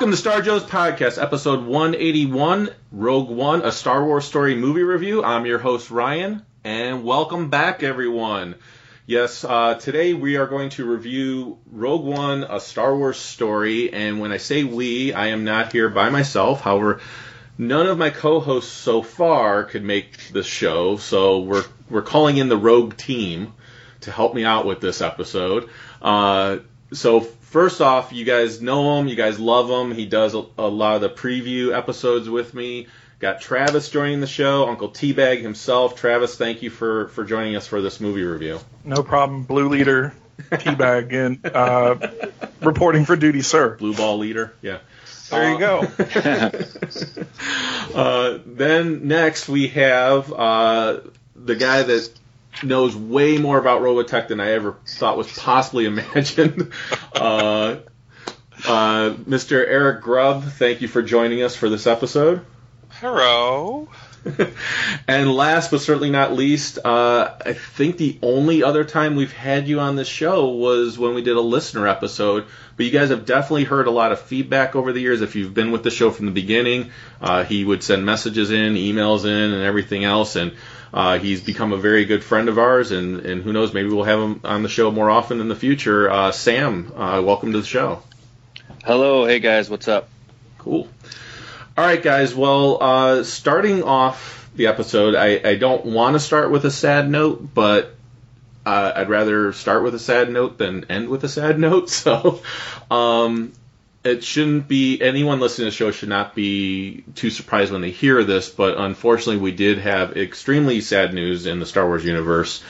Welcome to Star Joe's podcast, episode 181, Rogue One, a Star Wars story movie review. I'm your host, Ryan, and welcome back, everyone. Yes, uh, today we are going to review Rogue One, a Star Wars story, and when I say we, I am not here by myself. However, none of my co-hosts so far could make the show, so we're we're calling in the Rogue team to help me out with this episode. Uh, so first off, you guys know him, you guys love him. He does a, a lot of the preview episodes with me. Got Travis joining the show, Uncle Teabag himself. Travis, thank you for for joining us for this movie review. No problem. Blue leader, teabag, and uh, reporting for duty, sir. Blue ball leader, yeah. There you go. Uh, then next we have uh, the guy that knows way more about Robotech than I ever thought was possibly imagined. uh, uh, Mr. Eric Grubb, thank you for joining us for this episode. Hello. and last but certainly not least, uh, I think the only other time we've had you on the show was when we did a listener episode. But you guys have definitely heard a lot of feedback over the years. If you've been with the show from the beginning, uh, he would send messages in, emails in, and everything else. And uh, he's become a very good friend of ours. And, and who knows, maybe we'll have him on the show more often in the future. Uh, Sam, uh, welcome to the show. Hello, hey guys, what's up? Cool. All right, guys. Well, uh, starting off the episode, I, I don't want to start with a sad note, but uh, I'd rather start with a sad note than end with a sad note. So, um, it shouldn't be anyone listening to the show should not be too surprised when they hear this. But unfortunately, we did have extremely sad news in the Star Wars universe,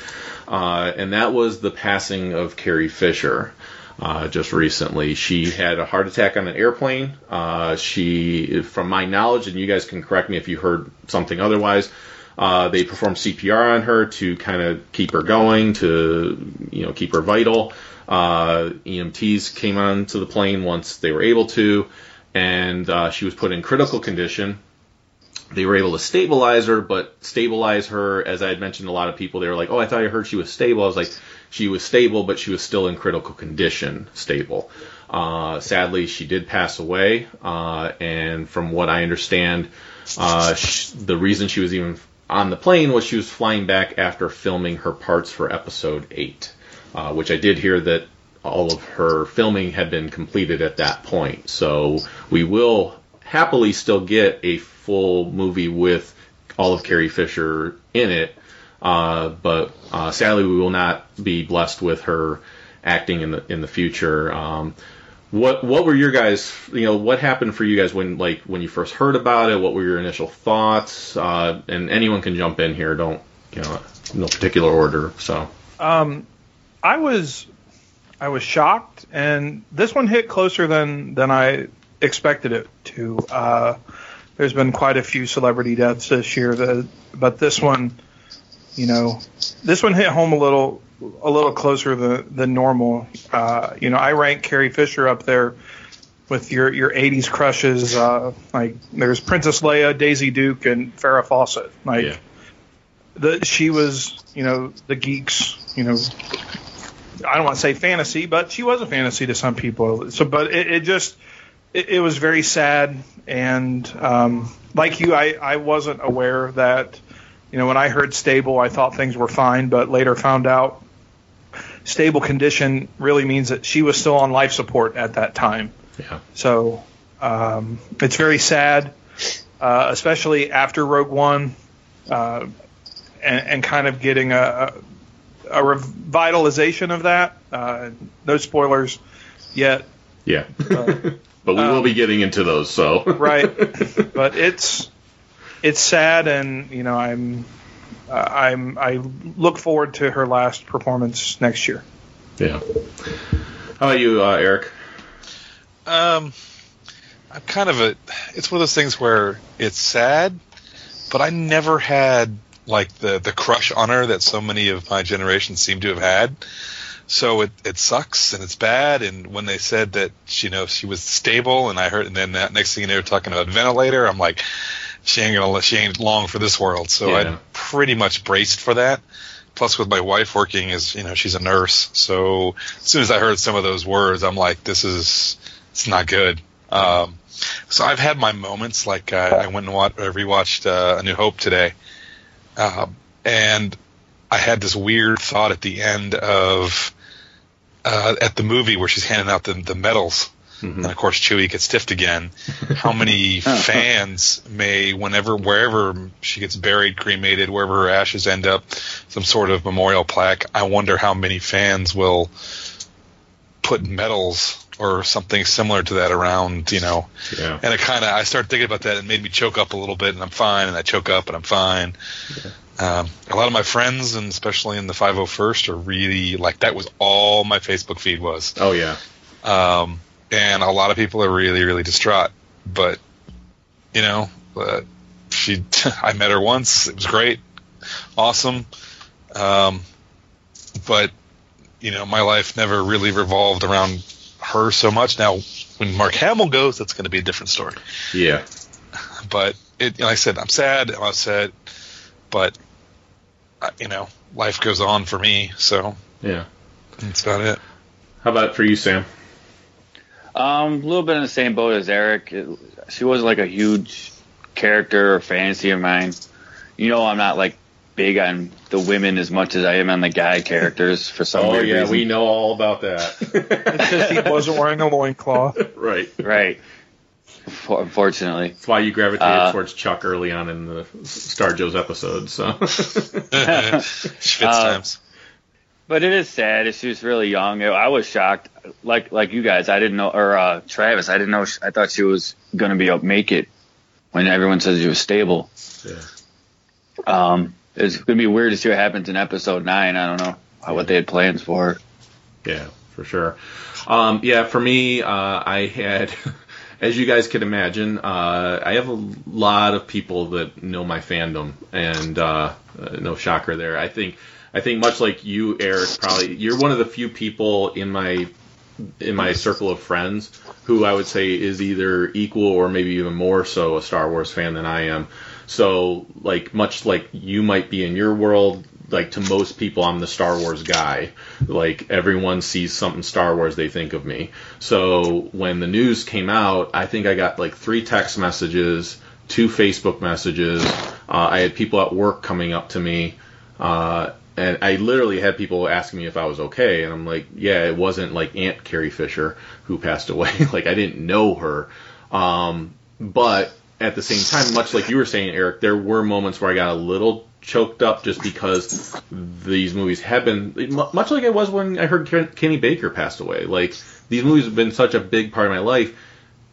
uh, and that was the passing of Carrie Fisher uh, just recently. She had a heart attack on an airplane. Uh, she, from my knowledge, and you guys can correct me if you heard something otherwise, uh, they performed CPR on her to kind of keep her going, to you know keep her vital. Uh, EMTs came onto the plane once they were able to, and uh, she was put in critical condition. They were able to stabilize her, but stabilize her, as I had mentioned, a lot of people, they were like, "Oh, I thought I heard she was stable." I was like, she was stable, but she was still in critical condition, stable. Uh, sadly, she did pass away, uh, and from what I understand, uh, sh- the reason she was even on the plane was she was flying back after filming her parts for episode 8, uh, which I did hear that all of her filming had been completed at that point. So we will happily still get a full movie with all of Carrie Fisher in it, uh, but uh, sadly we will not be blessed with her acting in the in the future. Um, what what were your guys you know what happened for you guys when like when you first heard about it? What were your initial thoughts? Uh, and anyone can jump in here. Don't you know no particular order. So Um, I was I was shocked, and this one hit closer than than I expected it to. Uh, there's been quite a few celebrity deaths this year, that, but this one, you know, this one hit home a little a little closer than, than normal. Uh, you know, I rank Carrie Fisher up there with your your 80s crushes. Uh, like there's Princess Leia, Daisy Duke, and Farrah Fawcett. Like Yeah. the she was, you know, the geeks. You know, I don't want to say fantasy, but she was a fantasy to some people. So, but it, it just it, it was very sad, and um, like you, I I wasn't aware that. You know, when I heard stable, I thought things were fine, but later found out stable condition really means that she was still on life support at that time. Yeah. So um, it's very sad, uh, especially after Rogue One, uh, and, and kind of getting a, a revitalization of that. Uh, no spoilers yet, Yeah. Uh, but we will um, be getting into those. So. right? but it's it's sad, and you know I'm uh, I'm I look forward to her last performance next year. Yeah. How about you, uh, Eric? Um, I'm kind of a. It's one of those things where it's sad, but I never had like the the crush on her that so many of my generation seem to have had. So it it sucks and it's bad. And when they said that she, you know she was stable, and I heard, and then that next thing you know, they're talking about ventilator. I'm like, she ain't gonna she ain't long for this world. So Yeah. I pretty much braced for that. Plus, with my wife working as you know, she's a nurse. So as soon as I heard some of those words, I'm like, this is it's not good. Um, so I've had my moments. Like uh, I went and watched, uh, rewatched uh, A New Hope today, um, and I had this weird thought at the end of uh, at the movie where she's handing out the, the medals. And of course, Chewie gets stiffed again. How many fans may, whenever, wherever she gets buried, cremated, wherever her ashes end up, some sort of memorial plaque? I wonder how many fans will put medals or something similar to that around, you know. Yeah. And it kind of, I started thinking about that and it made me choke up a little bit, and I'm fine, and I choke up and I'm fine. Um, a lot of my friends, and especially in the 501st, are really like that was all my Facebook feed was. Oh yeah. Um, and a lot of people are really, really distraught. But, you know, uh, she, I met her once. It was great. Awesome. Um, but, you know, my life never really revolved around her so much. Now, when Mark Hamill goes, that's going to be a different story. Yeah. But it, like I said, I'm sad. I'm upset. But, uh, you know, life goes on for me. So Yeah. that's about it. How about for you, Sam? Um, a little bit in the same boat as Eric. It, she wasn't like a huge character or fantasy of mine. You know, I'm not like big on the women as much as I am on the guy characters for some Oh weird yeah, reason. we know all about that. Because he wasn't wearing a loincloth. right. Right. For- Unfortunately. That's why you gravitated Uh, towards Chuck early on in the Star Joe's episode. So. Schwitz Uh, times. But it is sad. She was really young. I was shocked, like like you guys. I didn't know, or uh, Travis. I didn't know. She, I thought she was gonna be up, make it when everyone says she was stable. Yeah. Um, it's gonna be weird to see what happens in episode nine. I don't know what they had plans for. Yeah, for sure. Um, yeah, for me, uh, I had, as you guys could imagine, uh, I have a lot of people that know my fandom, and uh, uh, no shocker there. I think, I think much like you, Eric, probably you're one of the few people in my in my circle of friends who I would say is either equal or maybe even more so a Star Wars fan than I am. So, like, much like you might be in your world, like to most people, I'm the Star Wars guy. Like, everyone sees something Star Wars, they think of me. So, when the news came out, I think I got like three text messages, two Facebook messages. Uh, I had people at work coming up to me. Uh, and I literally had people asking me if I was okay, and I'm like, yeah, it wasn't like Aunt Carrie Fisher who passed away. like I didn't know her, um, but at the same time, much like you were saying, Eric, there were moments where I got a little choked up just because these movies have been much like I was when I heard Kenny Baker passed away. Like these movies have been such a big part of my life,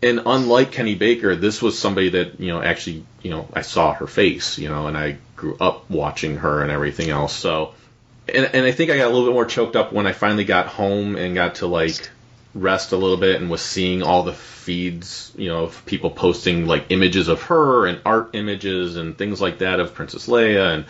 and unlike Kenny Baker, this was somebody that you know actually you know I saw her face, you know, and I grew up watching her and everything else. So and, and I think I got a little bit more choked up when I finally got home and got to like rest a little bit and was seeing all the feeds, you know, of people posting like images of her and art images and things like that of Princess Leia and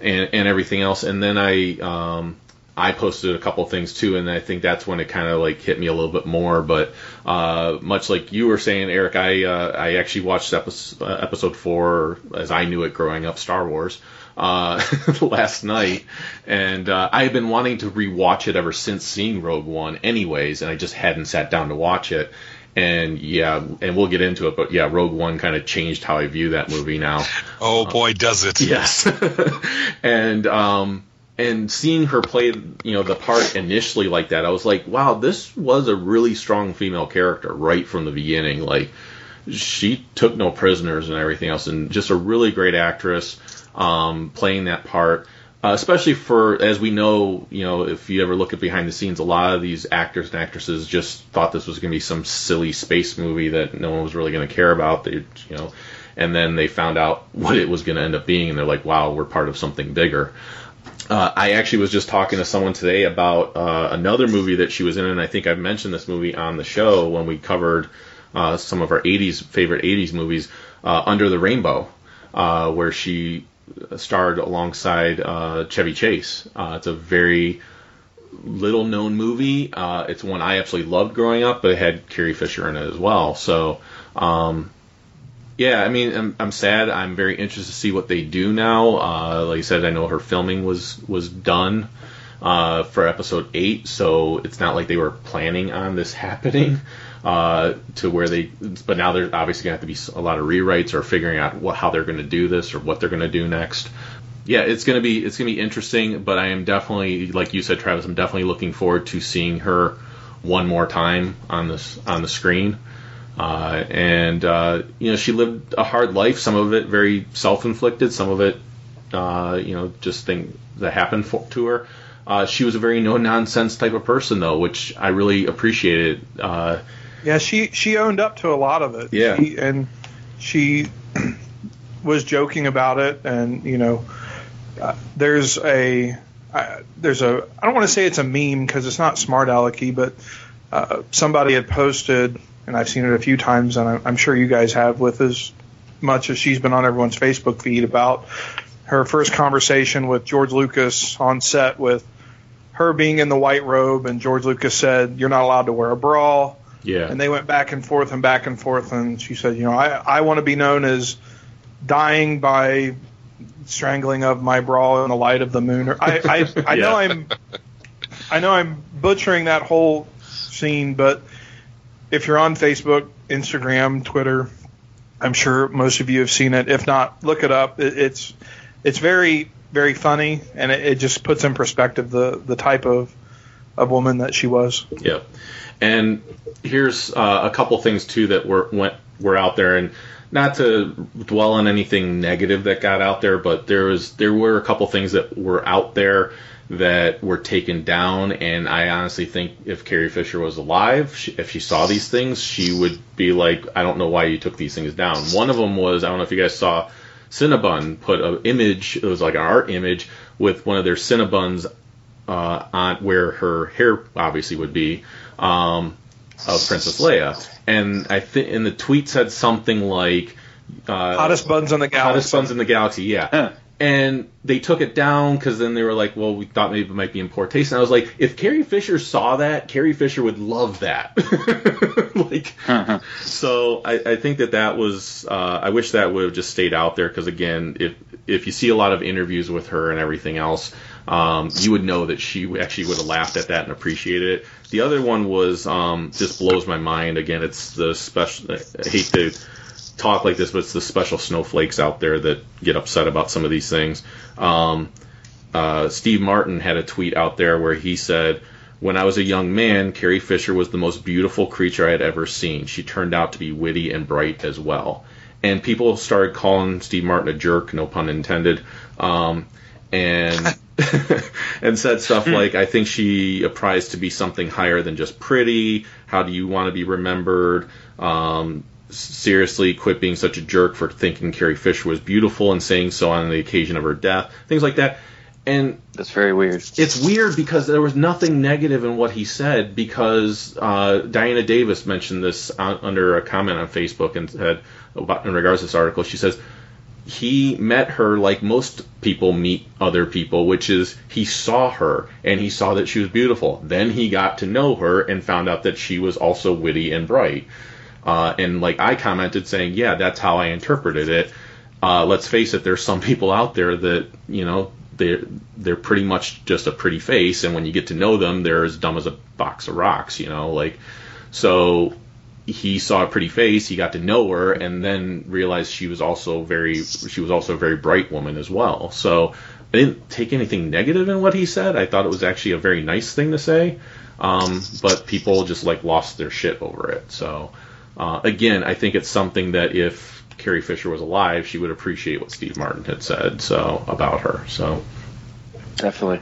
and, and everything else. And then I um, I posted a couple things too, and I think that's when it kind of like hit me a little bit more. But uh, much like you were saying, Eric, I uh, I actually watched episode, uh, episode four as I knew it growing up, Star Wars. Uh, last night, and uh, I had been wanting to rewatch it ever since seeing Rogue One, anyways, and I just hadn't sat down to watch it. And yeah, and we'll get into it, but yeah, Rogue One kind of changed how I view that movie now. Oh boy, does it! Yes, and um, and seeing her play, you know, the part initially like that, I was like, wow, this was a really strong female character right from the beginning. Like, she took no prisoners and everything else, and just a really great actress um, playing that part. Uh, especially for, as we know, you know, if you ever look at behind the scenes, a lot of these actors and actresses just thought this was going to be some silly space movie that no one was really going to care about. They, you know, and then they found out what it was going to end up being, and they're like, wow, we're part of something bigger. Uh, I actually was just talking to someone today about uh, another movie that she was in, and I think I've mentioned this movie on the show when we covered uh, some of our 80s favorite 80s movies, uh, Under the Rainbow, uh, where she starred alongside uh, Chevy Chase. it's a very little known movie. it's one I absolutely loved growing up, but it had Carrie Fisher in it as well. So um, yeah, I mean, I'm, I'm sad. I'm very interested to see what they do now. Uh, like I said, I know her filming was was done uh, for episode eight, so it's not like they were planning on this happening. Uh, to where they, but now there's obviously gonna have to be a lot of rewrites or figuring out what, how they're going to do this or what they're going to do next. Yeah, it's gonna be it's gonna be interesting, but I am definitely, like you said, Travis, I'm definitely looking forward to seeing her one more time on this on the screen. Uh, and uh, you know, she lived a hard life. Some of it very self-inflicted. Some of it, uh, you know, just things that happened for, to her. Uh, she was a very no-nonsense type of person, though, which I really appreciated. Uh, yeah, she she owned up to a lot of it. Yeah, she, and she was joking about it, and you know, uh, there's a there's a I don't want to say it's a meme because it's not smart alecky, but somebody had posted and I've seen it a few times, and I'm sure you guys have with as much as she's been on everyone's Facebook feed about her first conversation with George Lucas on set with her being in the white robe, and George Lucas said, "You're not allowed to wear a bra." Yeah. And they went back and forth and back and forth, and she said, "You know, I I want to be known as dying by strangling of my bra in the light of the moon." Or I I, I yeah. know I'm I know I'm butchering that whole scene, but if you're on Facebook, Instagram, Twitter, I'm sure most of you have seen it. If not, look it up. It, it's it's very very funny, and it, it, just puts in perspective the the type of of woman that she was. Yeah, and here's uh, a couple things too that were went were out there, and not to dwell on anything negative that got out there, but there was there were a couple things that were out there that were taken down. And I honestly think if Carrie Fisher was alive, she, if she saw these things, she would be like, I don't know why you took these things down. One of them was, I don't know if you guys saw, Cinnabon put an image, it was like an art image with one of their Cinnabons uh, on where her hair obviously would be um, of Princess Leia. And I think, and the tweet said something like, uh, hottest buns in the galaxy. Hottest buns in the galaxy, yeah and they took it down because then they were like, well, we thought maybe it might be in poor taste. And I was like, if Carrie Fisher saw that, Carrie Fisher would love that. like, uh-huh. so I, I, think that that was. Uh, I wish that would have just stayed out there because again, if if you see a lot of interviews with her and everything else, um, you would know that she actually would have laughed at that and appreciated it. The other one was um, just blows my mind. Again, it's the special. I hate to talk like this, but it's the special snowflakes out there that get upset about some of these things. Um, uh, Steve Martin had a tweet out there where he said, When I was a young man, Carrie Fisher was the most beautiful creature I had ever seen. She turned out to be witty and bright as well. And people started calling Steve Martin a jerk, no pun intended. Um, and and said stuff like, "I think she apprised to be something higher than just pretty. How do you want to be remembered? Um, seriously quit being such a jerk for thinking Carrie Fisher was beautiful and saying so on the occasion of her death, things like that. and That's very weird. it's weird because there was nothing negative in what he said because uh, Diana Davis mentioned this on, under a comment on Facebook and said about in regards to this article. She says he met her like most people meet other people, which is he saw her and he saw that she was beautiful. Then he got to know her and found out that she was also witty and bright. Uh, and like I commented saying, yeah, that's how I interpreted it. Uh, let's face it, there's some people out there that you know they're they're pretty much just a pretty face, and when you get to know them, they're as dumb as a box of rocks. You know, like so he saw a pretty face, he got to know her, and then realized she was also very she was also a very bright woman as well. So I didn't take anything negative in what he said. I thought it was actually a very nice thing to say. Um, but people just like lost their shit over it. So uh, again, I think it's something that if Carrie Fisher was alive, she would appreciate what Steve Martin had said so about her. So Definitely.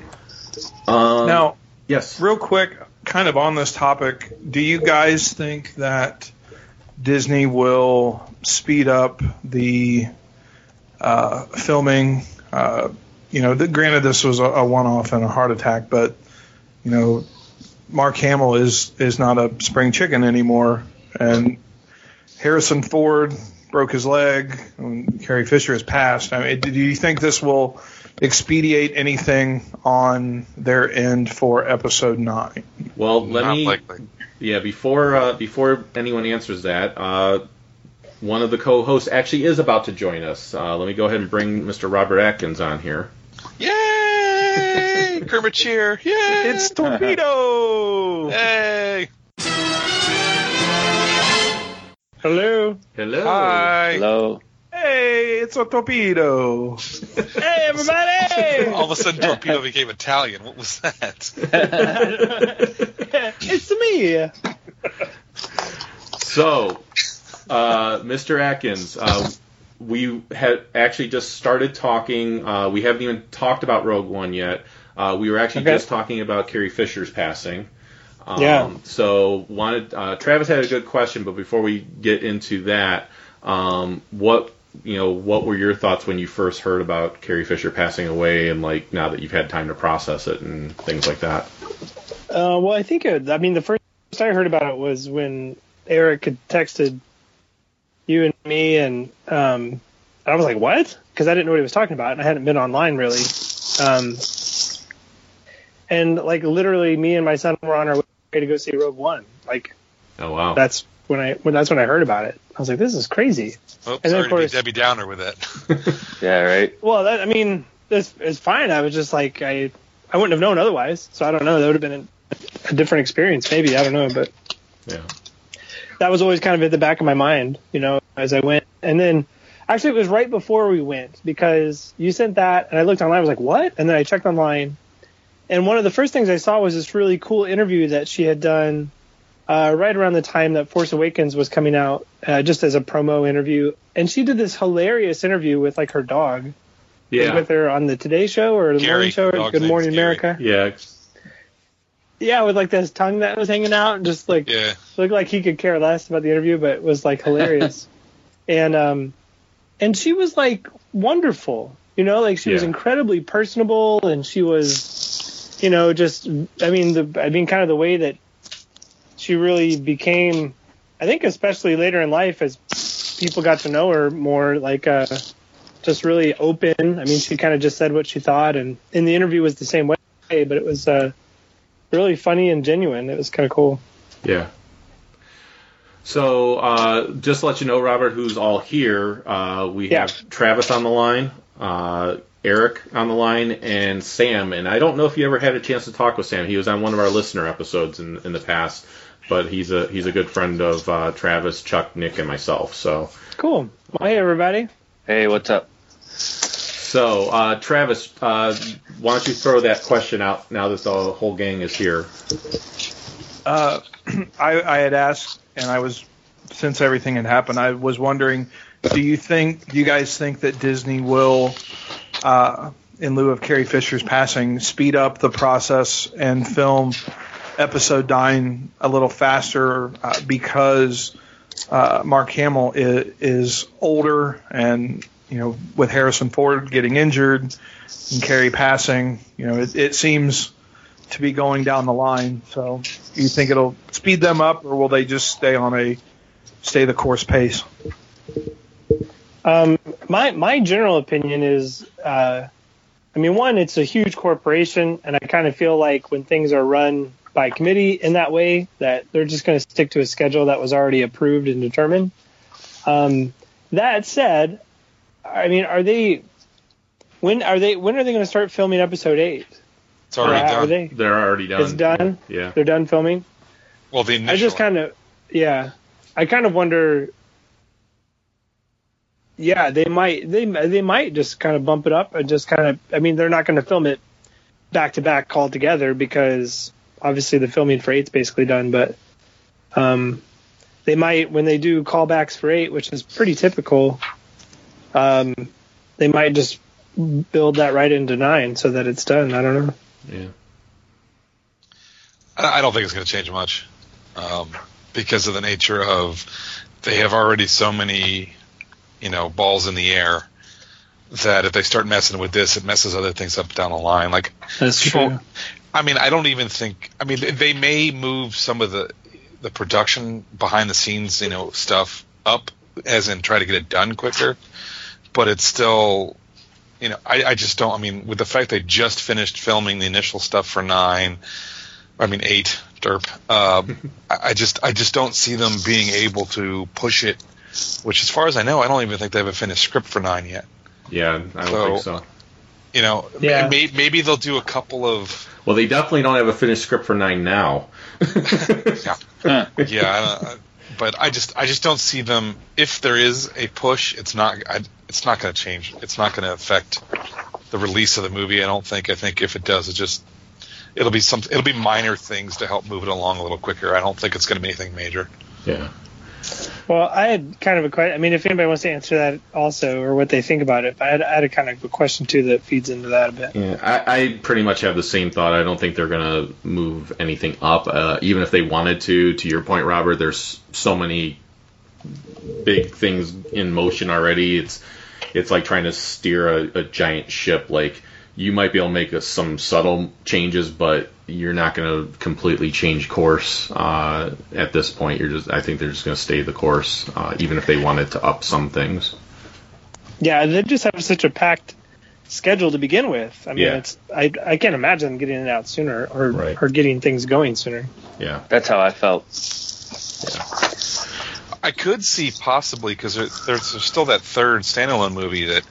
um, Now, yes, real quick, kind of on this topic, do you guys think that Disney will speed up the uh, filming? Uh, you know, the, granted, this was a, a one-off and a heart attack, but you know, Mark Hamill is is not a spring chicken anymore, and Harrison Ford broke his leg, and Carrie Fisher has passed. I mean, do you think this will expedite anything on their end for episode nine? well, let Not me likely. Yeah, before uh, before anyone answers that, uh, one of the co-hosts actually is about to join us. Uh, let me go ahead and bring Mr. Robert Atkins on here. Yay! Kermit cheer! Yay! It's Torpedo. Hey! Hello. Hello. Hi! Hello. Hey, it's a torpedo. Hey, everybody. All of a sudden, Torpedo became Italian. What was that? it's me. So, uh, Mr. Atkins, uh, we had actually just started talking. Uh, we haven't even talked about Rogue One yet. Uh, we were actually Okay. just talking about Carrie Fisher's passing. Um, Yeah. So, wanted uh, Travis had a good question, but before we get into that, um, what you know, what were your thoughts when you first heard about Carrie Fisher passing away, and like now that you've had time to process it and things like that? Uh, well, I think it, I mean the first I heard about it was when Eric had texted you and me, and um, I was like, "What?" Because I didn't know what he was talking about, and I hadn't been online really. Um, and like literally, me and my son were on our way to go see Rogue One. Like Oh wow. that's when I when that's when I heard about it. I was like, "This is crazy." Oh, then, sorry of to be course- Debbie Downer with it. Yeah, right. Well, that I mean, this is fine. I was just like, I I wouldn't have known otherwise. So I don't know. That would have been a, a different experience, maybe. I don't know, but yeah. that was always kind of at the back of my mind, you know, as I went. And then actually, it was right before we went because you sent that, and I looked online. I was like, what? And then I checked online, and one of the first things I saw was this really cool interview that she had done uh, right around the time that Force Awakens was coming out, uh, just as a promo interview. And she did this hilarious interview with like her dog, Yeah. with her on the Today Show or the Gary. Morning Show or Good Morning America. Yeah. Yeah, with like this tongue that was hanging out, and just like Yeah. looked like he could care less about the interview, but it was like hilarious. and um, and she was like wonderful, you know, like she was incredibly personable, and she was, you know, just I mean the I mean kind of the way that she really became, I think especially later in life as people got to know her more, like uh, just really open. I mean, she kind of just said what she thought, and in the interview was the same way, but it was uh, really funny and genuine. It was kind of cool. Yeah. So, uh, just to let you know, Robert, who's all here, uh, we Yeah. have Travis on the line, uh, Eric on the line, and Sam. And I don't know if you ever had a chance to talk with Sam. He was on one of our listener episodes in, in the past, but he's a he's a good friend of uh, Travis, Chuck, Nick, and myself. So, Cool. Well, hey, everybody. Hey, what's up? so uh, Travis, uh, why don't you throw that question out now that the whole gang is here? Uh, I, I had asked, and I was, since everything had happened, I was wondering, do you think, do you guys think that Disney will, uh, in lieu of Carrie Fisher's passing, speed up the process and film episode dying a little faster uh, because uh, Mark Hamill is, is older and you know, with Harrison Ford getting injured and Carrie passing, you know, it, it seems to be going down the line. So, you think it'll speed them up, or will they just stay on a stay the course pace? Um, my my general opinion is, uh, I mean, one, it's a huge corporation, and I kind of feel like when things are run by committee in that way, that they're just going to stick to a schedule that was already approved and determined. Um, that said, I mean, are they? When are they? When are they going to start filming episode eight? It's already Are- done. Are they? They're already done. It's done? Yeah. They're done filming. Well, the initial. I just kind of, yeah, I kind of wonder. Yeah, they might they they might just kind of bump it up and just kind of. I mean, they're not going to film it back to back all together because obviously the filming for eight's basically done. But um, they might when they do callbacks for eight, which is pretty typical. Um, they might just build that right into nine so that it's done. I don't know. Yeah. I I don't think it's going to change much um, because of the nature of they have already so many, you know, balls in the air that if they start messing with this, it messes other things up down the line. Like That's people, I mean, I don't even think. I mean, they may move some of the the production behind the scenes, you know, stuff up, as in try to get it done quicker. But it's still, you know, I, I just don't. I mean, with the fact they just finished filming the initial stuff for nine, I mean eight, derp. Um, I, I just, I just don't see them being able to push it. Which, as far as I know, I don't even think they have a finished script for nine yet. Yeah, I don't So- think so. You know, Yeah. may, maybe they'll do a couple of Well, they definitely don't have a finished script for nine now. yeah, yeah. I, but I just I just don't see them. If there is a push, it's not I, it's not going to change. It's not going to affect the release of the movie. I don't think. I think if it does, it just it'll be some it'll be minor things to help move it along a little quicker. I don't think it's going to be anything major. Yeah. Well, I had kind of a question. I mean, if anybody wants to answer that also, or what they think about it, but I had, I had a kind of a question too that feeds into that a bit. Yeah, I, I pretty much have the same thought. I don't think they're going to move anything up, uh, even if they wanted to. To your point, Robert, there's so many big things in motion already. It's it's like trying to steer a, a giant ship. Like you might be able to make a, some subtle changes, but you're not going to completely change course uh, at this point. You're just I think they're just going to stay the course, uh, even if they wanted to up some things. Yeah, they just have such a packed schedule to begin with. I mean, Yeah. it's I I can't imagine them getting it out sooner or Right. or getting things going sooner. Yeah. That's how I felt. I could see possibly because there, there's, there's still that third standalone movie that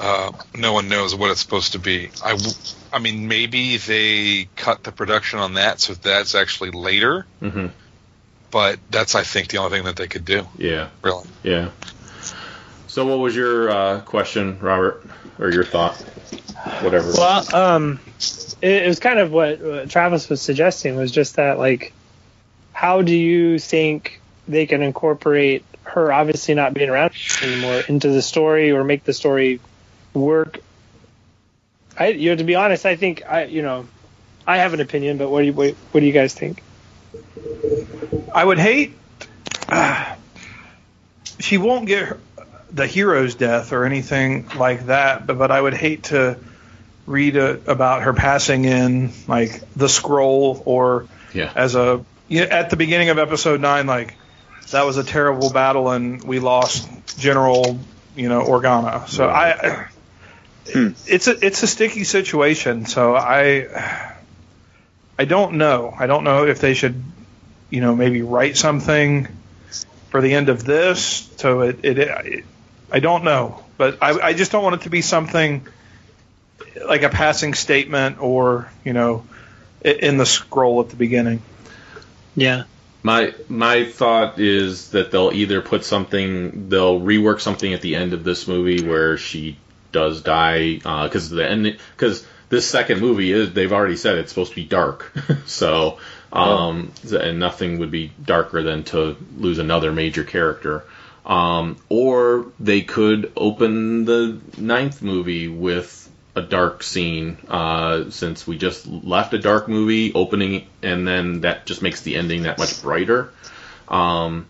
uh, no one knows what it's supposed to be. I, w- I mean, maybe they cut the production on that, so that's actually later. hmm But that's, I think, the only thing that they could do. Yeah. Really. Yeah. So, what was your uh, question, Robert, or your thought? Whatever. Well, um, it, it was kind of what, what Travis was suggesting was just that like, how do you think they can incorporate her obviously not being around anymore into the story or make the story work? I, you know, to be honest, I think I, you know, I have an opinion, but what do you what, what do you guys think? I would hate. she won't get her, the hero's death or anything like that, but, but I would hate to read a, about her passing in like the scroll or yeah. as a yeah, at the beginning of episode nine, like that was a terrible battle and we lost General, you know, Organa. So I, Hmm. it's a it's a sticky situation. So I, I don't know. I don't know if they should, you know, maybe write something for the end of this. So it it, it I don't know, but I I just don't want it to be something like a passing statement or you know in the scroll at the beginning. Yeah. My my thought is that they'll either put something, they'll rework something at the end of this movie where she does die, because the end, because this second movie is they've already said it's supposed to be dark, so um, and nothing would be darker than to lose another major character. Um, or they could open the ninth movie with a dark scene, uh, since we just left a dark movie opening, and then that just makes the ending that much brighter. Um,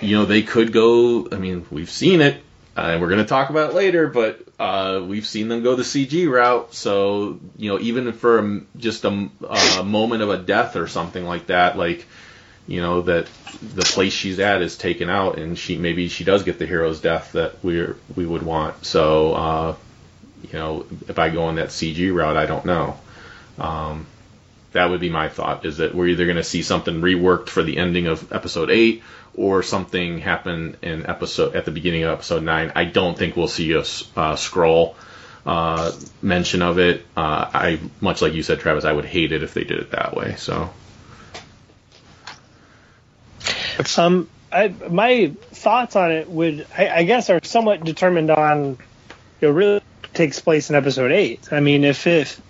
you know, they could go. I mean, we've seen it. And we're going to talk about it later, but uh, we've seen them go the CG route. So you know, even for just a, a moment of a death or something like that, like you know that the place she's at is taken out, and she maybe she does get the hero's death that we we would want. So uh, you know, if I go on that CG route, I don't know. Um, that would be my thought. Is that we're either going to see something reworked for the ending of episode eight, or something happen in episode at the beginning of episode nine. I don't think we'll see a uh, scroll uh, mention of it. Uh, I much like you said, Travis. I would hate it if they did it that way. So Um, I, my thoughts on it would, I, I guess, are somewhat determined on, know, really takes place in episode eight. I mean, if if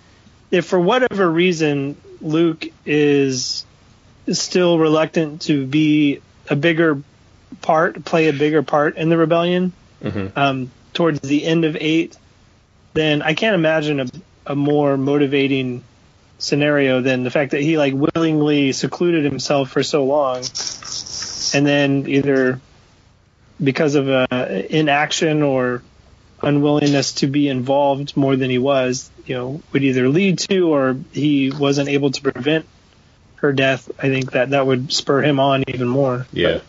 if for whatever reason Luke is still reluctant to be a bigger part, play a bigger part in the rebellion, Mhm. um, towards the end of eight, then I can't imagine a, a more motivating scenario than the fact that he like willingly secluded himself for so long and then either because of uh, inaction or unwillingness to be involved more than he was, you know, would either lead to or he wasn't able to prevent her death. I think that that would spur him on even more. yeah,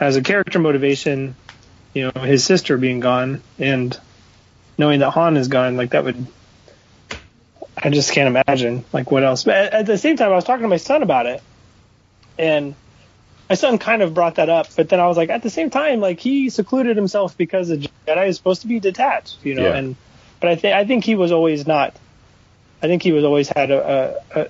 As a character motivation, you know, his sister being gone and knowing that Han is gone, like that would. I just can't imagine like what else. But at, at the same time, I was talking to my son about it, and my son kind of brought that up. But then I was like, at the same time, like he secluded himself because a Jedi is supposed to be detached, you know. Yeah. And but I think I think he was always not. I think he was always had a, a, a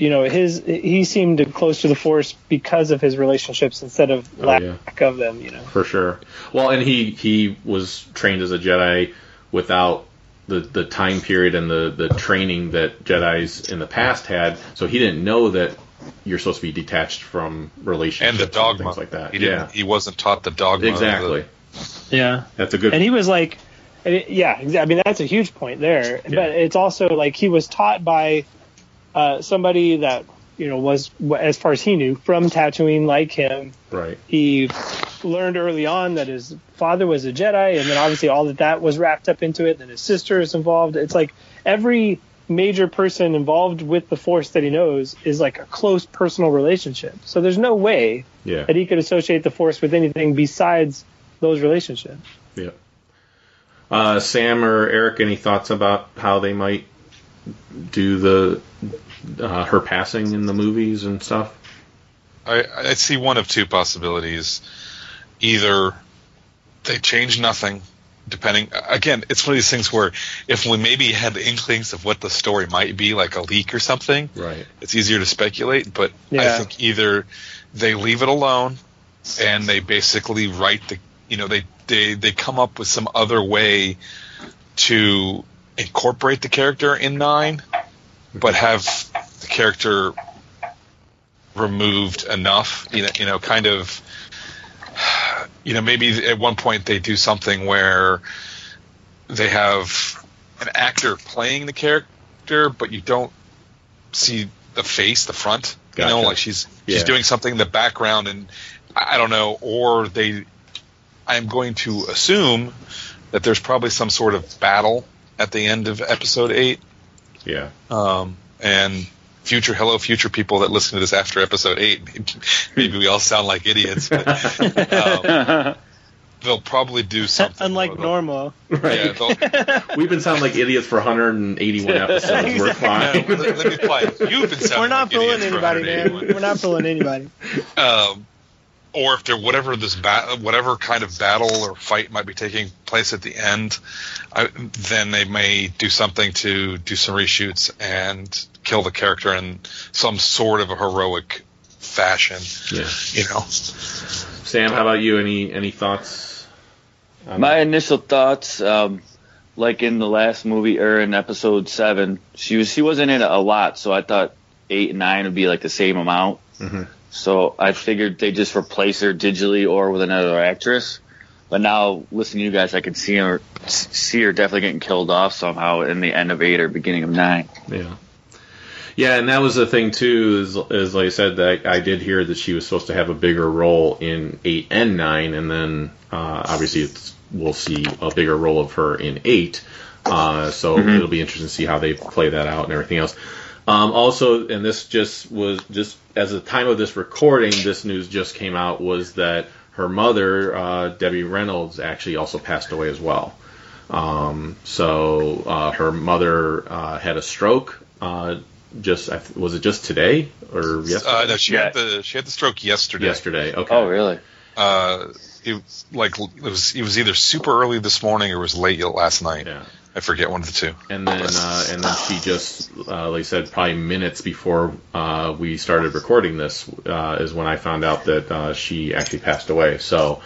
you know his he seemed close to the Force because of his relationships instead of Oh, lack yeah. of them, you know. for sure. Well, and he he was trained as a Jedi without the the time period and the the training that Jedi's in the past had, so he didn't know that you're supposed to be detached from relationships. And the dogma. things like that. He didn't. yeah, He wasn't taught the dogma. of the- exactly. Yeah. That's a good. and he was like yeah i mean that's a huge point there Yeah. but it's also like he was taught by uh, somebody that you know was as far as he knew from Tatooine like him right. he learned early on that his father was a jedi and then obviously all that that was wrapped up into it and then his sister is involved it's like every major person involved with the force that he knows is like a close personal relationship so there's no way Yeah. that he could associate the force with anything besides those relationships Yeah. Uh, Sam or Eric, any thoughts about how they might do the uh, her passing in the movies and stuff? I, I see one of two possibilities. Either they change nothing, depending. Again, it's one of these things where if we maybe had the inklings of what the story might be, like a leak or something, Right. it's easier to speculate. But I think either they leave it alone and they basically write the, you know, they they they come up with some other way to incorporate the character in nine, but have the character removed enough, you know, you know, kind of, you know, maybe at one point they do something where they have an actor playing the character, but you don't see the face, the front. You know, like she's Yeah. she's doing something in the background, and I I don't know, or they. I'm going to assume that there's probably some sort of battle at the end of episode eight, Yeah. um, and future hello future people that listen to this after episode eight maybe, maybe we all sound like idiots but um, they'll probably do something unlike They'll- normal yeah, We've been sounding like idiots for 181 episodes. We're yeah, fine. let, let me play you've been sounding We're not like fooling idiots anybody, man. We're not fooling anybody. um, or if there whatever this ba- whatever kind of battle or fight might be taking place at the end, I, then they may do something to do some reshoots and kill the character in some sort of a heroic fashion. Yeah. You know, Sam, how about you? Any any thoughts? on My initial thoughts, um, like in the last movie or in episode seven, she was she wasn't in it a lot, so I thought eight and nine would be like the same amount. Mhm. So I figured they just replace her digitally or with another actress. But now listening to you guys, I can see her see her definitely getting killed off somehow in the end of eight or beginning of nine. Yeah. Yeah, and that was the thing too. Is, is like I said that I did hear that she was supposed to have a bigger role in eight and nine, and then uh, obviously it's, we'll see a bigger role of her in eight. Uh, so it'll be interesting to see how they play that out and everything else. Um, also, and this just was just as the time of this recording, this news just came out was that her mother, uh, Debbie Reynolds, actually also passed away as well. Um, so uh, her mother uh, had a stroke. Uh, just was it just today or yesterday? Uh, no, she Yeah. had the she had the stroke yesterday. yesterday. Okay. Oh, really? Uh, it was like it was it was either super early this morning or it was late last night. Yeah. I forget one of the two. And then, uh, and then she just, uh, like I said, probably minutes before uh, we started recording this, uh, is when I found out that uh, she actually passed away. So,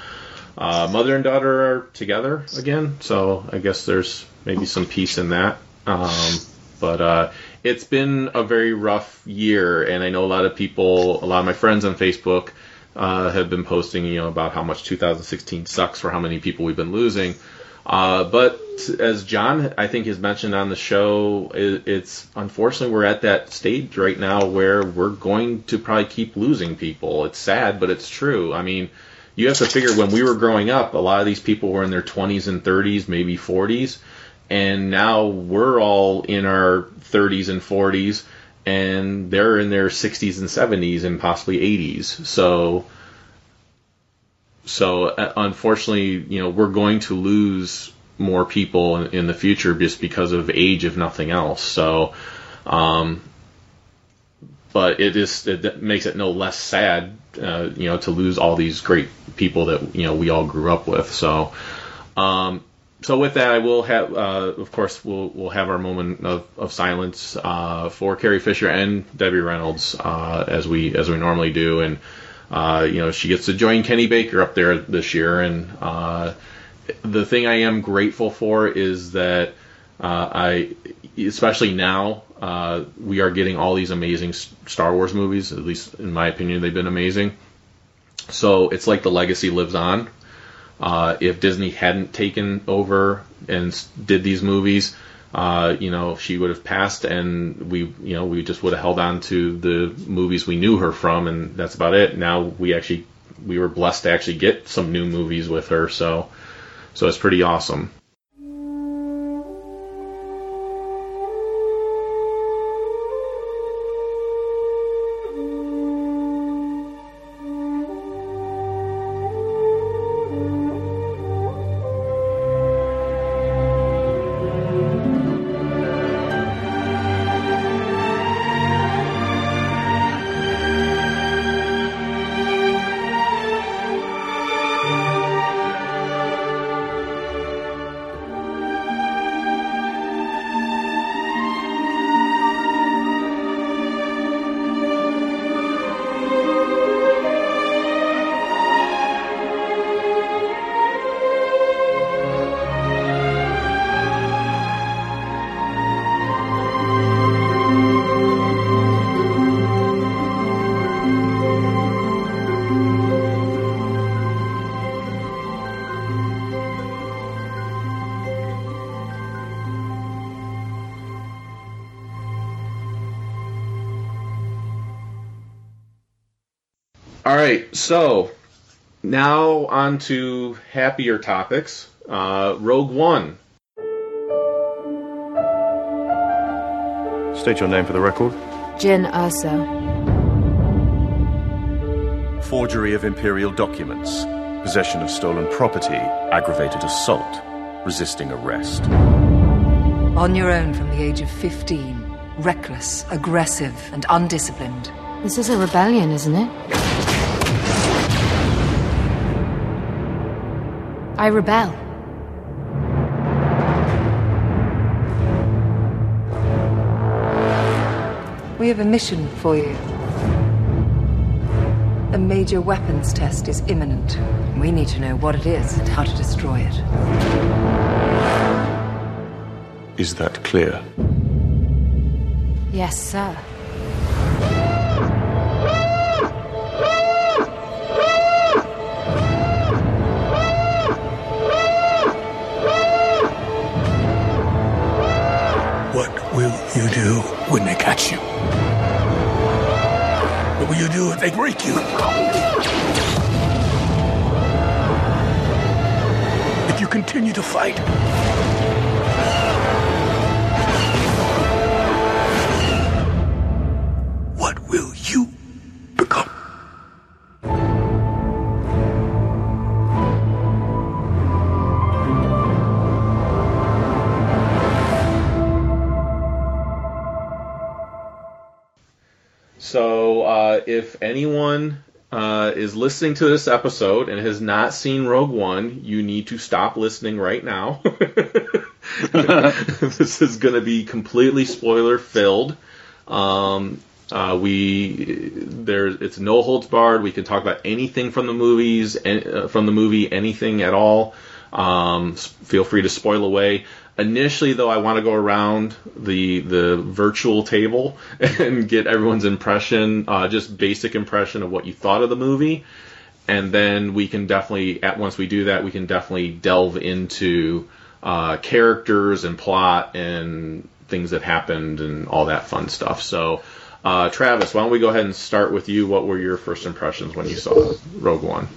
uh, mother and daughter are together again. So I guess there's maybe some peace in that. Um, but it's been a very rough year, and I know a lot of people, a lot of my friends on Facebook have been posting, you know, about how much 2016 sucks for how many people we've been losing. Uh, but as John, I think, has mentioned on the show, it, it's unfortunately we're at that stage right now where we're going to probably keep losing people. It's sad, but it's true. I mean, you have to figure when we were growing up, a lot of these people were in their 20s and 30s, maybe 40s, and now we're all in our 30s and 40s, and they're in their 60s and 70s and possibly 80s. So so uh, unfortunately, you know, we're going to lose more people in, in the future just because of age, if nothing else. So, um, but it is it makes it no less sad, uh, you know, to lose all these great people that you know we all grew up with. So, um, so with that, I will have, uh, of course, we'll we'll have our moment of, of silence uh, for Carrie Fisher and Debbie Reynolds uh, as we as we normally do, and uh, you know she gets to join Kenny Baker up there this year, and uh, the thing I am grateful for is that uh, I, especially now, uh, we are getting all these amazing Star Wars movies. At least in my opinion, they've been amazing. So it's like the legacy lives on. Uh, if Disney hadn't taken over and did these movies, uh, you know, she would have passed, and we, you know, we just would have held on to the movies we knew her from, and that's about it. Now we actually, we were blessed to actually get some new movies with her, so, so it's pretty awesome. Now on to happier topics. Uh, Rogue One. State your name for the record. Jyn Erso. Forgery of imperial documents, possession of stolen property, aggravated assault, resisting arrest. On your own from the age of 15. Reckless, aggressive, and undisciplined. This is a rebellion, isn't it? I rebel. We have a mission for you. A major weapons test is imminent. We need to know what it is and how to destroy it. Is that clear? Yes, sir. You do? when they catch you. What will you do if they break you? If you continue to fight? If anyone uh, is listening to this episode and has not seen Rogue One, you need to stop listening right now. this is going to be completely spoiler filled. Um, uh, we there's it's no holds barred. We can talk about anything from the movies, uh, from the movie, anything at all. Um, feel free to spoil away. Initially, though, I want to go around the the virtual table and get everyone's impression, uh, just basic impression of what you thought of the movie, and then we can definitely, at once we do that, we can definitely delve into uh, characters and plot and things that happened and all that fun stuff. So, uh, Travis, why don't we go ahead and start with you? What were your first impressions when you saw Rogue One?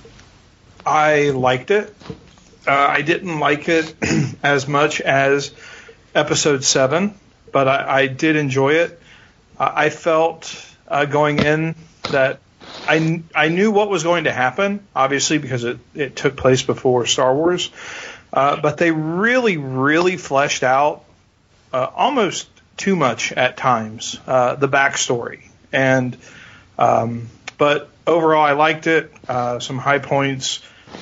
I liked it. Uh, I didn't like it as much as episode seven, but I, I did enjoy it. I I felt uh, going in that I, I knew what was going to happen, obviously, because it, it took place before Star Wars. Uh, but they really, really fleshed out uh, almost too much at times uh, the backstory. And um, but overall, I liked it. Uh, some high points.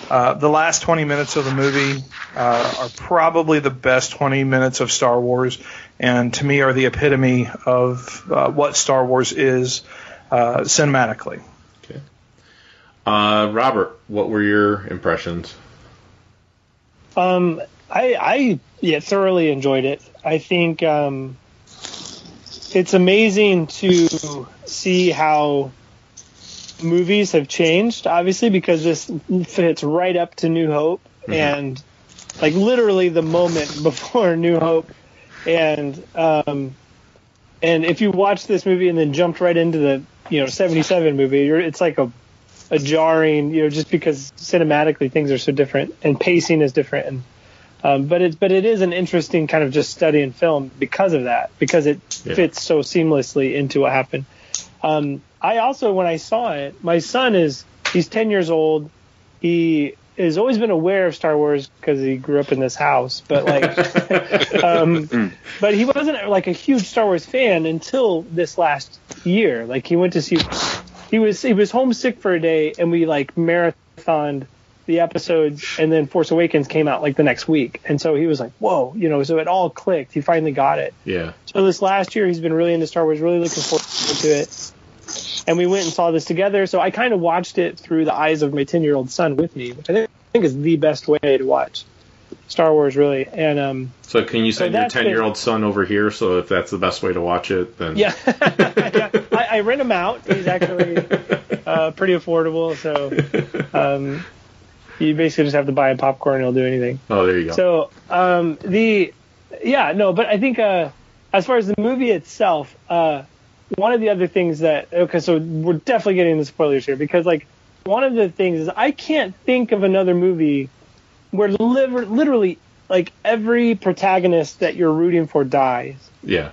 Uh, the last 20 minutes of the movie uh, are probably the best 20 minutes of Star Wars, and to me are the epitome of uh, what Star Wars is uh, cinematically. Uh, Robert, what were your impressions? Um, I, I yeah thoroughly enjoyed it. I think um, it's amazing to see how movies have changed. Obviously, because this fits right up to New Hope, and like literally the moment before New Hope, and um, and if you watch this movie and then jumped right into the you know '77 movie, you're, it's like a a jarring, you know, just because cinematically things are so different and pacing is different. And um, but it's but it is an interesting kind of just study in film because of that because it Yeah. fits so seamlessly into what happened. Um, I also when I saw it, my son is he's 10 years old. He has always been aware of Star Wars because he grew up in this house, but like, um, but he wasn't like a huge Star Wars fan until this last year. Like he went to see, he was he was homesick for a day, and we like marathoned the episodes, and then Force Awakens came out like the next week, and so he was like, whoa, you know, so it all clicked. He finally got it. Yeah. So this last year, he's been really into Star Wars, really looking forward to it. And we went and saw this together. So I kind of watched it through the eyes of my 10 year old son with me, which I think, I think is the best way to watch Star Wars, really. And um, So can you So send your ten year old son over here? So if that's the best way to watch it, then yeah, yeah I, I rent him out. He's actually uh, pretty affordable. So um, you basically just have to buy a popcorn and he'll do anything. Oh, there you go. So um, the yeah no, but I think uh, as far as the movie itself, uh, one of the other things that okay, so we're definitely getting the spoilers here because like one of the things is I can't think of another movie where liver- literally like every protagonist that you're rooting for dies. yeah.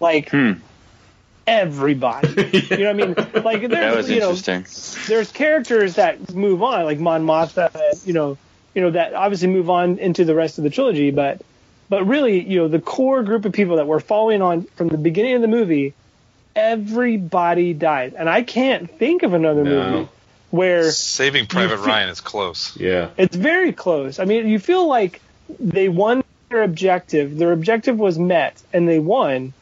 Like hmm. everybody. you know what I mean? Like there's That was you know interesting. there's characters that move on, like Mon Mothma, uh, you know, you know that obviously move on into the rest of the trilogy, but but really, you know, the core group of people that we're following on from the beginning of the movie, everybody dies, and I can't think of another No. movie where Saving Private feel- Ryan is close. Yeah. it's very close. I mean, you feel like they won their objective. Their objective was met, and they won,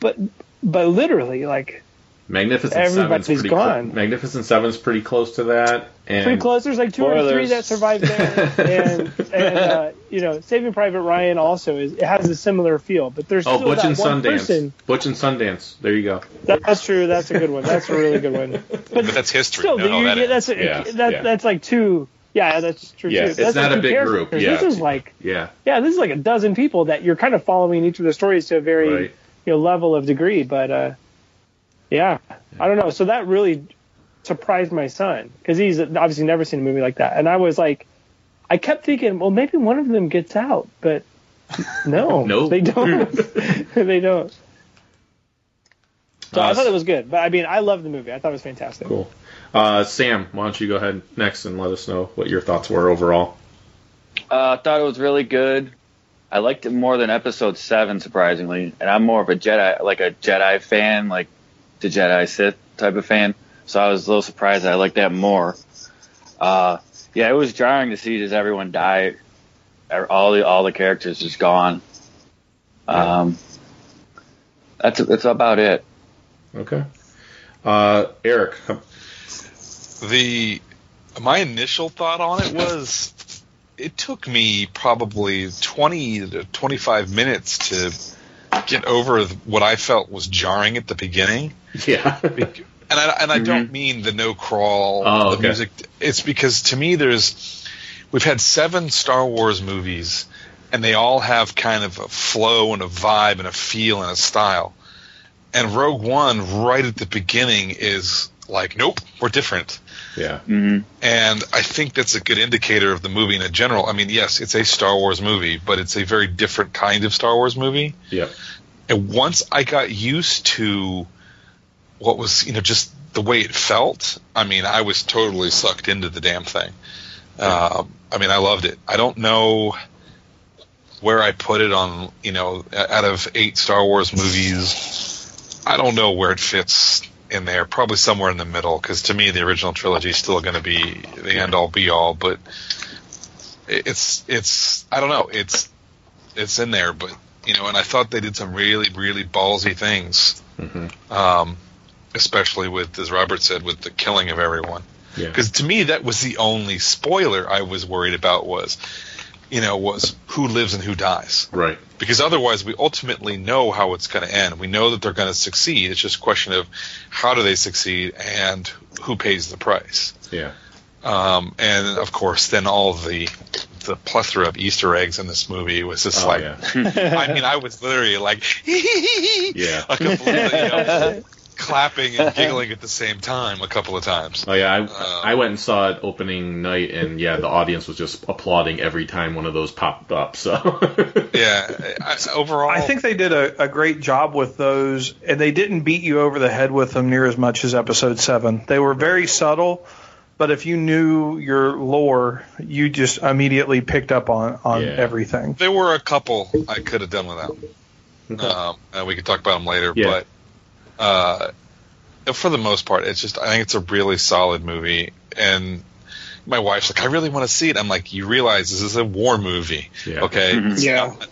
but but literally, like Magnificent Everybody's Seven's pretty gone. Cl- Magnificent Seven's pretty close to that. And pretty close. There's like two or three that survived there, and and uh, you know, Saving Private Ryan also is it has a similar feel, but there's Oh, still Butch that and one Sundance. person. Butch and Sundance. There you go. That, that's true. That's a good one. That's a really good one. But, But that's history. still, No, no, you- that yeah, that's a, Yeah, that, yeah. that's like two. Yeah, that's true Yeah, too. it's That's not like a big characters. group, yeah. This is like Yeah. yeah, this is like a dozen people that you're kind of following each of the stories to a very Right. you know level of degree. But uh, yeah, I don't know. So that really surprised my son because he's obviously never seen a movie like that, and I was like, I kept thinking, well, maybe one of them gets out, but no, No. they don't. they don't. So I Uh, thought it was good, but I mean, I love the movie. I thought it was fantastic. Cool. Uh, Sam, why don't you go ahead next and let us know what your thoughts were overall? Uh, I thought it was really good. I liked it more than episode seven, surprisingly. And I'm more of a Jedi, like a Jedi fan, like the Jedi Sith type of fan. So I was a little surprised that I liked that more. Uh, yeah, it was jarring to see just everyone die. All the all the characters just gone. Um, that's that's about it. Okay. Uh, Eric, the my initial thought on it was it took me probably 20 to 25 minutes to get over what I felt was jarring at the beginning. Yeah. And I, and I don't mean the no crawl, Oh, the okay. music. It's because to me, there's we've had seven Star Wars movies, and they all have kind of a flow and a vibe and a feel and a style. And Rogue One, right at the beginning, is like, nope, we're different. Yeah. Mm-hmm. And I think that's a good indicator of the movie in general. I mean, yes, it's a Star Wars movie, but it's a very different kind of Star Wars movie. Yep. And once I got used to what was, you know, just the way it felt, I mean, I was totally sucked into the damn thing. Um, I mean, I loved it. I don't know where I put it on, you know, out of eight Star Wars movies, I don't know where it fits in there. Probably somewhere in the middle, because to me, the original trilogy is still going to be the end all be all. But it's it's I don't know. It's it's in there, but you know, and I thought they did some really really ballsy things. Mm-hmm. Um, especially with, as Robert said, with the killing of everyone. Yeah. Because to me, that was the only spoiler I was worried about was, you know, was who lives and who dies. Right. Because otherwise, we ultimately know how it's going to end. We know that they're going to succeed. It's just a question of how do they succeed and who pays the price. Yeah. Um, and of course, then all the the plethora of Easter eggs in this movie was just Oh, like, yeah. I mean, I was literally like, Yeah. a couple of, you know, clapping and giggling at the same time a couple of times. Oh yeah, I Uh, I went and saw it opening night, and yeah, the audience was just applauding every time one of those popped up. So Yeah, I, overall, I think they did a, a great job with those, and they didn't beat you over the head with them near as much as Episode Seven. They were very subtle, but if you knew your lore, you just immediately picked up on on Yeah. everything. there were a couple I could have done without. Um, and we can talk about them later, Yeah. but uh, for the most part, it's just I think it's a really solid movie. And my wife's like, I really want to see it. I'm like, you realize this is a war movie, Yeah. okay? It's Yeah. not-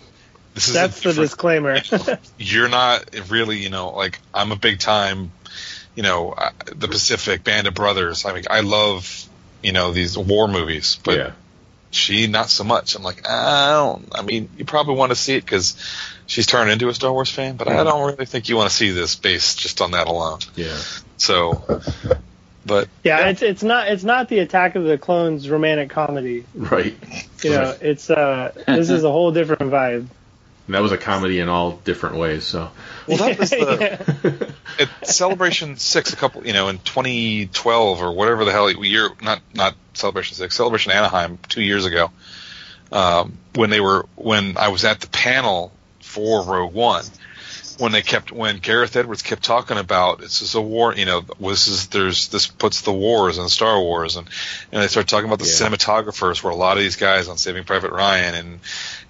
This is That's the disclaimer. you're not really, you know, like I'm a big time, you know, uh, the Pacific Band of Brothers. I mean, I love, you know, these war movies, but yeah, she not so much. I'm like, I don't. I mean, you probably want to see it because she's turned into a Star Wars fan, but I don't really think you want to see this based just on that alone. yeah, So, but yeah, it's it's not it's not the Attack of the Clones romantic comedy. right. You know, it's uh this is a whole different vibe. And that was a comedy in all different ways. So well, that was the Yeah. at Celebration Six a couple, you know, in 2012 or whatever the hell year, not not Celebration Six, Celebration Anaheim two years ago, um, when they were when I was at the panel for Rogue One, when they kept when Gareth Edwards kept talking about this is a war, you know, this is there's this puts the wars in Star Wars, and and they started talking about the Yeah. cinematographers, where a lot of these guys on Saving Private Ryan and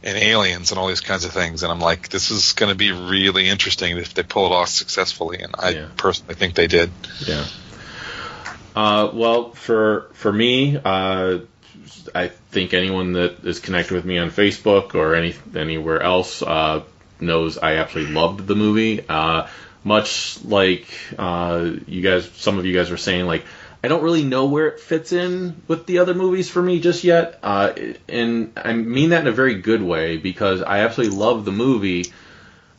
and Aliens and all these kinds of things, and I'm like, this is going to be really interesting if they pull it off successfully, and I Yeah. personally think they did. yeah. Uh, well, for for me, uh, I think anyone that is connected with me on Facebook or any anywhere else uh, knows I absolutely loved the movie. Uh, much like uh, you guys, some of you guys were saying, like I don't really know where it fits in with the other movies for me just yet, uh, and I mean that in a very good way because I absolutely love the movie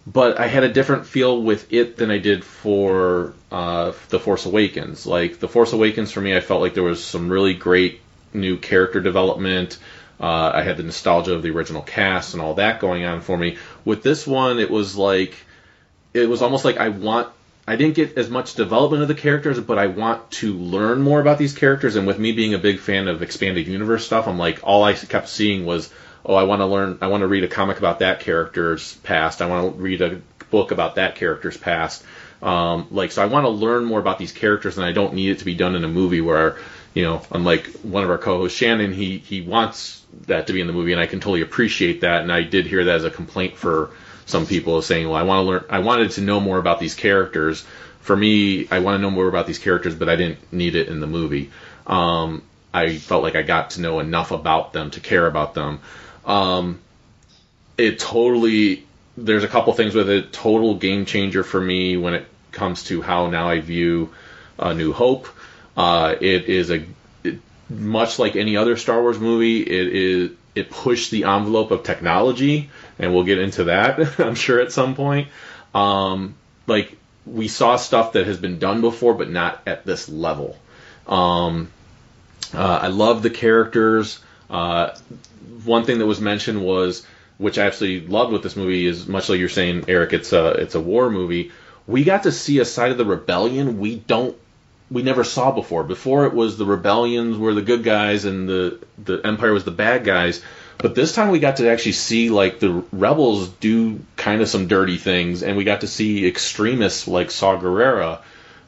but I had a different feel with it than I did for uh, The Force Awakens. Like The Force Awakens, for me, I felt like there was some really great new character development. Uh, I had the nostalgia of the original cast and all that going on for me. With this one, it was like it was almost like I want. I didn't get as much development of the characters, but I want to learn more about these characters. And with me being a big fan of expanded universe stuff, I'm like, all I kept seeing was, oh, I want to learn, I want to read a comic about that character's past. I want to read a book about that character's past. Um, like, so I want to learn more about these characters, and I don't need it to be done in a movie where, you know, unlike one of our co-hosts, Shannon, he he wants that to be in the movie, and I can totally appreciate that. And I did hear that as a complaint for some people saying, well, I want to learn, I wanted to know more about these characters. For me, I want to know more about these characters, but I didn't need it in the movie. Um, I felt like I got to know enough about them to care about them. Um, it totally, there's a couple things with it. Total game changer for me when it comes to how now I view uh, New Hope. Uh, it is a it, much like any other Star Wars movie. It is it pushed the envelope of technology, and we'll get into that, I'm sure, at some point. Um, like we saw stuff that has been done before, but not at this level. Um, uh, I love the characters. Uh, one thing that was mentioned was, which I absolutely loved with this movie, is much like you're saying, Eric, it's a it's a war movie. We got to see a side of the rebellion we don't we never saw before. Before it was the rebellions were the good guys and the the empire was the bad guys. But this time we got to actually see like the rebels do kind of some dirty things, and we got to see extremists like Saw Gerrera,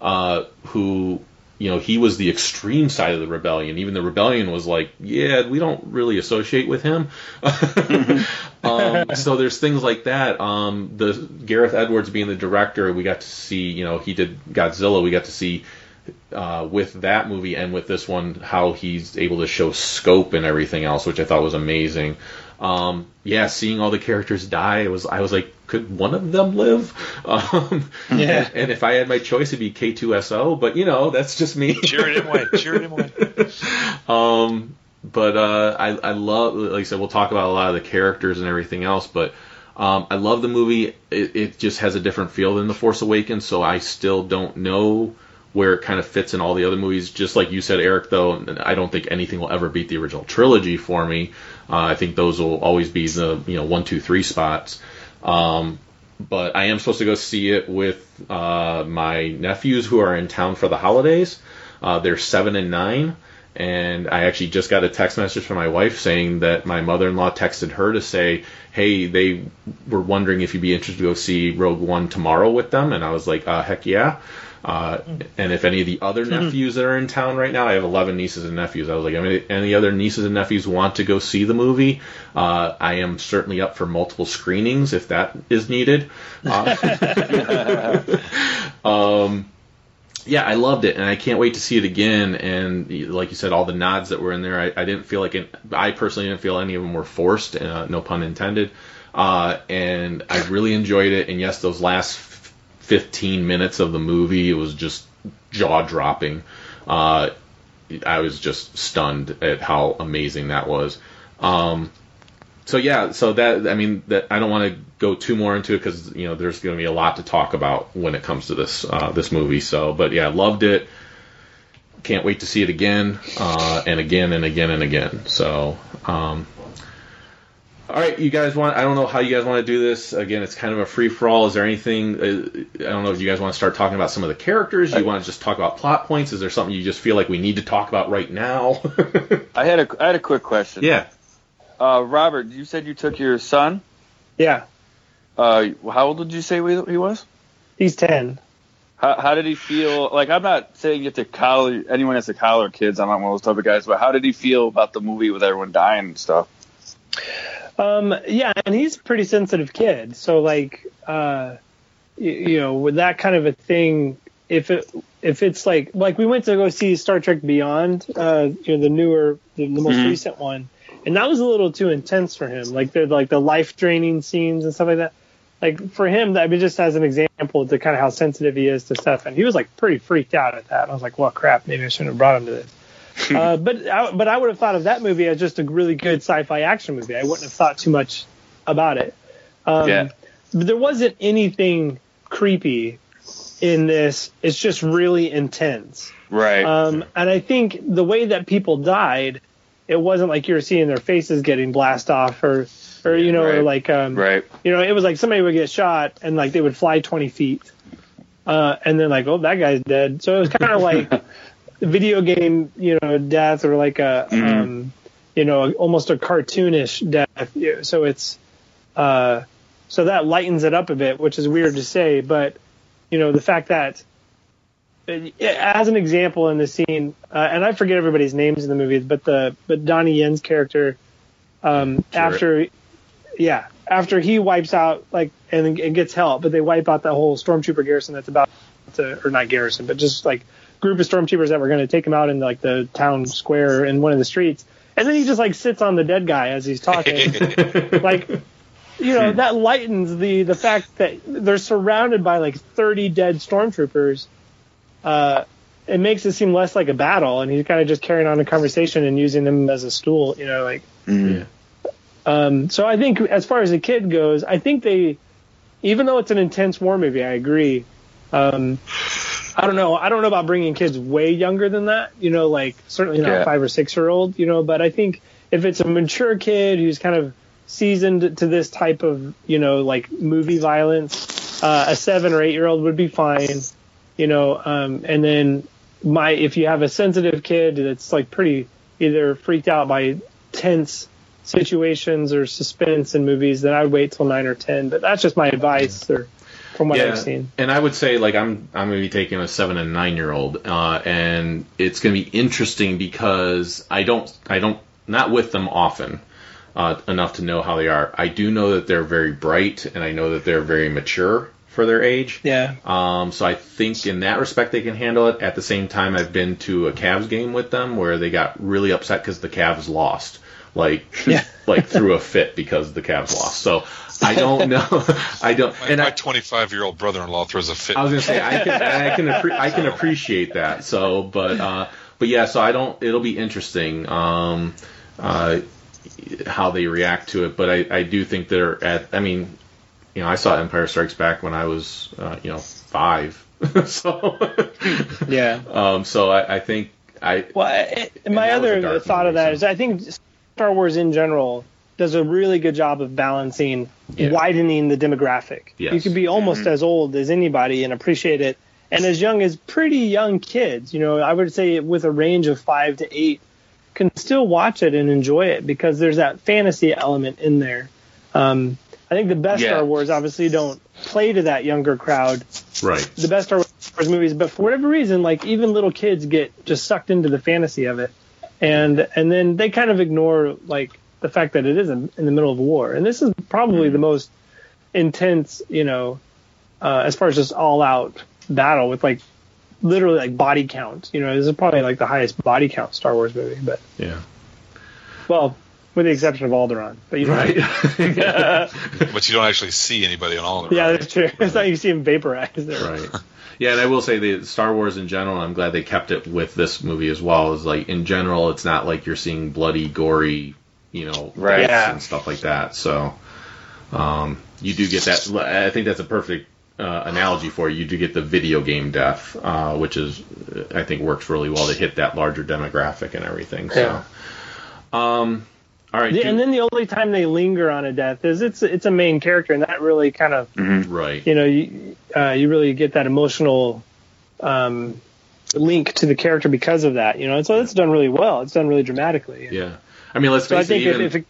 uh, who you know he was the extreme side of the rebellion. Even the rebellion was like, yeah, we don't really associate with him. um, so there's things like that. Um, the Gareth Edwards being the director, we got to see. You know, he did Godzilla. We got to see uh, with that movie and with this one how he's able to show scope and everything else, which I thought was amazing. Um, yeah, seeing all the characters die, it was I was like, could one of them live? Um, Yeah. And, and if I had my choice, it'd be K2SO, but you know, that's just me. Chirrut Îmwe. Chirrut Îmwe. Um, but uh, I I love, like I said, we'll talk about a lot of the characters and everything else, but. Um, I love the movie. It, it just has a different feel than The Force Awakens, so I still don't know where it kind of fits in all the other movies. Just like you said, Eric, though, I don't think anything will ever beat the original trilogy for me. Uh, I think those will always be the you know one, two, three spots. Um, but I am supposed to go see it with uh, my nephews who are in town for the holidays. Uh, they're seven and nine. And I actually just got a text message from my wife saying that my mother-in-law texted her to say, "Hey, they were wondering if you'd be interested to go see Rogue One tomorrow with them." And I was like, uh, "Heck yeah!" Uh, and if any of the other nephews that are in town right now, I have 11 nieces and nephews. I was like, any, any other nieces and nephews want to go see the movie? Uh, I am certainly up for multiple screenings if that is needed. Uh, um, yeah, I loved it, and I can't wait to see it again. And like you said, all the nods that were in there, I, I didn't feel like it, I personally didn't feel any of them were forced, uh, no pun intended. Uh, and I really enjoyed it. And yes, those last 15 minutes of the movie, it was just jaw dropping. Uh, I was just stunned at how amazing that was. Um, so yeah, so that I mean that I don't want to go too more into it because you know there's going to be a lot to talk about when it comes to this uh, this movie. So, but yeah, I loved it. Can't wait to see it again uh, and again and again and again. So, um, all right, you guys want? I don't know how you guys want to do this. Again, it's kind of a free for all. Is there anything? Uh, I don't know if you guys want to start talking about some of the characters. You want to just talk about plot points? Is there something you just feel like we need to talk about right now? I had a I had a quick question. yeah. Uh, Robert, you said you took your son. Yeah, Uh, how old did you say he was? he's ten. How, how did he feel? Like, I'm not saying you have to collar anyone has to collar kids. I'm not one of those type of guys. But how did he feel about the movie with everyone dying and stuff? Um, yeah, and he's a pretty sensitive kid. So like, uh, you, you know, with that kind of a thing, if it if it's like like we went to go see Star Trek Beyond, uh, you know, the newer, the, the most Mhm. recent one, and that was a little too intense for him. Like the like the life draining scenes and stuff like that. Like for him, I mean, just as an example to kind of how sensitive he is to stuff, and he was like pretty freaked out at that. I was like, well, crap, maybe I shouldn't have brought him to this. uh, but I, but I would have thought of that movie as just a really good sci-fi action movie. I wouldn't have thought too much about it. Um, Yeah. But there wasn't anything creepy in this. It's just really intense. Right. Um, and I think the way that people died, it wasn't like you were seeing their faces getting blasted off or or you know, or like um, Right. you know, it was like somebody would get shot and like they would fly 20 feet, uh, and then like, oh, that guy's dead. So it was kind of like video game, you know, death or like a, Mhm. um, you know, almost a cartoonish death. So it's, uh, so that lightens it up a bit, which is weird to say, but you know, the fact that uh, as an example in the scene, uh, and I forget everybody's names in the movie, but the but Donnie Yen's character, um, after, yeah, after he wipes out like and, and gets help, but they wipe out the whole stormtrooper garrison that's about to, or not garrison, but just like group of stormtroopers that were going to take him out in like the town square in one of the streets, and then he just like sits on the dead guy as he's talking, like. You know that lightens the the fact that they're surrounded by like 30 dead stormtroopers uh, it makes it seem less like a battle, and he's kind of just carrying on a conversation and using them as a stool, you know, like. Yeah. Um, so I think as far as the kid goes, I think they, even though it's an intense war movie, I agree. Um, I don't know. I don't know about bringing kids way younger than that. You know, like certainly not Yeah. five or six year old. You know, but I think if it's a mature kid who's kind of seasoned to this type of you know like movie violence, uh, a seven or eight year old would be fine. You know, um, and then my if you have a sensitive kid that's like pretty either freaked out by tense situations or suspense in movies, then I would wait till nine or ten. But that's just my advice, or from what yeah, I've seen. and I would say like I'm I'm gonna be taking a seven and nine year old, uh, and it's gonna be interesting because I don't I don't not with them often uh, enough to know how they are. I do know that they're very bright, and I know that they're very mature for their age. Yeah. Um, so I think in that respect they can handle it. At the same time, I've been to a Cavs game with them where they got really upset because the Cavs lost, like Yeah. like threw a fit because the Cavs lost. So I don't know. I don't. My, and my 25 year old brother in law throws a fit. I was gonna say I can I can appre- I can appreciate that. So, but uh, but yeah. So I don't. It'll be interesting. Um, uh, how they react to it, but I, I do think they're at. I mean, you know, I saw Empire Strikes Back when I was, uh, you know, five. so, Yeah. um, so I, I think I. Well, I, And my that was a other dark thought of movie, that so- is I think Star Wars in general does a really good job of balancing Yeah. widening the demographic. Yes. You could be almost as old as anybody and appreciate it, and as young as pretty young kids. You know, I would say with a range of five to eight can still watch it and enjoy it because there's that fantasy element in there. Um, I think the best Yeah. Star Wars obviously don't play to that younger crowd Right. the best Star Wars movies, but for whatever reason, like even little kids get just sucked into the fantasy of it, and and then they kind of ignore like the fact that it is in, in the middle of war, and this is probably the most intense, you know, uh, as far as just all out battle with like literally like body count. You know, this is probably like the highest body count Star Wars movie, but Yeah. well, with the exception of Alderaan, but you know, Right. but you don't actually see anybody on all of yeah, that's true. It's not you see him vaporize there. right. Yeah, and I will say the Star Wars in general. I'm glad they kept it with this movie as well. Is like in general, it's not like you're seeing bloody, gory, you know, Right. Yeah. and stuff like that. So, um, you do get that. I think that's a perfect uh, analogy for you. You do get the video game death, uh, which is I think works really well to hit that larger demographic and everything. So, um, all right, The- and then the only time they linger on a death is it's it's a main character, and that really kind of right, you know you uh, you really get that emotional um, link to the character because of that. You know, and so it's done really well. It's done really dramatically. yeah. I mean, let's So I face it. think Even, if, if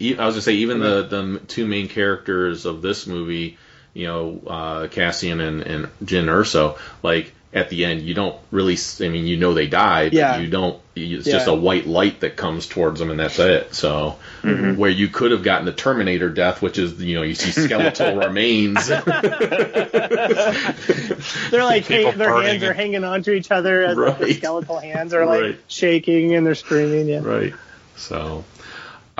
it, I was gonna say even the the two main characters of this movie, you know, uh, Cassian and and Jyn Erso, like at the end, you don't really. s- I mean, you know they die, but Yeah. you don't. you- It's just a white light that comes towards them, and that's it. So, Mm-hmm. where you could have gotten the Terminator death, which is you know you see skeletal remains. they're like People hang, their burning hands are it. hanging onto each other as like, the Right. skeletal hands are like Right. shaking and they're screaming. Yeah. right. So.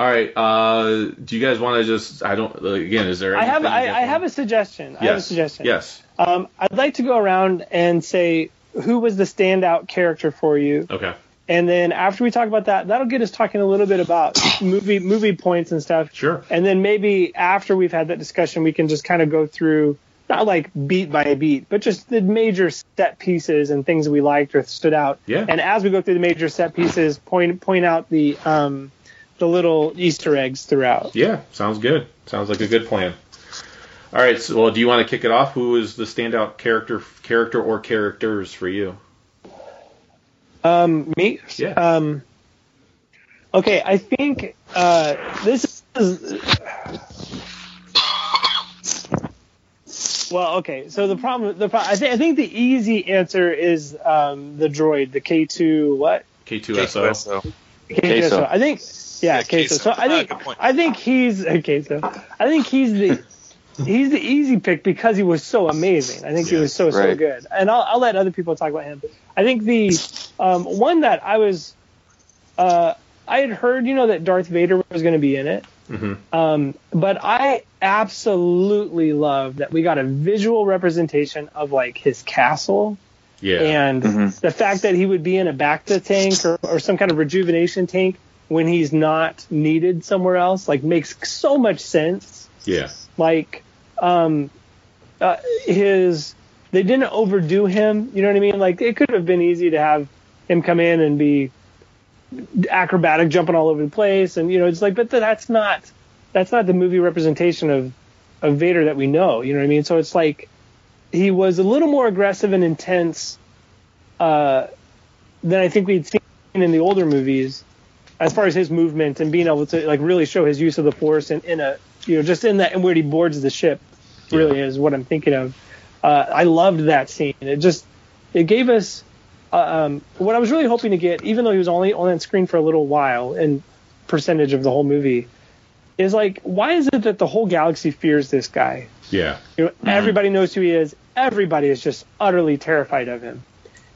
All right. Uh, do you guys want to just? I don't. Again, is there? I have I, I have a suggestion. I have a suggestion. Yes. Um, I'd like to go around and say who was the standout character for you, Okay. and then after we talk about that, that'll get us talking a little bit about movie movie points and stuff. Sure. And then maybe after we've had that discussion, we can just kind of go through not like beat by beat, but just the major set pieces and things that we liked or stood out. Yeah. And as we go through the major set pieces, point point out the um, the little Easter eggs throughout. Yeah, sounds good. Sounds like a good plan. All right, so well, do you want to kick it off? Who is the standout character, character or characters for you? Um, me? Yeah. Um, okay, I think uh, this is. Well, okay. So the problem, the pro- I think, I think the easy answer is um, the droid, the K two what? K2SO. So, K2SO. I think, yeah, Yeah, Queso. queso. So I think, good point. I think he's okay. So I think he's the he's the easy pick because he was so amazing. I think he was so so good. And I'll, I'll let other people talk about him. I think the um, one that I was, uh, I had heard, you know, that Darth Vader was going to be in it. Mhm. Um, but I absolutely love that we got a visual representation of like his castle Yeah. and Mhm. the fact that he would be in a Bacta tank or, or some kind of rejuvenation tank when he's not needed somewhere else, like makes so much sense. yeah. Like, um, uh, his, they didn't overdo him. You know what I mean? Like, it could have been easy to have him come in and be acrobatic, jumping all over the place, and you know, it's like, but that's not, that's not the movie representation of, of Vader that we know. You know what I mean? So it's like, he was a little more aggressive and intense uh, than I think we'd seen in the older movies, as far as his movement and being able to like really show his use of the force in, in a you know just in that and where he boards the ship really is what I'm thinking of. Uh, I loved that scene. It just it gave us uh, um, what I was really hoping to get, even though he was only on screen for a little while and percentage of the whole movie, is like why is it that the whole galaxy fears this guy? Yeah. You know, mm-hmm. everybody knows who he is. Everybody is just utterly terrified of him.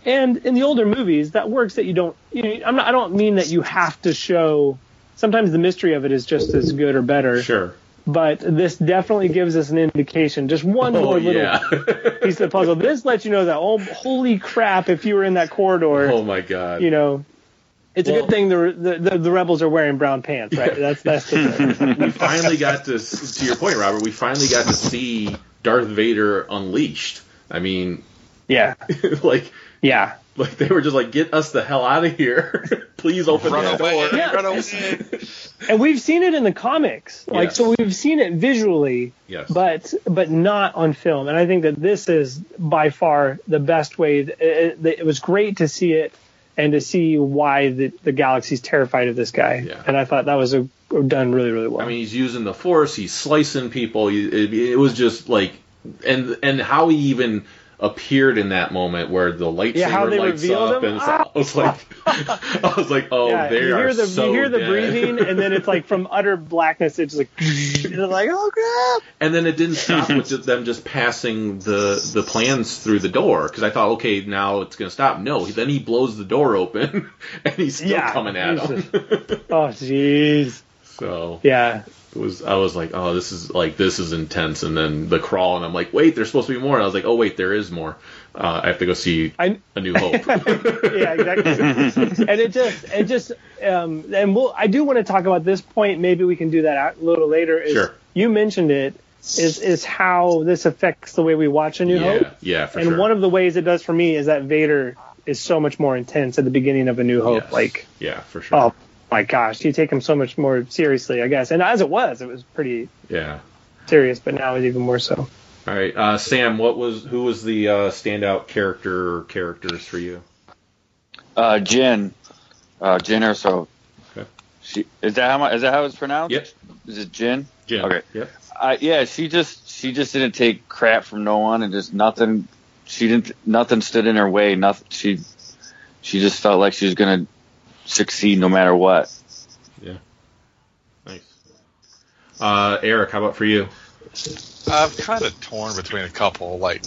And in the older movies, that works. That you don't. You know, I'm not. I don't mean that you have to show. Sometimes the mystery of it is just as good or better. Sure. But this definitely gives us an indication. Just one Oh more little yeah. piece of the puzzle. This lets you know that. Oh, holy crap! If you were in that corridor, oh my god. you know, it's a good thing the, the the the rebels are wearing brown pants, right? That's that's the thing we finally got to to your point, Robert. We finally got to see Darth Vader unleashed. I mean, yeah, like yeah. like they were just like, get us the hell out of here. Please open run that away, door. Yeah. run away. and we've seen it in the comics like Yes. so we've seen it visually Yes. but but not on film and i think that this is by far the best way it, it, it was great to see it and to see why the, the galaxy's terrified of this guy Yeah. and i thought that was a, done really really well I mean, he's using the Force. He's slicing people. He, it, it was just like, and and how he even appeared in that moment where the lightsaber Yeah, lights up, him? and it's, ah! I was like, I was like, oh, yeah, they you are hear the so you hear the dead. breathing and then it's like from utter blackness it's like like oh crap And then it didn't stop with just them just passing the the plans through the door because I thought, okay, now it's gonna stop. No, then he blows the door open and he's still Yeah, coming at him. oh jeez so yeah was I was like, oh, this is like this is intense. And then the crawl, and I'm like, wait, there's supposed to be more. And I was like, oh wait, there is more. Uh, I have to go see I, A New Hope. yeah, exactly. and it just, it just, um, and we'll, I do want to talk about this point. Maybe we can do that a little later. Is Sure. You mentioned it. Is is how this affects the way we watch A New yeah, Hope. yeah, for sure. and sure. one of the ways it does for me is that Vader is so much more intense at the beginning of A New Hope. Yes. Like, yeah, for sure. oh my gosh, you take him so much more seriously, I guess. And as it was, it was pretty Yeah. serious, but now it's even more so. All right, uh, Sam. What was who was the uh, standout character or characters for you? Uh, Jin, uh, Jyn Erso. Okay. She is that how mu- is that how it's pronounced? Yep. Is it Jin? Jim. Okay. Yep. Uh, yeah, she just she just didn't take crap from no one, and just nothing. She didn't nothing stood in her way. Nothing. She she just felt like she was gonna succeed no matter what. Yeah. Nice. Uh, Eric, how about for you? I'm kind of torn between a couple. Like,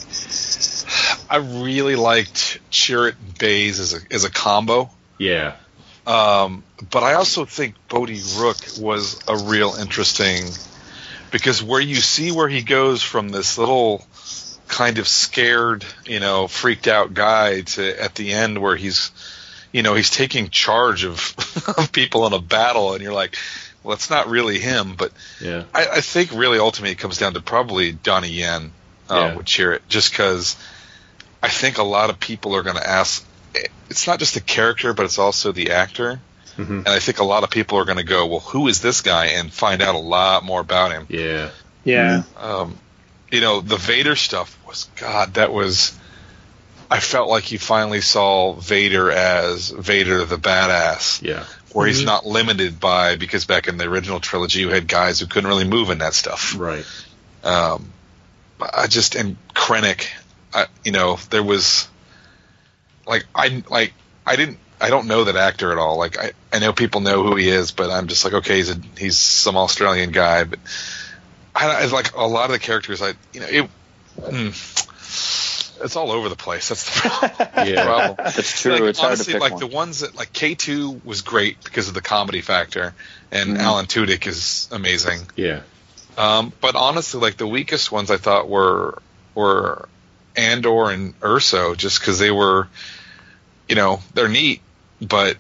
I really liked Chirrut and Baze as a as a combo, Yeah. um, but I also think Bodhi Rook was a real interesting because where you see where he goes from this little kind of scared, you know, freaked out guy to at the end where he's, you know, he's taking charge of, of people in a battle, and you're like, well, it's not really him, but Yeah. I, I think really ultimately it comes down to probably Donnie Yen uh, Yeah. would Chirrut, just because I think a lot of people are going to ask. It's not just the character, but it's also the actor. Mhm. and I think a lot of people are going to go, well, who is this guy, and find out a lot more about him. Yeah. Yeah. Um, you know, the Vader stuff was God. That was. I felt like you finally saw Vader as Vader the badass. Yeah. Where he's Mhm. not limited by because back in the original trilogy you had guys who couldn't really move in that stuff. Right. Um, I just and Krennic, I, you know, there was like I like I didn't I don't know that actor at all. Like I, I know people know who he is, but I'm just like okay, he's a, he's some Australian guy, but I, I like a lot of the characters. I you know it. mm, it's all over the place. That's the problem. Yeah. problem. It's true. Like, it's hard honestly, to pick like one. the ones that like K two was great because of the comedy factor, and Mhm. Alan Tudyk is amazing. Yeah. Um, but honestly, like the weakest ones I thought were were Andor and Erso, just because they were, you know, they're neat, but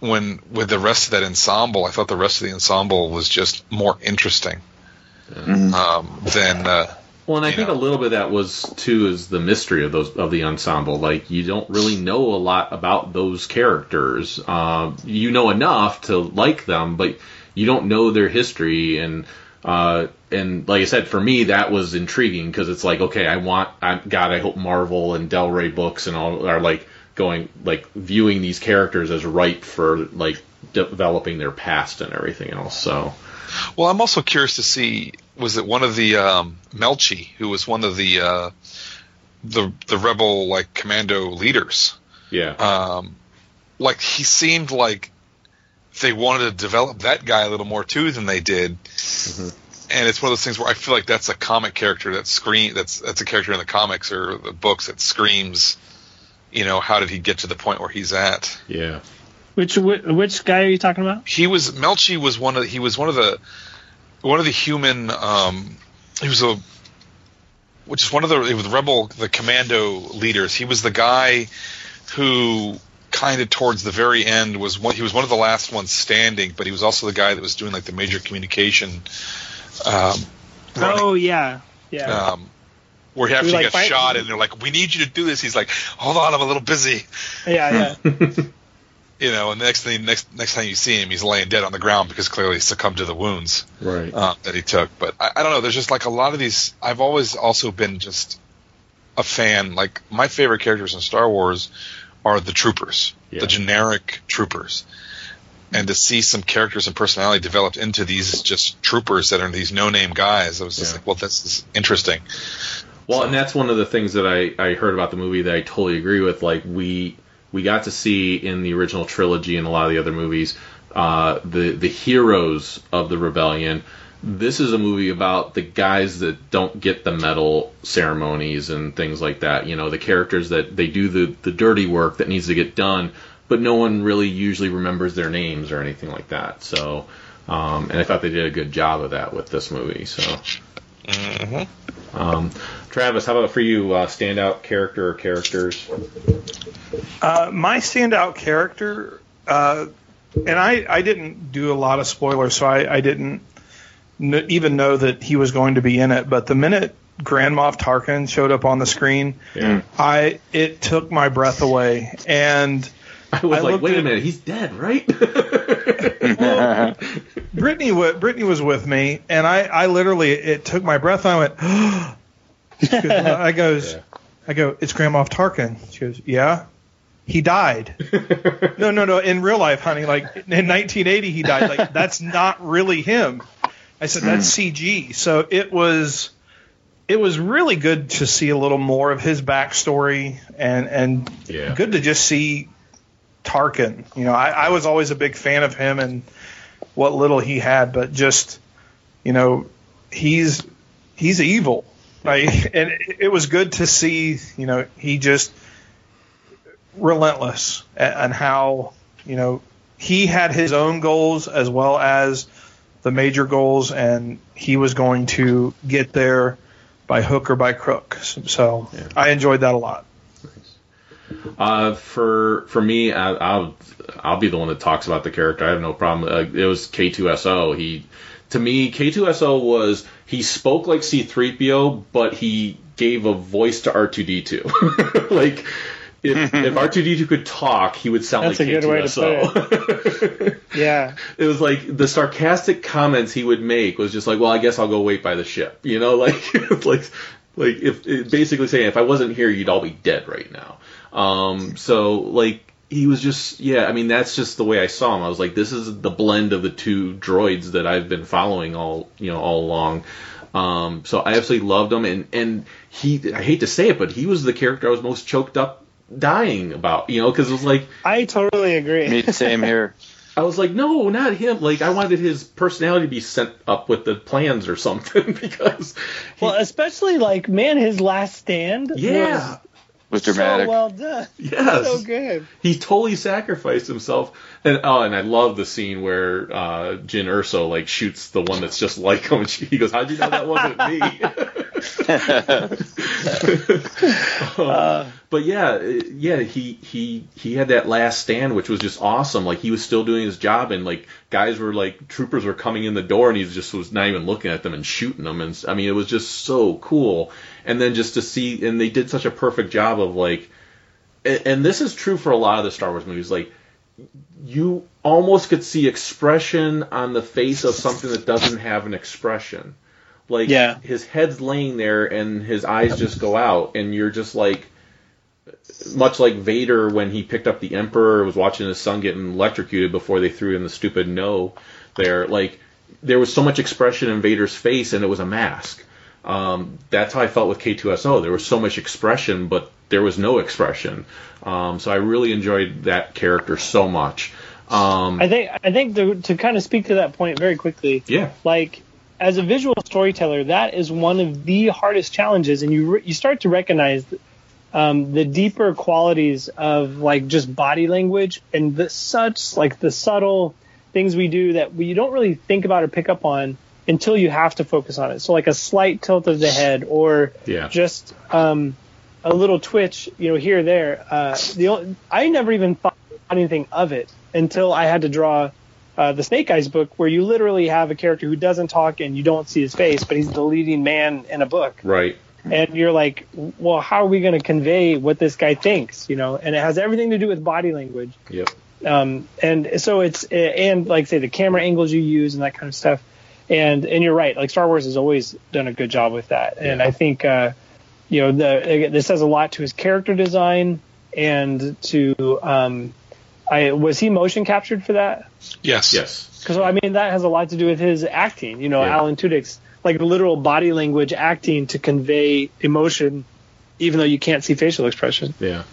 when with the rest of that ensemble, I thought the rest of the ensemble was just more interesting Mhm. um, than. Uh, Well, and I think know. a little bit of that was too is the mystery of those of the ensemble. Like you don't really know a lot about those characters. Um, you know enough to like them, but you don't know their history. And uh, and like I said, for me that was intriguing because it's like okay, I want I, God, I hope Marvel and Del Rey books and all are like going like viewing these characters as ripe for like developing their past and everything else. So well, I'm also curious to see was it one of the um, Melshi who was one of the uh, the the rebel like commando leaders. yeah, um, like he seemed like they wanted to develop that guy a little more too than they did. And it's one of those things where I feel like that's a comic character that scream that's that's a character in the comics or the books that screams, you know, how did he get to the point where he's at? yeah, Which which guy are you talking about? He was Melshi was one of he was one of the one of the human um he was a which is one of the it was rebel the commando leaders. He was the guy who kind of towards the very end was one he was one of the last ones standing, but he was also the guy that was doing like the major communication um Oh yeah, yeah. um where he actually like, gets shot and they're like, We need you to do this. He's like, Hold on, I'm a little busy yeah, yeah. you know, and the next thing next next time you see him he's laying dead on the ground because clearly he succumbed to the wounds. right. uh, that he took. But I, I don't know. There's just like a lot of these. I've always also been just a fan. Like my favorite characters in Star Wars are the troopers, Yeah. the generic troopers. And to see some characters and personality developed into these just troopers that are these no-name guys, I was just Yeah. like, well, this is interesting. Well, and that's one of the things that I, I heard about the movie that I totally agree with. Like we we got to see in the original trilogy and a lot of the other movies, uh, the the heroes of the rebellion. This is a movie about the guys that don't get the medal ceremonies and things like that. You know, the characters that they do the the dirty work that needs to get done, but no one really usually remembers their names or anything like that. So, um, and I thought they did a good job of that with this movie. So. Um, Travis, how about for you? Uh, standout character or characters? Uh, my standout character, uh, and I, I didn't do a lot of spoilers, so I, I didn't kn- even know that he was going to be in it. But the minute Grand Moff Tarkin showed up on the screen, Yeah. I it took my breath away. And I was I like, looked wait a minute, he's dead, right? well, Brittany, wa- Brittany was with me, and I, I literally it took my breath. I went. 'Cause I goes, Yeah. I go, it's Grand Moff Tarkin. She goes, yeah. He died. no, no, no. In real life, honey, like in 1980, he died. Like that's not really him. I said that's CG. So it was, it was really good to see a little more of his backstory, and and Yeah. good to just see Tarkin. You know, I, I was always a big fan of him and what little he had, but just, you know, he's he's evil, right? And it, it was good to see, you know, he just relentless and, how, you know, he had his own goals as well as the major goals, and he was going to get there by hook or by crook. So, so Yeah. I enjoyed that a lot. Uh, for for me, I, I'll I'll be the one that talks about the character. I have no problem. Uh, it was K2SO. He to me, K2SO was he spoke like C3PO, but he gave a voice to R2D2. like if, if R2D2 could talk, he would sound That's like a good way K2SO. Yeah. it was like the sarcastic comments he would make was just like, well, I guess I'll go wait by the ship. You know, like like like if basically saying if I wasn't here, you'd all be dead right now. Um, so like he was just yeah. I mean, that's just the way I saw him. I was like, this is the blend of the two droids that I've been following all you know all along. Um, so I absolutely loved him, and and he I hate to say it, but he was the character I was most choked up dying about. You know, because it was like I totally agree. Me, same here. I was like, no, not him. Like, I wanted his personality to be sent up with the plans or something because, well, especially like man, his last stand. yeah, Was Was dramatic. so well done. yes, So good. he totally sacrificed himself. And oh, and I love the scene where uh, Jyn Erso like shoots the one that's just like him. And she, he goes, "How'd you know that wasn't me?" Um, but yeah, yeah, he he he had that last stand, which was just awesome. Like he was still doing his job, and like guys were like troopers were coming in the door, and he just was not even looking at them and shooting them. And I mean, it was just so cool. And then just to see, and they did such a perfect job of like, and, and this is true for a lot of the Star Wars movies, like you almost could see expression on the face of something that doesn't have an expression. Like Yeah. his head's laying there and his eyes just go out, and you're just like, much like Vader when he picked up the Emperor, was watching his son getting electrocuted before they threw in the stupid no. There, like there was so much expression in Vader's face, and it was a mask. Um, that's how I felt with K2SO. There was so much expression, but there was no expression. Um, so I really enjoyed that character so much. Um, I think I think to, to kind of speak to that point very quickly. yeah, like as a visual storyteller, that is one of the hardest challenges, and you re- you start to recognize um, the deeper qualities of like just body language and the such like the subtle things we do that we don't really think about or pick up on until you have to focus on it. So like a slight tilt of the head or Yeah. just um, a little twitch, you know, here or there. Uh, the only, I never even thought anything of it until I had to draw uh, the Snake Eyes book, where you literally have a character who doesn't talk and you don't see his face, but he's the leading man in a book, right. and you're like, well, how are we going to convey what this guy thinks, you know? And it has everything to do with body language. Yep. Um, and so it's and like say the camera angles you use and that kind of stuff. And and you're right, like Star Wars has always done a good job with that. And Yeah. I think uh, you know the this says a lot to his character design and to um, I was he motion captured for that? Yes. Yes. Because I mean that has a lot to do with his acting. You know, Yeah. Alan Tudyk's like literal body language acting to convey emotion, even though you can't see facial expression. Yeah.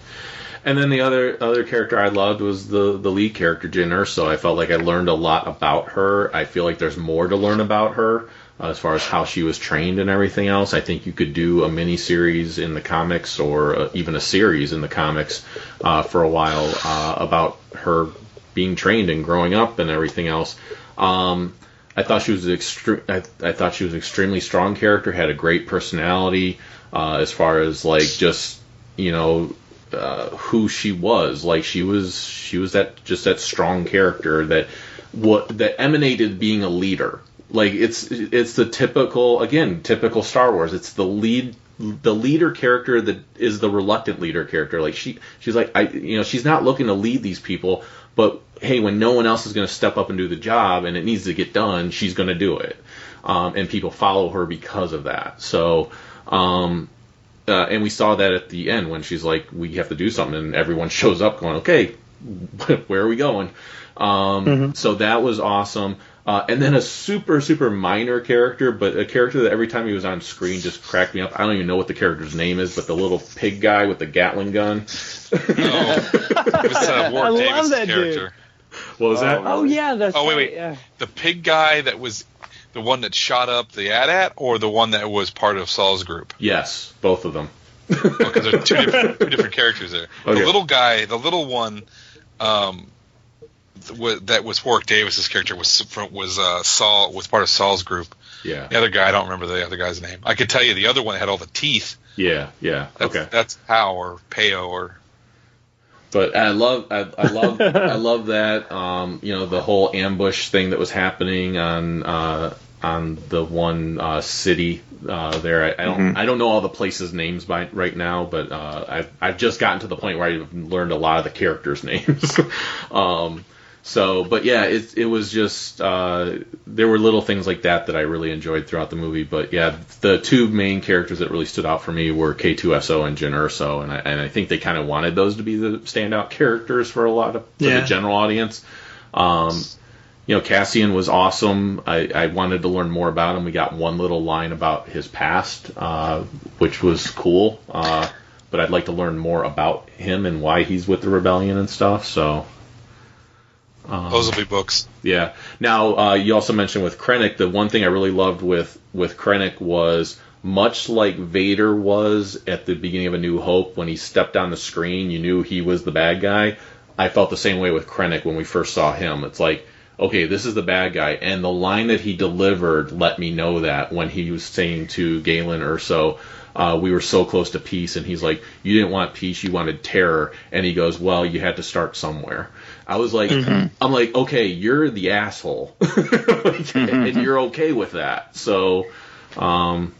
And then the other other character I loved was the the lead character Jyn Erso. I felt like I learned a lot about her. I feel like there's more to learn about her uh, as far as how she was trained and everything else. I think you could do a mini series in the comics or uh, even a series in the comics uh, for a while uh, about her being trained and growing up and everything else. Um, I thought she was extre- I, I thought she was an extremely strong character. Had a great personality as far as like just you know uh, who she was. Like she was she was that just that strong character that what that emanated being a leader. Like it's it's the typical again typical Star Wars. It's the lead the leader character that is the reluctant leader character. Like she she's like I you know she's not looking to lead these people, but hey, when no one else is going to step up and do the job and it needs to get done, she's going to do it. Um, and people follow her because of that. So um, uh, and we saw that at the end when she's like, "We have to do something," and everyone shows up, going, "Okay, where are we going?" Um, So that was awesome. Uh, and then a super super minor character, but a character that every time he was on screen just cracked me up. I don't even know what the character's name is, but the little pig guy with the Gatling gun. No. It was uh, I Ward love Davis' that dude. character. What was that? Oh yeah, that's Oh, wait, right, wait. Yeah. The pig guy that was the one that shot up the AT-AT or the one that was part of Saw's group? Yes, both of them. Because there's two different, two different characters there. Okay. The little guy, the little one, um, that was Warwick Davis's character was was uh, Saw was part of Saw's group. Yeah, The other guy, I don't remember the other guy's name. I could tell you the other one had all the teeth. yeah, yeah. That's, Okay. that's How or Peo or But I love, I, I love, I love that. Um, you know, the whole ambush thing that was happening on uh, on the one uh, city uh, there. I, I don't Mhm. I don't know all the places' names by right now, but uh, I've I've just gotten to the point where I've learned a lot of the characters' names. um, so, but yeah, it it was just uh, there were little things like that that I really enjoyed throughout the movie. But yeah, the two main characters that really stood out for me were K2SO and Jyn Erso, and I and I think they kind of wanted those to be the standout characters for a lot of for Yeah. the general audience. Um, you know, Cassian was awesome. I, I wanted to learn more about him. We got one little line about his past, uh, which was cool. Uh, but I'd like to learn more about him and why he's with the rebellion and stuff. So, um, Those will be books. yeah. Now, uh, you also mentioned with Krennic, the one thing I really loved with with Krennic was much like Vader was at the beginning of A New Hope when he stepped on the screen, you knew he was the bad guy. I felt the same way with Krennic when we first saw him. It's like, okay, this is the bad guy, and the line that he delivered let me know that when he was saying to Galen Erso, uh, we were so close to peace, and he's like, you didn't want peace, you wanted terror, and he goes, well, you had to start somewhere. I was like, I'm like, okay, you're the asshole, Like, and you're okay with that. So, um,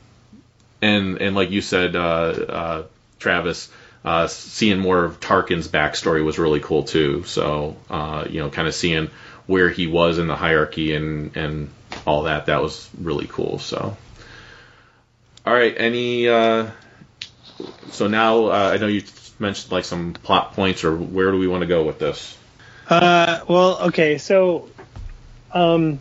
and and like you said, uh, uh, Travis, uh, seeing more of Tarkin's backstory was really cool too. So, uh, you know, kind of seeing where he was in the hierarchy and and all that, that was really cool. So, all right, any. Uh, so now uh, I know you mentioned like some plot points, or where do we want to go with this? Uh, well, okay, so, um,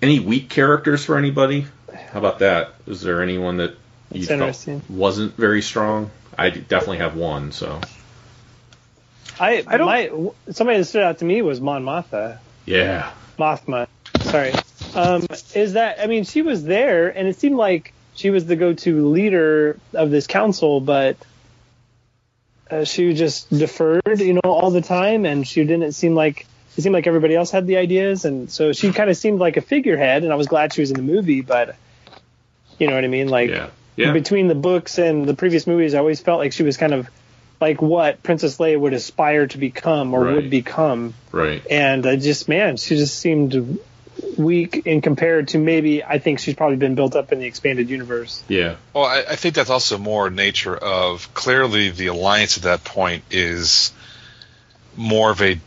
Any weak characters for anybody? How about that? Is there anyone that you felt wasn't very strong? I definitely have one. So I, I don't. My, somebody that stood out to me was Mon Mothma. yeah, Mothma. Sorry. Um, is that? I mean, she was there, and it seemed like she was the go-to leader of this council, but uh, she just deferred, you know, all the time, and she didn't seem like it seemed like everybody else had the ideas, and so she kind of seemed like a figurehead. And I was glad she was in the movie, but you know what I mean, like yeah, yeah. between the books and the previous movies, I always felt like she was kind of like what Princess Leia would aspire to become or Right. would become right. and I just man, she just seemed weak in compared to maybe I think she's probably been built up in the expanded universe. Yeah, Well, I, I think that's also more nature of clearly the alliance at that point is more of a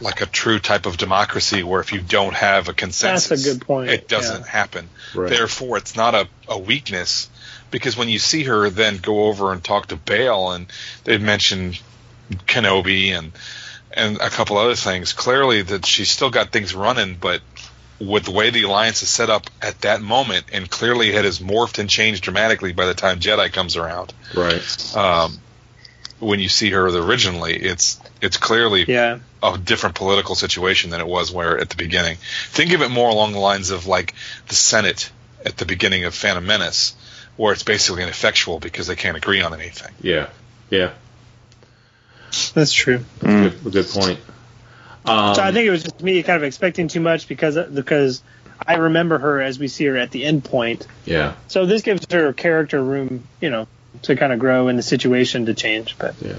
like a true type of democracy where if you don't have a consensus, That's a good point, It doesn't yeah. happen. Right. Therefore, it's not a, a weakness because when you see her then go over and talk to Bail and they mentioned Kenobi and and a couple other things, clearly that she's still got things running, but with the way the alliance is set up at that moment, and clearly it has morphed and changed dramatically by the time Jedi comes around. right. Um, when you see her originally, it's it's clearly Yeah. a different political situation than it was where at the beginning. Think of it more along the lines of like the Senate at the beginning of Phantom Menace, where it's basically ineffectual because they can't agree on anything. Yeah, yeah. That's true. That's a good, a good point. Um, so I think it was just me kind of expecting too much because because I remember her as we see her at the end point. yeah, So this gives her character room, you know, to kind of grow and the situation to change. But yeah.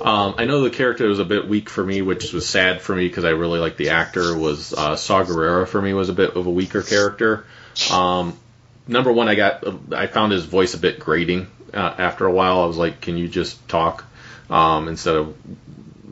Um, I know the character was a bit weak for me, which was sad for me because I really liked the actor. Was uh, Saw Gerrera for me was a bit of a weaker character. Um, number one, I got I found his voice a bit grating uh, after a while. I was like, can you just talk um, instead of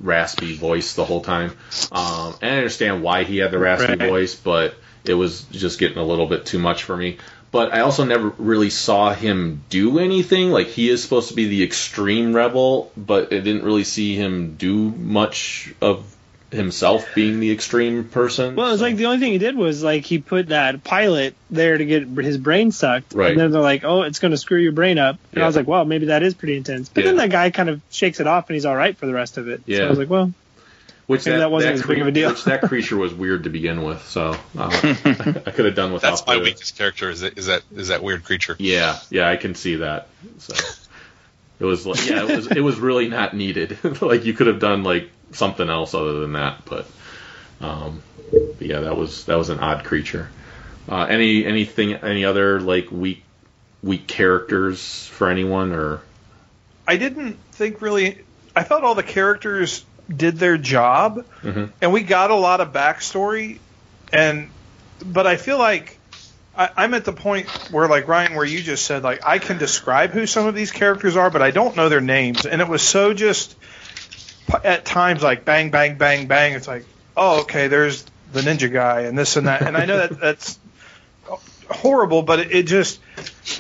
raspy voice the whole time? Um, and I understand why he had the raspy Right. voice, but it was just getting a little bit too much for me. But I also never really saw him do anything. Like he is supposed to be the extreme rebel, but I didn't really see him do much of himself being the extreme person. well, it's like the only thing he did was like he put that pilot there to get his brain sucked, Right. and then they're like, "Oh, it's going to screw your brain up," and Yeah. I was like, "Well, maybe that is pretty intense." But then that guy kind of shakes it off, and he's all right for the rest of it. So Yeah. I was like, "Well, which maybe that wasn't as big of a deal. Which that creature was weird to begin with, so uh, I could have done without. That's my the- weakest character. Is that is that is that weird creature? Yeah, yeah, I can see that. So it was like, yeah, it was it was really not needed. like you could have done like something else other than that, but um, but yeah, that was that was an odd creature. Uh, any anything any other like weak weak characters for anyone or I didn't think really. I thought all the characters did their job, Mhm. and we got a lot of backstory, and but I feel like I'm at the point where, like Ryan, where you just said, like I can describe who some of these characters are, but I don't know their names, and it was so just at times like bang, bang, bang, bang. It's like, oh, okay, there's the ninja guy and this and that, and I know that that's horrible, but it, it just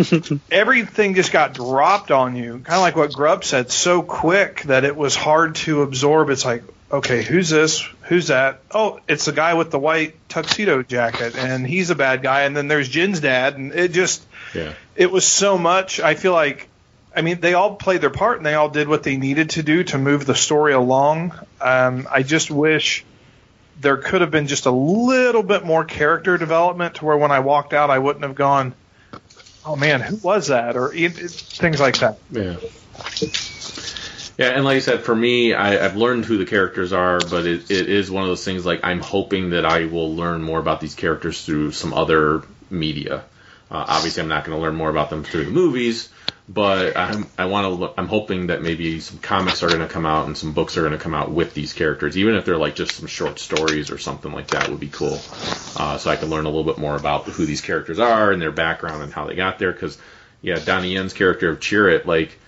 everything just got dropped on you, kind of like what Grubb said, so quick that it was hard to absorb. It's like, okay, who's this? Who's that? Oh, it's the guy with the white tuxedo jacket, and he's a bad guy. And then there's Jyn's dad, and it just, Yeah. it was so much. I feel like, I mean, they all played their part and they all did what they needed to do to move the story along. Um, I just wish there could have been just a little bit more character development to where when I walked out, I wouldn't have gone, oh man, who was that? Or it, it- things like that. Yeah. Yeah, and like I said, for me, I, I've learned who the characters are, but it, it is one of those things like I'm hoping that I will learn more about these characters through some other media. Uh, obviously, I'm not going to learn more about them through the movies, but I'm, I want to. I'm hoping that maybe some comics are going to come out and some books are going to come out with these characters, even if they're like just some short stories or something like that would be cool. Uh, so I can learn a little bit more about who these characters are and their background and how they got there. Because yeah, Donnie Yen's character of Chirrut, like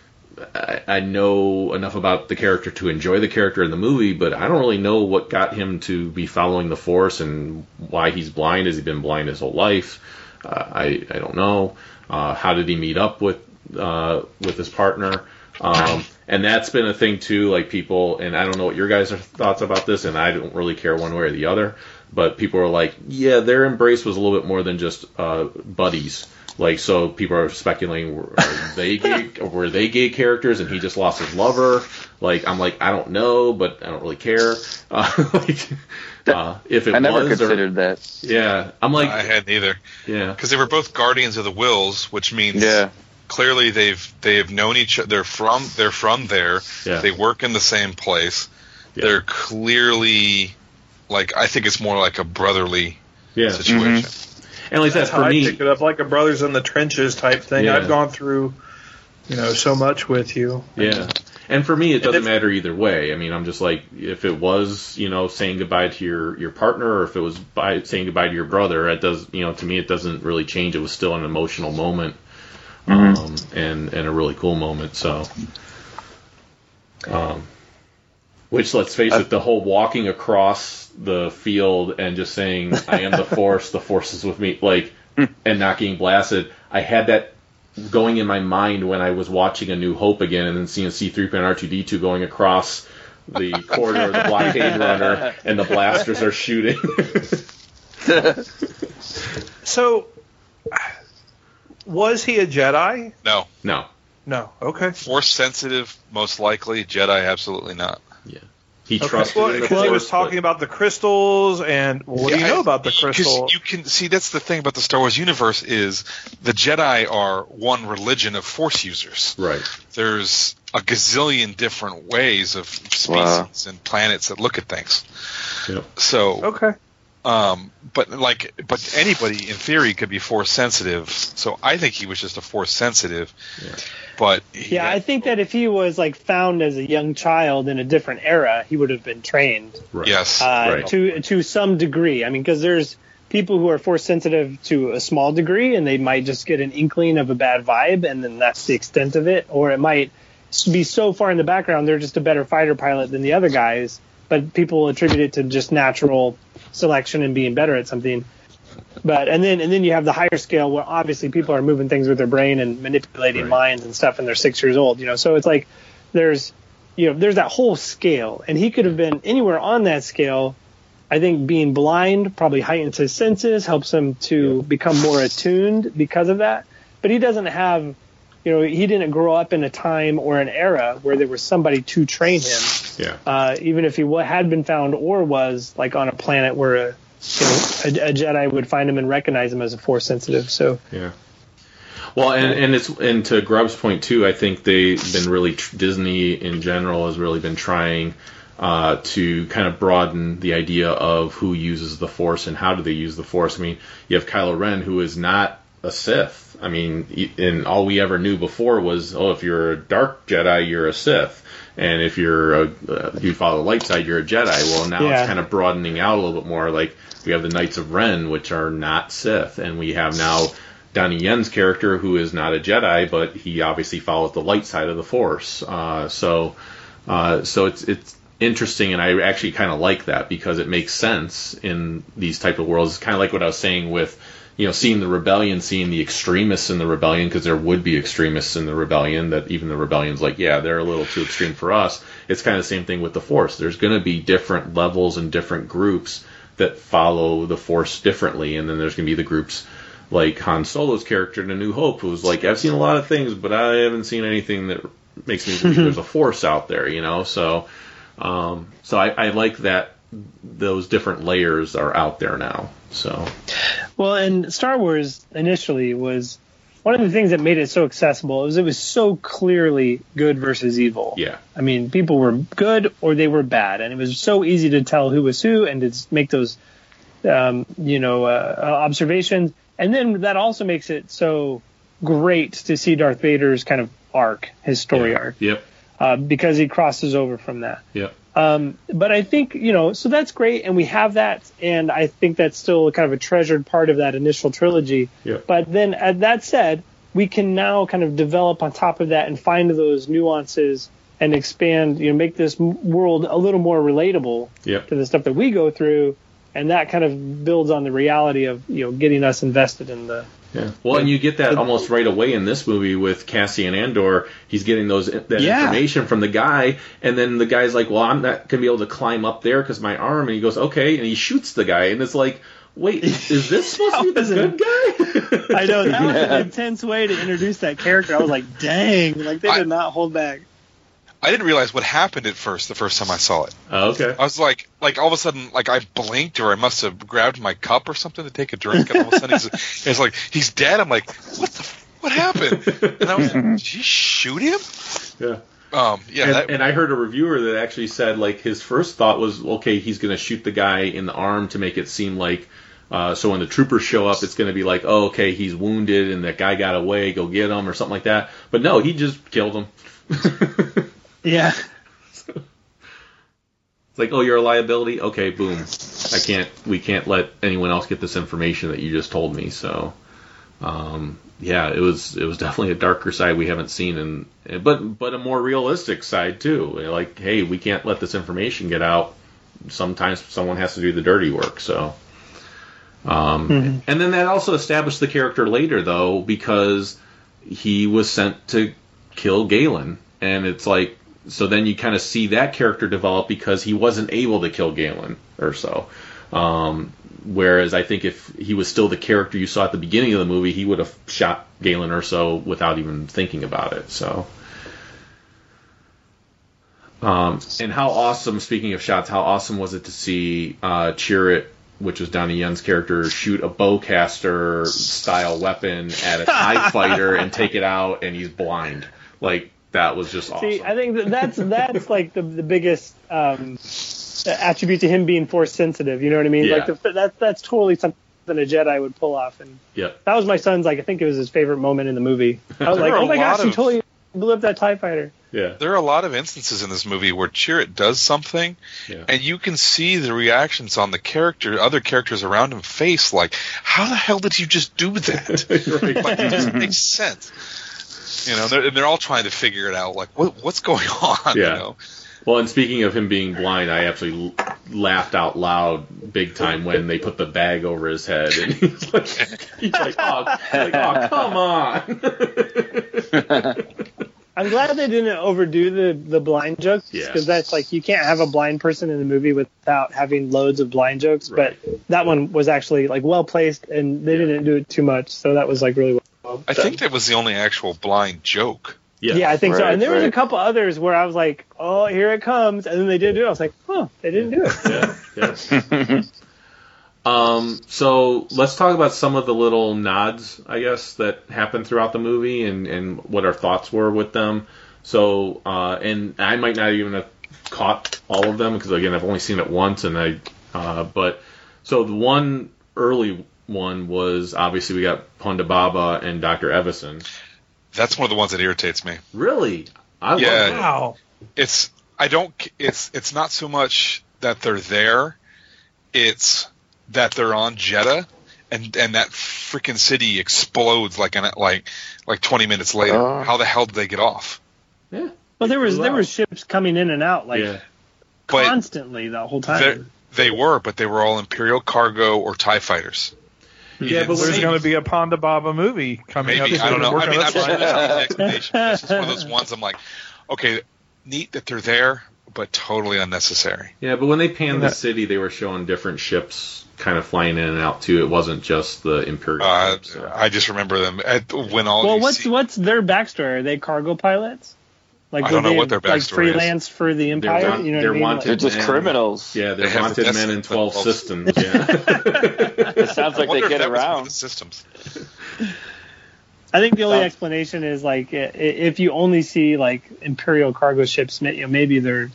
I, I know enough about the character to enjoy the character in the movie, but I don't really know what got him to be following the Force and why he's blind. Has he been blind his whole life? Uh, I I don't know. Uh, how did he meet up with uh, with his partner? Um, and that's been a thing too. Like people, and I don't know what your guys' thoughts about this, and I don't really care one way or the other. But people are like, yeah, their embrace was a little bit more than just uh, buddies. Like, so people are speculating, were they gay, were they gay characters and he just lost his lover? Like, I'm like, I don't know, but I don't really care. Uh, like, uh, if it I never was, or- considered that. yeah, I'm like, I hadn't either yeah, because they were both guardians of the Whills, which means Yeah. clearly they've they have known each other. They're from they're from there. Yeah. They work in the same place. Yeah. They're clearly like I think it's more like a brotherly yeah. situation. And like That's that how for I me, picked it up, like a brothers in the trenches type thing. Yeah. I've gone through, you know, so much with you. Yeah. And for me, it doesn't if- matter either way. I mean, I'm just like, if it was, you know, saying goodbye to your, your partner or if it was by saying goodbye to your brother, it does, you know, to me, it doesn't really change. It was still an emotional moment. Um, and, and a really cool moment. So, um, which let's face it, the whole walking across the field and just saying, I am the force, the force is with me, like, and not getting blasted. I had that going in my mind when I was watching A New Hope again and then seeing C3PO and R2D2 going across the corridor of the blockade runner and the blasters are shooting. So, was he a Jedi? No, no. No. Okay. force sensitive, most likely. Jedi, absolutely not. He Okay. trusted Well, the because he was Force, talking about the crystals, and what do you know I- about the 'cause crystal? You can see that's the thing about the Star Wars universe is the Jedi are one religion of Force users. Right. There's a gazillion different ways of species Wow. and planets that look at things. Yep. So, Okay. um, but like, but anybody in theory could be Force sensitive. So I think he was just a Force sensitive. But he Yeah, had- I think that if he was like found as a young child in a different era, he would have been trained Right. yes, uh, Right. to to some degree. I mean, because there's people who are force sensitive to a small degree, and they might just get an inkling of a bad vibe, and then that's the extent of it. Or it might be so far in the background they're just a better fighter pilot than the other guys, but people attribute it to just natural selection and being better at something. But and then and then you have the higher scale where obviously people are moving things with their brain and manipulating Right. minds and stuff, and they're six years old. You know, so it's like there's you know there's that whole scale, and he could have been anywhere on that scale. I think being blind probably heightens his senses, helps him to become more attuned because of that. But he doesn't have, you know, he didn't grow up in a time or an era where there was somebody to train him Yeah. uh, even if he had been found or was like on a planet where a, you know, a, a Jedi would find him and recognize him as a Force sensitive. So Yeah. Well, and, and it's and to Grubb's point too, I think they've been really Disney in general has really been trying uh, to kind of broaden the idea of who uses the Force and how do they use the Force. I mean, you have Kylo Ren who is not a Sith. I mean, and all we ever knew before was, oh, if you're a dark Jedi, you're a Sith. And if you're a, uh, if you follow the light side, you're a Jedi. Well, now Yeah. it's kind of broadening out a little bit more. Like we have the Knights of Ren, which are not Sith, and we have now Donnie Yen's character, who is not a Jedi, but he obviously follows the light side of the Force. Uh, so, uh, so it's it's interesting, and I actually kind of like that because it makes sense in these type of worlds. It's kind of like what I was saying with, you know, seeing the rebellion, seeing the extremists in the rebellion, because there would be extremists in the rebellion. That even the rebellion's like, yeah, they're a little too extreme for us. It's kind of the same thing with the Force. There's going to be different levels and different groups that follow the Force differently, and then there's going to be the groups like Han Solo's character in A New Hope, who's like, I've seen a lot of things, but I haven't seen anything that makes me believe there's a force out there, you know. So, um, so I, I like that those different layers are out there now. So, Well, and Star Wars initially was one of the things that made it so accessible was it was so clearly good versus evil. yeah, I mean, people were good or they were bad, and it was so easy to tell who was who and to make those, um, you know, uh, uh, observations. And then that also makes it so great to see Darth Vader's kind of arc, his story yeah. arc, Yep, uh, because he crosses over from that. yep, Um, but I think you know, so that's great, and we have that, and I think that's still kind of a treasured part of that initial trilogy. Yeah. But then, uh, that said, we can now kind of develop on top of that and find those nuances and expand, you know, make this world a little more relatable yep. to the stuff that we go through, and that kind of builds on the reality of you know getting us invested in the. Yeah. Well, and you get that almost right away in this movie with Cassian Andor. He's getting those that Yeah. information from the guy, and then the guy's like, "Well, I'm not gonna be able to climb up there because my arm." And he goes, "Okay," and he shoots the guy, and it's like, "Wait, is this supposed to be the good guy?" I know that was an intense way to introduce that character. I was like, dang, like they I- did not hold back. I didn't realize what happened at first. The first time I saw it, Oh, okay. I was like, like all of a sudden, like I blinked or I must have grabbed my cup or something to take a drink, and all of a sudden he's, it's like he's dead. I'm like, what the, f- what happened? And I was, did he shoot him? Yeah. Um, yeah, and, that, and I heard a reviewer that actually said like his first thought was, okay, he's going to shoot the guy in the arm to make it seem like. Uh, so when the troopers show up, it's going to be like, oh, okay, he's wounded and that guy got away, go get him or something like that. But no, he just killed him. Yeah. It's like, oh, you're a liability. Okay, boom. I can't. We can't let anyone else get this information that you just told me. So, um, yeah, it was it was definitely a darker side we haven't seen, and but but a more realistic side too. Like, hey, we can't let this information get out. Sometimes someone has to do the dirty work. So, um, and then that also established the character later, though, because he was sent to kill Galen, and it's like so then you kind of see that character develop because he wasn't able to kill Galen Erso. Um, whereas I think if he was still the character you saw at the beginning of the movie, he would have shot Galen Erso without even thinking about it. So. Um, and how awesome! Speaking of shots, how awesome was it to see uh, Chirrut, which was Donnie Yen's character, shoot a bowcaster style weapon at a Tie fighter and take it out, and he's blind. Like that was just awesome. See, I think that that's that's like the the biggest um, attribute to him being force sensitive. You know what I mean? Yeah. Like the, that's that's totally something a Jedi would pull off. And yeah. that was my son's like I think it was his favorite moment in the movie. I was There like, are oh a my gosh, lot he totally blew up that Tie fighter. Yeah. there are a lot of instances in this movie where Chirrut does something, Yeah. and you can see the reactions on the character, other characters around him face, like, how the hell did you just do that? Right. like, it doesn't make sense. You know, they're, and they're all trying to figure it out. Like, what, what's going on? Yeah. You know? Well, and speaking of him being blind, I actually laughed out loud big time when they put the bag over his head, and he's like, he's like, oh, like, oh come on. I'm glad they didn't overdo the the blind jokes Yeah. because that's like you can't have a blind person in the movie without having loads of blind jokes. Right. But that one was actually like well placed and they didn't do it too much, so that was like really well. I think that was the only actual blind joke. Yeah. Yeah, I think so. And there was a couple others where I was like, "Oh, here it comes," and then they didn't do it. I was like, "Oh, they didn't do it." yeah, yeah. um, so let's talk about some of the little nods, I guess, that happened throughout the movie and, and what our thoughts were with them. So, uh, and I might not even have caught all of them because again, I've only seen it once, and I, uh, but so the one early one was obviously we got Ponda Baba and Dr. Evazan. That's one of the ones that irritates me. Really, I Yeah. love. Wow. it's I don't it's it's not so much that they're there, it's that they're on Jedha and and that freaking city explodes like an like like 20 minutes later. Oh. How the hell did they get off? Yeah. Well, there was there was ships coming in and out like yeah. But constantly the whole time. they were, but they were all Imperial cargo or Tie fighters. Yeah, but There's going to be a Ponda Baba movie coming Maybe up. I don't know. I mean, I'm just find trying the explanation. This is one of those ones I'm like, okay, neat that they're there, but totally unnecessary. Yeah, but when they panned Yeah. the city, they were showing different ships kind of flying in and out too. It wasn't just the Imperial Uh, ships. so. I just remember them at, when all. well, what's see, what's their backstory? Are they cargo pilots? Like I don't know they, what their like backstory is. freelance for the They're, Empire. want- you know they're what I mean? wanted They're just criminals. Yeah, they're They wanted men in 12 12 systems. Yeah. It sounds like they get that was one of around. the systems. I think the only Sounds- explanation is like i- i- if you only see like Imperial cargo ships, you know, maybe they're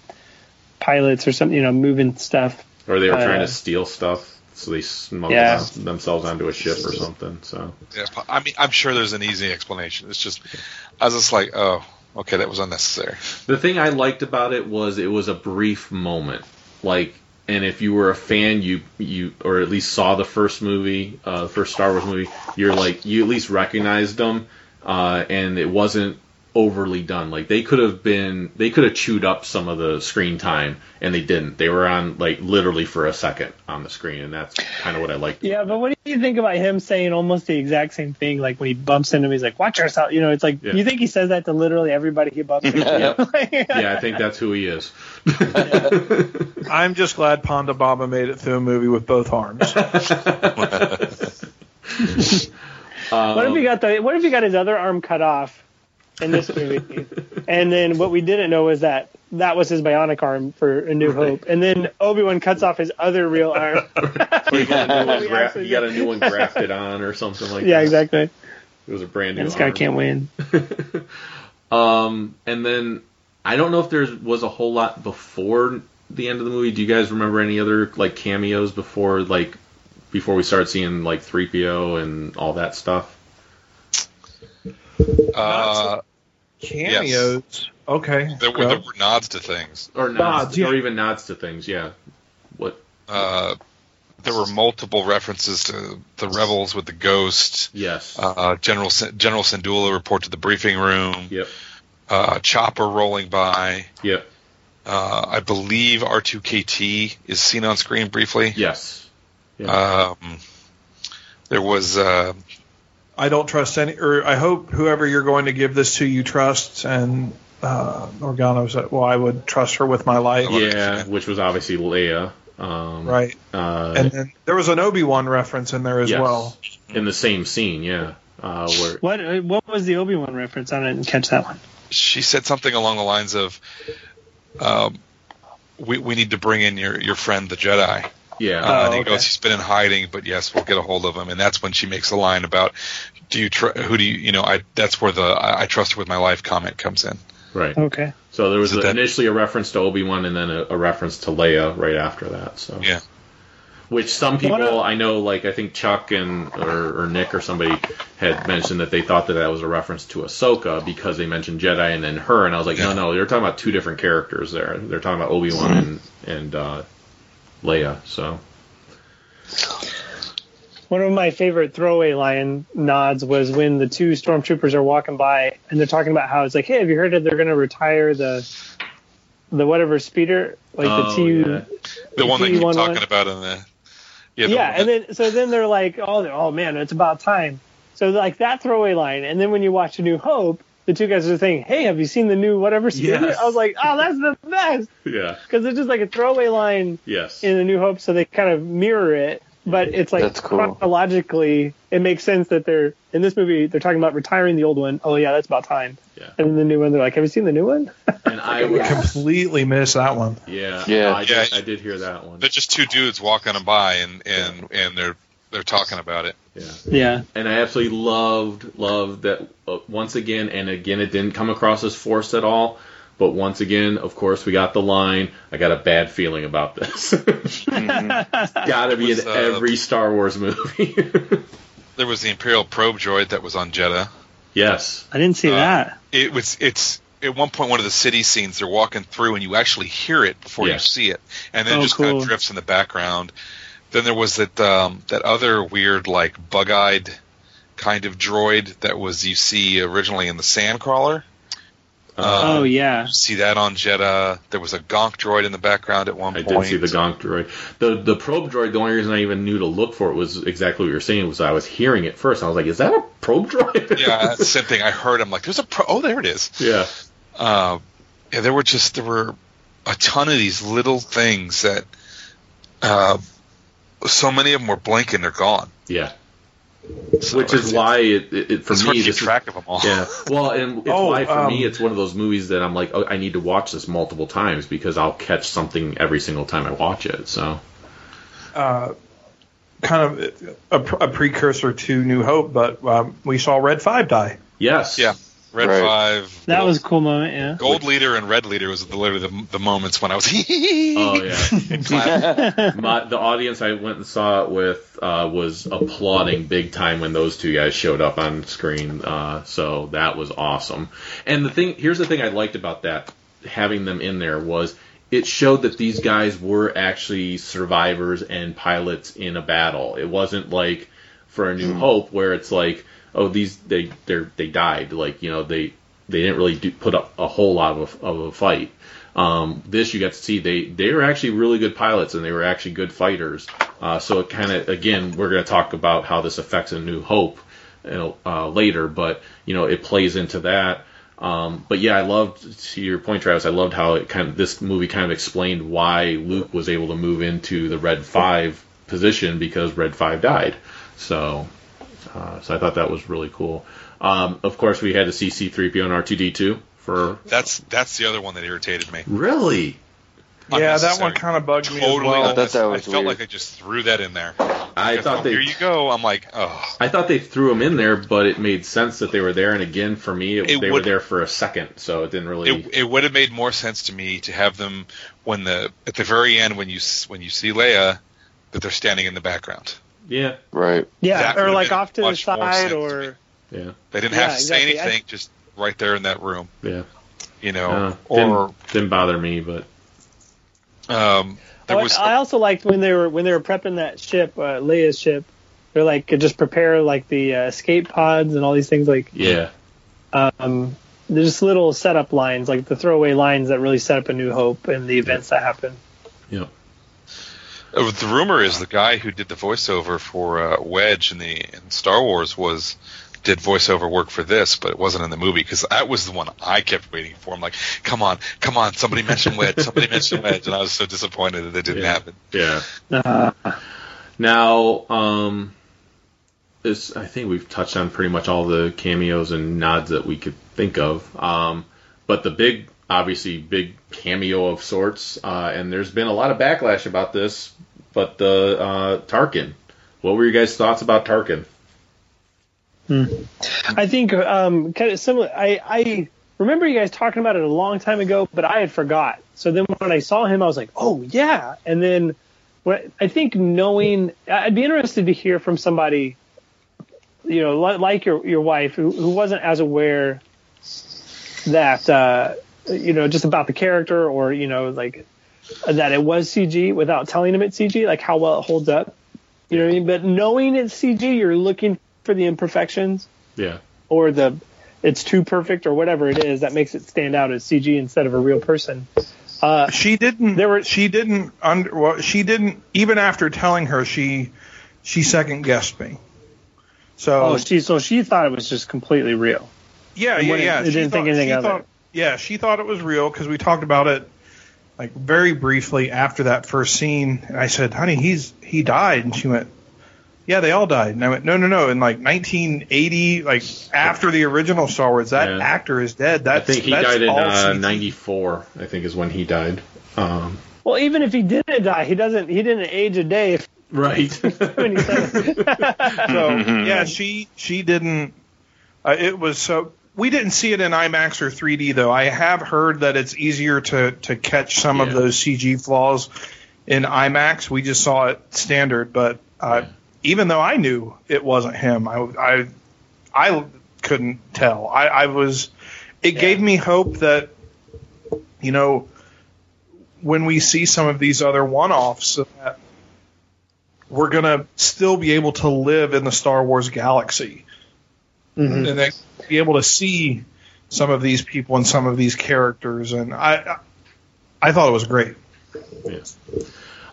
pilots or something, you know, moving stuff. or they were Uh, trying to steal stuff, so they smuggled Yeah. themselves onto a ship or something. So Yeah, I mean, I'm sure there's an easy explanation. It's just, I was just like, oh, okay, that was unnecessary. the thing I liked about it was it was a brief moment. Like, and if you were a fan, you you or at least saw the first movie, uh, the first Star Wars movie, you're like you at least recognized them, uh, and it wasn't overly done. Like they could have been, they could have chewed up some of the screen time, and they didn't. They were on like literally for a second on the screen, and that's kind of what I liked. Yeah, but what do you think about him saying almost the exact same thing? Like when he bumps into him, he's like, "Watch yourself." You know, it's like Yeah. you think he says that to literally everybody he bumps into. Yeah, I think that's who he is. I'm just glad Ponda Baba made it through a movie with both arms. What if he got the? What if he got his other arm cut off in this movie? and then what we didn't know was that that was his bionic arm for A New Hope. And then Obi Wan cuts off his other real arm. Or you got a new one, gra- actually you got a new one grafted on or something like yeah, that. Yeah, exactly. It was a brand new. This guy can't win. Um, and then I don't know if there was a whole lot before the end of the movie. Do you guys remember any other like cameos before like before we started seeing like 3PO and all that stuff? Uh, Cameos. Okay. there, were, there were nods to things. Or nods, Nods, yeah. or even nods to things, yeah. What? Uh, there were multiple references to the rebels with the ghost. Yes. Uh, General Sin- General Syndulla report to the briefing room. yep. Uh, Chopper rolling by. Yep. Uh, I believe R2KT is seen on screen briefly. Yes. Yeah. Um, there was uh, I don't trust any, or I hope whoever you're going to give this to, you trust. And uh, Organa said, "Well, I would trust her with my life." yeah, which was obviously Leia. Um, Right. Uh, And then there was an Obi Wan reference in there as yes. well. In the same scene, yeah. Uh, where What uh, What was the Obi Wan reference? I didn't catch that one. she said something along the lines of, um, "We we need to bring in your your friend the Jedi." Yeah. Uh, and he okay. goes, he's been in hiding, but yes, we'll get a hold of him. And that's when she makes a line about, do you tr- who do you you know? I that's where the I, I trust her with my life comment comes in. right. Okay. So there was Is a- that- initially a reference to Obi Wan and then a, a reference to Leia right after that. So Yeah. which some people a- I know, like I think Chuck and or, or Nick or somebody had mentioned that they thought that that was a reference to Ahsoka because they mentioned Jedi and then her, and I was like, no, no, they're talking about two different characters there. They're talking about Obi Wan and and uh, Leia. So One of my favorite throwaway line nods was when the two stormtroopers are walking by and they're talking about how it's like, hey, have you heard that they're going to retire the the whatever speeder, like Oh, the T yeah. The one that you're T11. talking about in the yeah, the yeah, and that- then so then they're like, oh, they're- oh man, it's about time. So like that throwaway line, and then when you watch A New Hope, the two guys are saying, hey, have you seen the new whatever speeder? Yes. I was like, oh, that's the best yeah, because it's just like a throwaway line yes, in the New Hope, so they kind of mirror it. But it's like That's cool. chronologically, it makes sense that they're in this movie. They're talking about retiring the old one. Oh yeah, that's about time. Yeah. And then the new one, they're like, "Have you seen the new one?" and I was Completely missed that one. yeah, Yeah. I, Yeah. did, I did hear that one. they're just two dudes walking by and and and they're they're talking about it. Yeah. Yeah. and I absolutely loved loved that uh, once again and again it didn't come across as forced at all. But once again, of course, we got the line. I got a bad feeling about this. got to be Was, in uh, every Star Wars movie. There was the Imperial probe droid that was on Jedha. Yes, I didn't see Uh, that. It was it's at one point, one of the city scenes, they're walking through, and you actually hear it before Yeah. you see it, and then Oh, it just kind of drifts in the background. Then there was that um, that other weird, like bug-eyed kind of droid that was you see originally in the Sandcrawler. oh yeah. See that on Jedha. There was a Gonk droid in the background at one I point. I did see the Gonk droid. The the probe droid. The only reason I even knew to look for it was exactly what you were saying. Was I was hearing it first. I was like, "Is that a probe droid?" yeah, same thing. I heard. I'm like, "There's a pro." Oh, there it is. yeah. uh, yeah, there were just there were a ton of these little things that uh, so many of them were blinking, they're gone. Yeah. So Which is why it, it, it for it's me hard to keep this is- track of them all. Yeah. Well, and it's Oh, why for um, me it's one of those movies that I'm like, oh, I need to watch this multiple times because I'll catch something every single time I watch it. So uh, kind of a, a precursor to New Hope, but um, we saw Red Five die. yes. yeah. Red Right. Five. That was a cool moment. Yeah. Gold leader and red leader was literally the, the moments when I was. Oh yeah. and. My, the audience I went and saw it with uh, was applauding big time when those two guys showed up on screen. Uh, so that was awesome. And the thing, here's the thing I liked about that, having them in there was it showed that these guys were actually survivors and pilots in a battle. It wasn't like for A New Hope where it's like, oh, these they they they died. Like you know they they didn't really do, put up a whole lot of a, of a fight. Um, this you got to see they they were actually really good pilots and they were actually good fighters. Uh, so it kind of again we're going to talk about how this affects A New Hope uh, later, but you know it plays into that. Um, but yeah, I loved to your point, Travis. I loved how it kind of this movie kind of explained why Luke was able to move into the Red Five position because Red Five died. So, uh, so I thought that was really cool. Um, of course, we had to see C3PO and R2D2 for That's that's the other one that irritated me. really. Yeah, that one kind of bugged me Totally. well. I thought that I was felt weird. like I just threw that in there. I Because, thought they Here you go. I'm like, oh. I thought they threw them in there, but it made sense that they were there. And again, for me, it, It they were there for a second, so it didn't really. It, it would have made more sense to me to have them when the at the very end when you when you see Leia that they're standing in the background. Yeah, Right. Yeah, That or like off to the much more sense side, or yeah, They didn't Yeah, have to say exactly. I- anything, just right there in that room, yeah. you know. Uh, or didn't, didn't bother me, but um, there Oh, was I also liked when they were when they were prepping that ship, uh, Leia's ship. They're like just prepare like the uh, escape pods and all these things. Like yeah, um, there's just little setup lines, like the throwaway lines that really set up a New Hope and the events that happen. yeah. The rumor is the guy who did the voiceover for uh, Wedge in the in Star Wars was did voiceover work for this, but it wasn't in the movie because that was the one I kept waiting for. I'm like, come on, come on, somebody mention Wedge, somebody mention Wedge, and I was so disappointed that it didn't Yeah. happen. Yeah. Uh, Now, um, this I think we've touched on pretty much all the cameos and nods that we could think of. Um, but the big, obviously, big cameo of sorts, uh, and there's been a lot of backlash about this. But the uh, Tarkin, what were your guys' thoughts about Tarkin? I think um, kind of similar. I, I remember you guys talking about it a long time ago, but I had forgot. So then when I saw him, I was like, oh yeah. And then what I think knowing, I'd be interested to hear from somebody, you know, like your your wife who, who wasn't as aware that uh, you know just about the character or you know like that it was CG without telling him it's CG, like how well it holds up. You know what I mean? But knowing it's CG, you're looking for the imperfections Yeah. or the it's too perfect or whatever it is that makes it stand out as CG instead of a real person. Uh, she didn't. There were- she didn't under. Well, she didn't even after telling her she she second guessed me. So oh, she so she thought it was just completely real. yeah, yeah, wouldn't- yeah. it She didn't think anything she of it. Thought- Yeah, she thought it was real because we talked about it like very briefly after that first scene. And I said, "Honey, he's he died," and she went, "Yeah, they all died." And I went, "No, no, no." In like 1980, like after the original Star Wars, that Yeah. actor is dead. I That's think he that's died in all uh, CG. '94. I think is when he died. Um, Well, even if he didn't die, he doesn't. He didn't age a day. right. When he said it. So yeah, she she didn't. Uh, it was so we didn't see it in IMAX or 3D though. I have heard that it's easier to to catch some of those CG flaws in IMAX. We just saw it standard, but uh, even though I knew it wasn't him, I I I couldn't tell. I, I was it gave me hope that you know when we see some of these other one-offs that we're gonna still be able to live in the Star Wars galaxy Mhm. and then be able to see some of these people and some of these characters and I I thought it was great. Yes.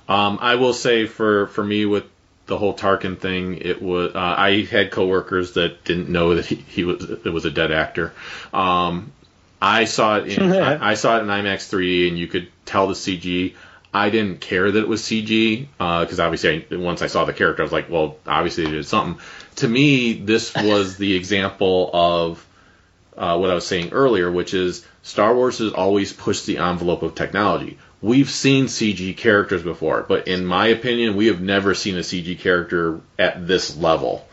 Um, I will say for for me with the whole Tarkin thing, it was uh, I had coworkers that didn't know that he, he was it was a dead actor. Um, I saw it in I, I saw it in IMAX 3D, and you could tell the CG. I didn't care that it was CG because obviously I, once I saw the character, I was like, well, obviously they did something. To me, this was the example of uh, what I was saying earlier, which is Star Wars has always pushed the envelope of technology. We've seen CG characters before, but in my opinion, we have never seen a CG character at this level.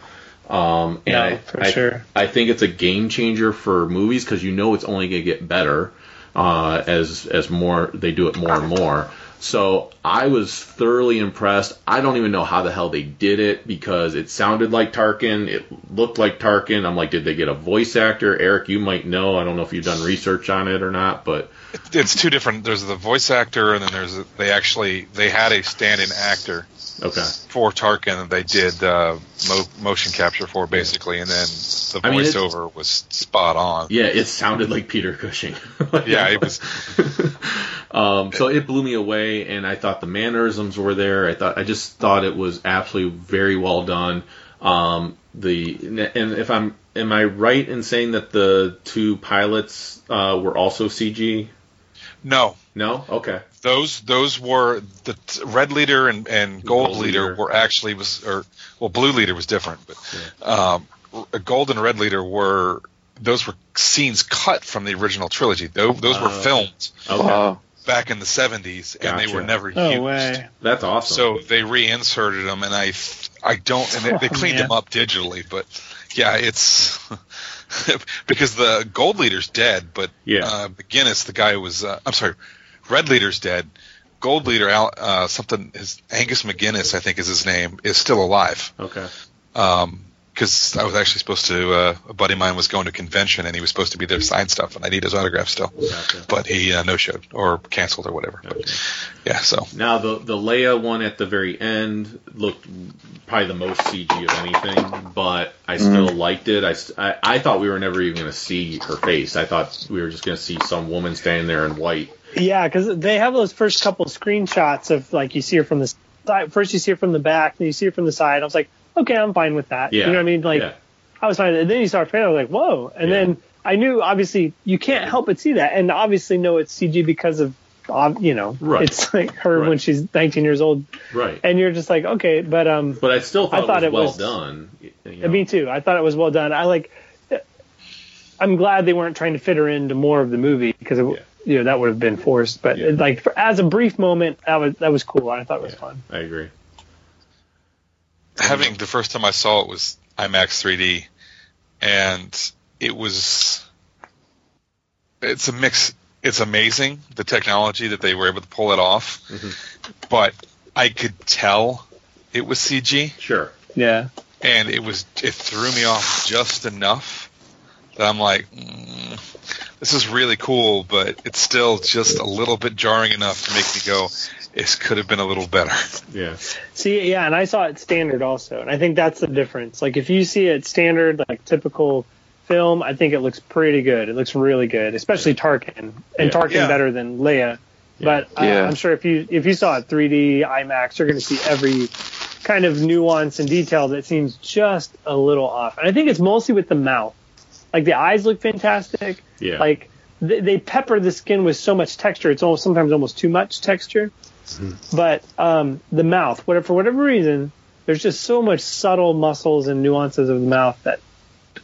Um, and No, I, for I, sure. I think it's a game changer for movies because you know it's only going to get better uh, as as more they do it more and more. So I was thoroughly impressed. I don't even know how the hell they did it because it sounded like Tarkin. It looked like Tarkin. I'm like, did they get a voice actor? Eric, you might know. I don't know if you've done research on it or not, but It's two different. There's the voice actor, and then there's a, they actually they had a stand-in actor okay. for Tarkin that they did uh, mo- motion capture for basically, and then the I mean, voiceover was spot on. Yeah, it sounded like Peter Cushing. Like, Yeah, it was. um, so it blew me away, and I thought the mannerisms were there. I thought I just thought it was absolutely very well done. Um, the and if I'm am I right in saying that the two pilots uh, were also CG? No, No, okay, those those were the t- red leader and, and gold, Gold leader, leader. were actually was or well blue leader was different, but um, r- gold and red leader were those were scenes cut from the original trilogy. Those, those were Oh. filmed okay, Wow. back in the 70s, and they were never No used. way. that's awesome. So they reinserted them, and I, I don't, and they, they Oh, cleaned man. them up digitally, but yeah, it's because the gold leader's dead, but Yeah. uh, McGinnis, the guy who was, uh, I'm sorry, red leader's dead. Gold leader, Al- uh, something, his Angus McGinnis, I think is his name, is still alive. okay, Because I was actually supposed to, uh, a buddy of mine was going to a convention, and he was supposed to be there to sign stuff, and I need his autograph still, Gotcha. but he uh, no showed or canceled or whatever. But yeah, so Now the the Leia one at the very end looked probably the most CG of anything, but I still liked it. I, I I thought we were never even going to see her face. I thought we were just going to see some woman standing there in white. Yeah, because they have those first couple screenshots of like you see her from the side. First you see her from the back, then you see her from the side. I was like, okay, I'm fine with that. Yeah, You know what I mean? Like yeah. I was fine. And then you saw her trailer, I was like, whoa. And Yeah. then I knew obviously you can't help but see that, and obviously know it's CG because of you know Right. it's like her Right. when she's 19 years old, Right. and you're just like, okay, but um, But I still thought, I thought it it was well was- done. you know. me too. I thought it was well done. I like. I'm glad they weren't trying to fit her into more of the movie because it, Yeah. you know that would have been forced. But Yeah. like for, as a brief moment, that was that was cool. I thought it was fun. I agree. Having the first time I saw it was IMAX 3D, and it was it's a mix. It's amazing the technology that they were able to pull it off, but I could tell it was CG, Sure. Yeah. and it was it threw me off just enough that I'm like, mm, this is really cool, but it's still just a little bit jarring enough to make me go, it could have been a little better. Yeah. See, yeah, and I saw it standard also, and I think that's the difference. Like if you see it standard, like typical film, I think it looks pretty good. It looks really good, especially Tarkin, and Yeah. Tarkin Yeah. better than Leia. But I, Yeah. I'm sure if you if you saw it 3D IMAX, you're going to see every kind of nuance and detail that seems just a little off. And I think it's mostly with the mouth. Like the eyes look fantastic. Yeah. Like they, they pepper the skin with so much texture. It's almost sometimes almost too much texture. But um, the mouth, whatever for whatever reason, there's just so much subtle muscles and nuances of the mouth that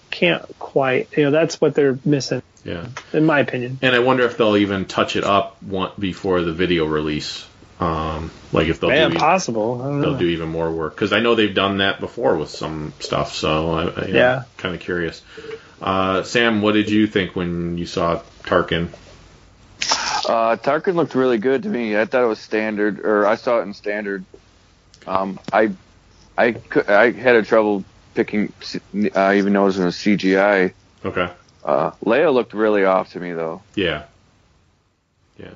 can't quite. You know, that's what they're missing, Yeah. in my opinion. And I wonder if they'll even touch it up one, before the video release. Um, like if they'll Man, do possible. Don't they'll know. do even more work because I know they've done that before with some stuff. So I, I, Yeah. kind of curious. Uh, Sam, what did you think when you saw Tarkin? Uh, Tarkin looked really good to me. I thought it was standard, or I saw it in standard. Um, I, I, I had a trouble picking, uh, even though it was in a CGI. Okay. Uh, Leia looked really off to me though. Yeah. Yeah.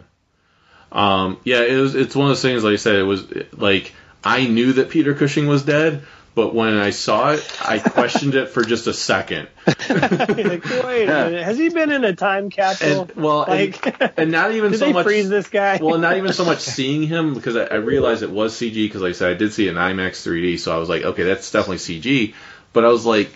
Um, yeah, it was. It's one of those things. Like I said, it was like I knew that Peter Cushing was dead, but when I saw it, I questioned it for just a second. like, wait a minute, has he been in a time capsule? And well, like, and, and not even did so they much. freeze this guy? well, not even so much seeing him because I, I realized it was CG because, like I said, I did see it in IMAX 3D, so I was like, okay, that's definitely CG. But I was like,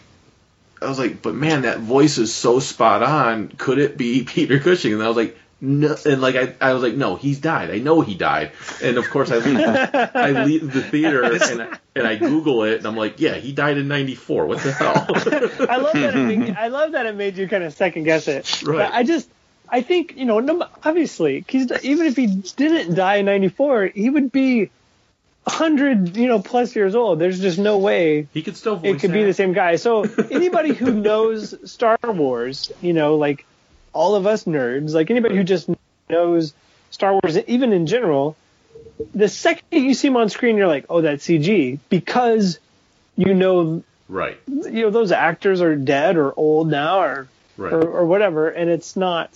I was like, but man, that voice is so spot on. Could it be Peter Cushing? And I was like, no, and like I, I was like, no, he's died. I know he died. And of course, I leave, I leave the theater and I, and I Google it, and I'm like, yeah, he died in '94. What the hell? I love that. It made, I love that it made you kind of second guess it. Right. But I just, I think you know, obviously, he's even if he didn't die in '94, he would be hundred, you know, plus years old. There's just no way he could still. Voice it could be the same guy. So anybody who knows Star Wars, you know, like all of us nerds, like anybody who just knows Star Wars, even in general, the second you see him on screen, you're like, oh, that's CG because you know Right. you know those actors are dead or old now or Right. or, or whatever and it's not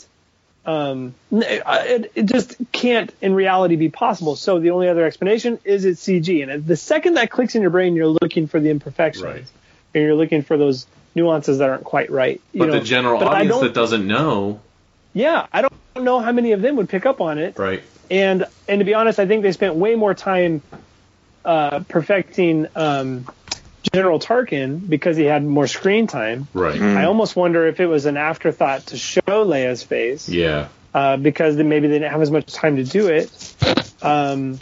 um it, it just can't in reality be possible so the only other explanation is it's cg and the second that clicks in your brain you're looking for the imperfections Right. and you're looking for those nuances that aren't quite right you But know? the general But audience that doesn't know, yeah i don't know how many of them would pick up on it right? and and to be honest, I think they spent way more time uh, perfecting um, General Tarkin because he had more screen time. Right. I almost wonder if it was an afterthought to show Leia's face Yeah. uh, because then maybe they didn't have as much time to do it. Um,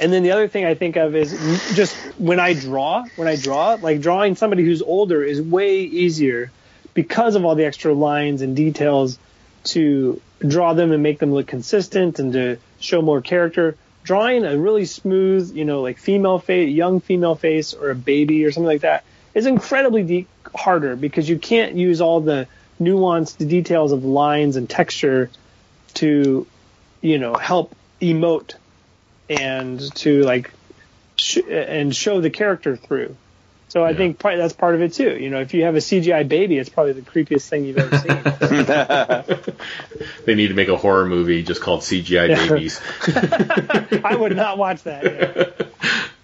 and then the other thing I think of is just when I draw, when I draw, like drawing somebody who's older is way easier because of all the extra lines and details to draw them and make them look consistent and to show more character. Drawing a really smooth, you know, like female face, young female face or a baby or something like that is incredibly de- harder because you can't use all the nuanced details of lines and texture to, you know, help emote and to like sh- and show the character through. So I think part, that's part of it too. You know, if you have a CGI baby, it's probably the creepiest thing you've ever seen. They need to make a horror movie just called CGI Yeah. Babies. I would not watch that.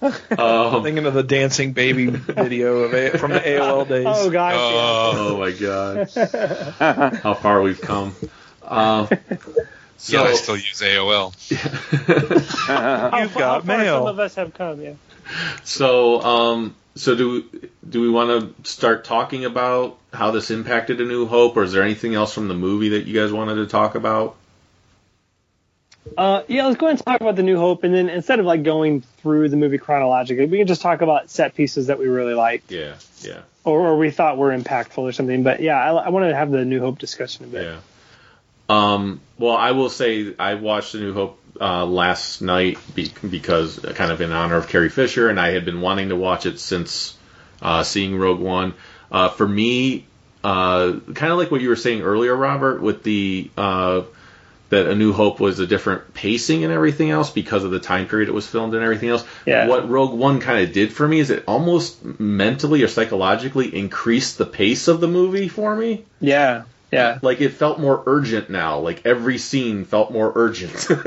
Um, Thinking of the dancing baby video of a, from the AOL days. Oh gosh, oh my god, how far we've come. Um, so yeah, I still use AOL. yeah. You've got mail. Some of us have come. Yeah. So, um, so do do we want to start talking about how this impacted A New Hope, or is there anything else from the movie that you guys wanted to talk about? Uh, yeah, let's go ahead and talk about the New Hope, and then instead of like going through the movie chronologically, we can just talk about set pieces that we really liked, Yeah, yeah, or, or we thought were impactful or something. But yeah, I, I want to have the New Hope discussion a bit. yeah. Um, well, I will say I watched A New Hope uh, last night be- because uh, kind of in honor of Carrie Fisher, and I had been wanting to watch it since uh, seeing Rogue One. Uh, for me, uh, kind of like what you were saying earlier, Robert, with the uh, that A New Hope was a different pacing and everything else because of the time period it was filmed and everything else. Yeah. What Rogue One kind of did for me is it almost mentally or psychologically increased the pace of the movie for me. Yeah, yeah. Like it felt more urgent now. Like every scene felt more urgent.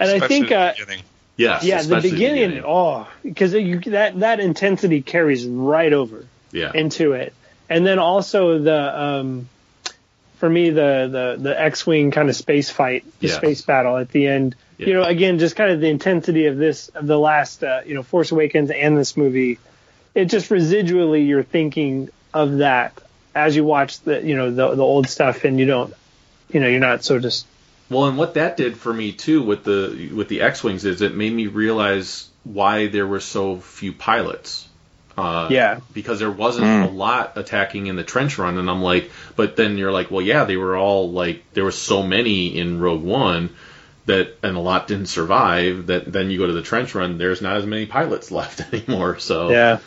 And I think, Especially uh, at the beginning. yes. yeah, the especially beginning, oh, because that that intensity carries right over Yeah. into it, and then also the um, for me the the the X-wing kind of space fight, the Yeah. space battle at the end. You know, again, just kind of the intensity of this of the last, uh, you know, Force Awakens and this movie. It just residually you're thinking of that as you watch the you know the the old stuff, and you don't, you know, you're not so just Well, and what that did for me too with the with the X-wings is it made me realize why there were so few pilots. Uh, Yeah. Because there wasn't a lot attacking in the trench run, and I'm like, but then you're like, well, yeah, they were all like, there were so many in Rogue One that, and a lot didn't survive. That then you go to the trench run, there's not as many pilots left anymore. So yeah.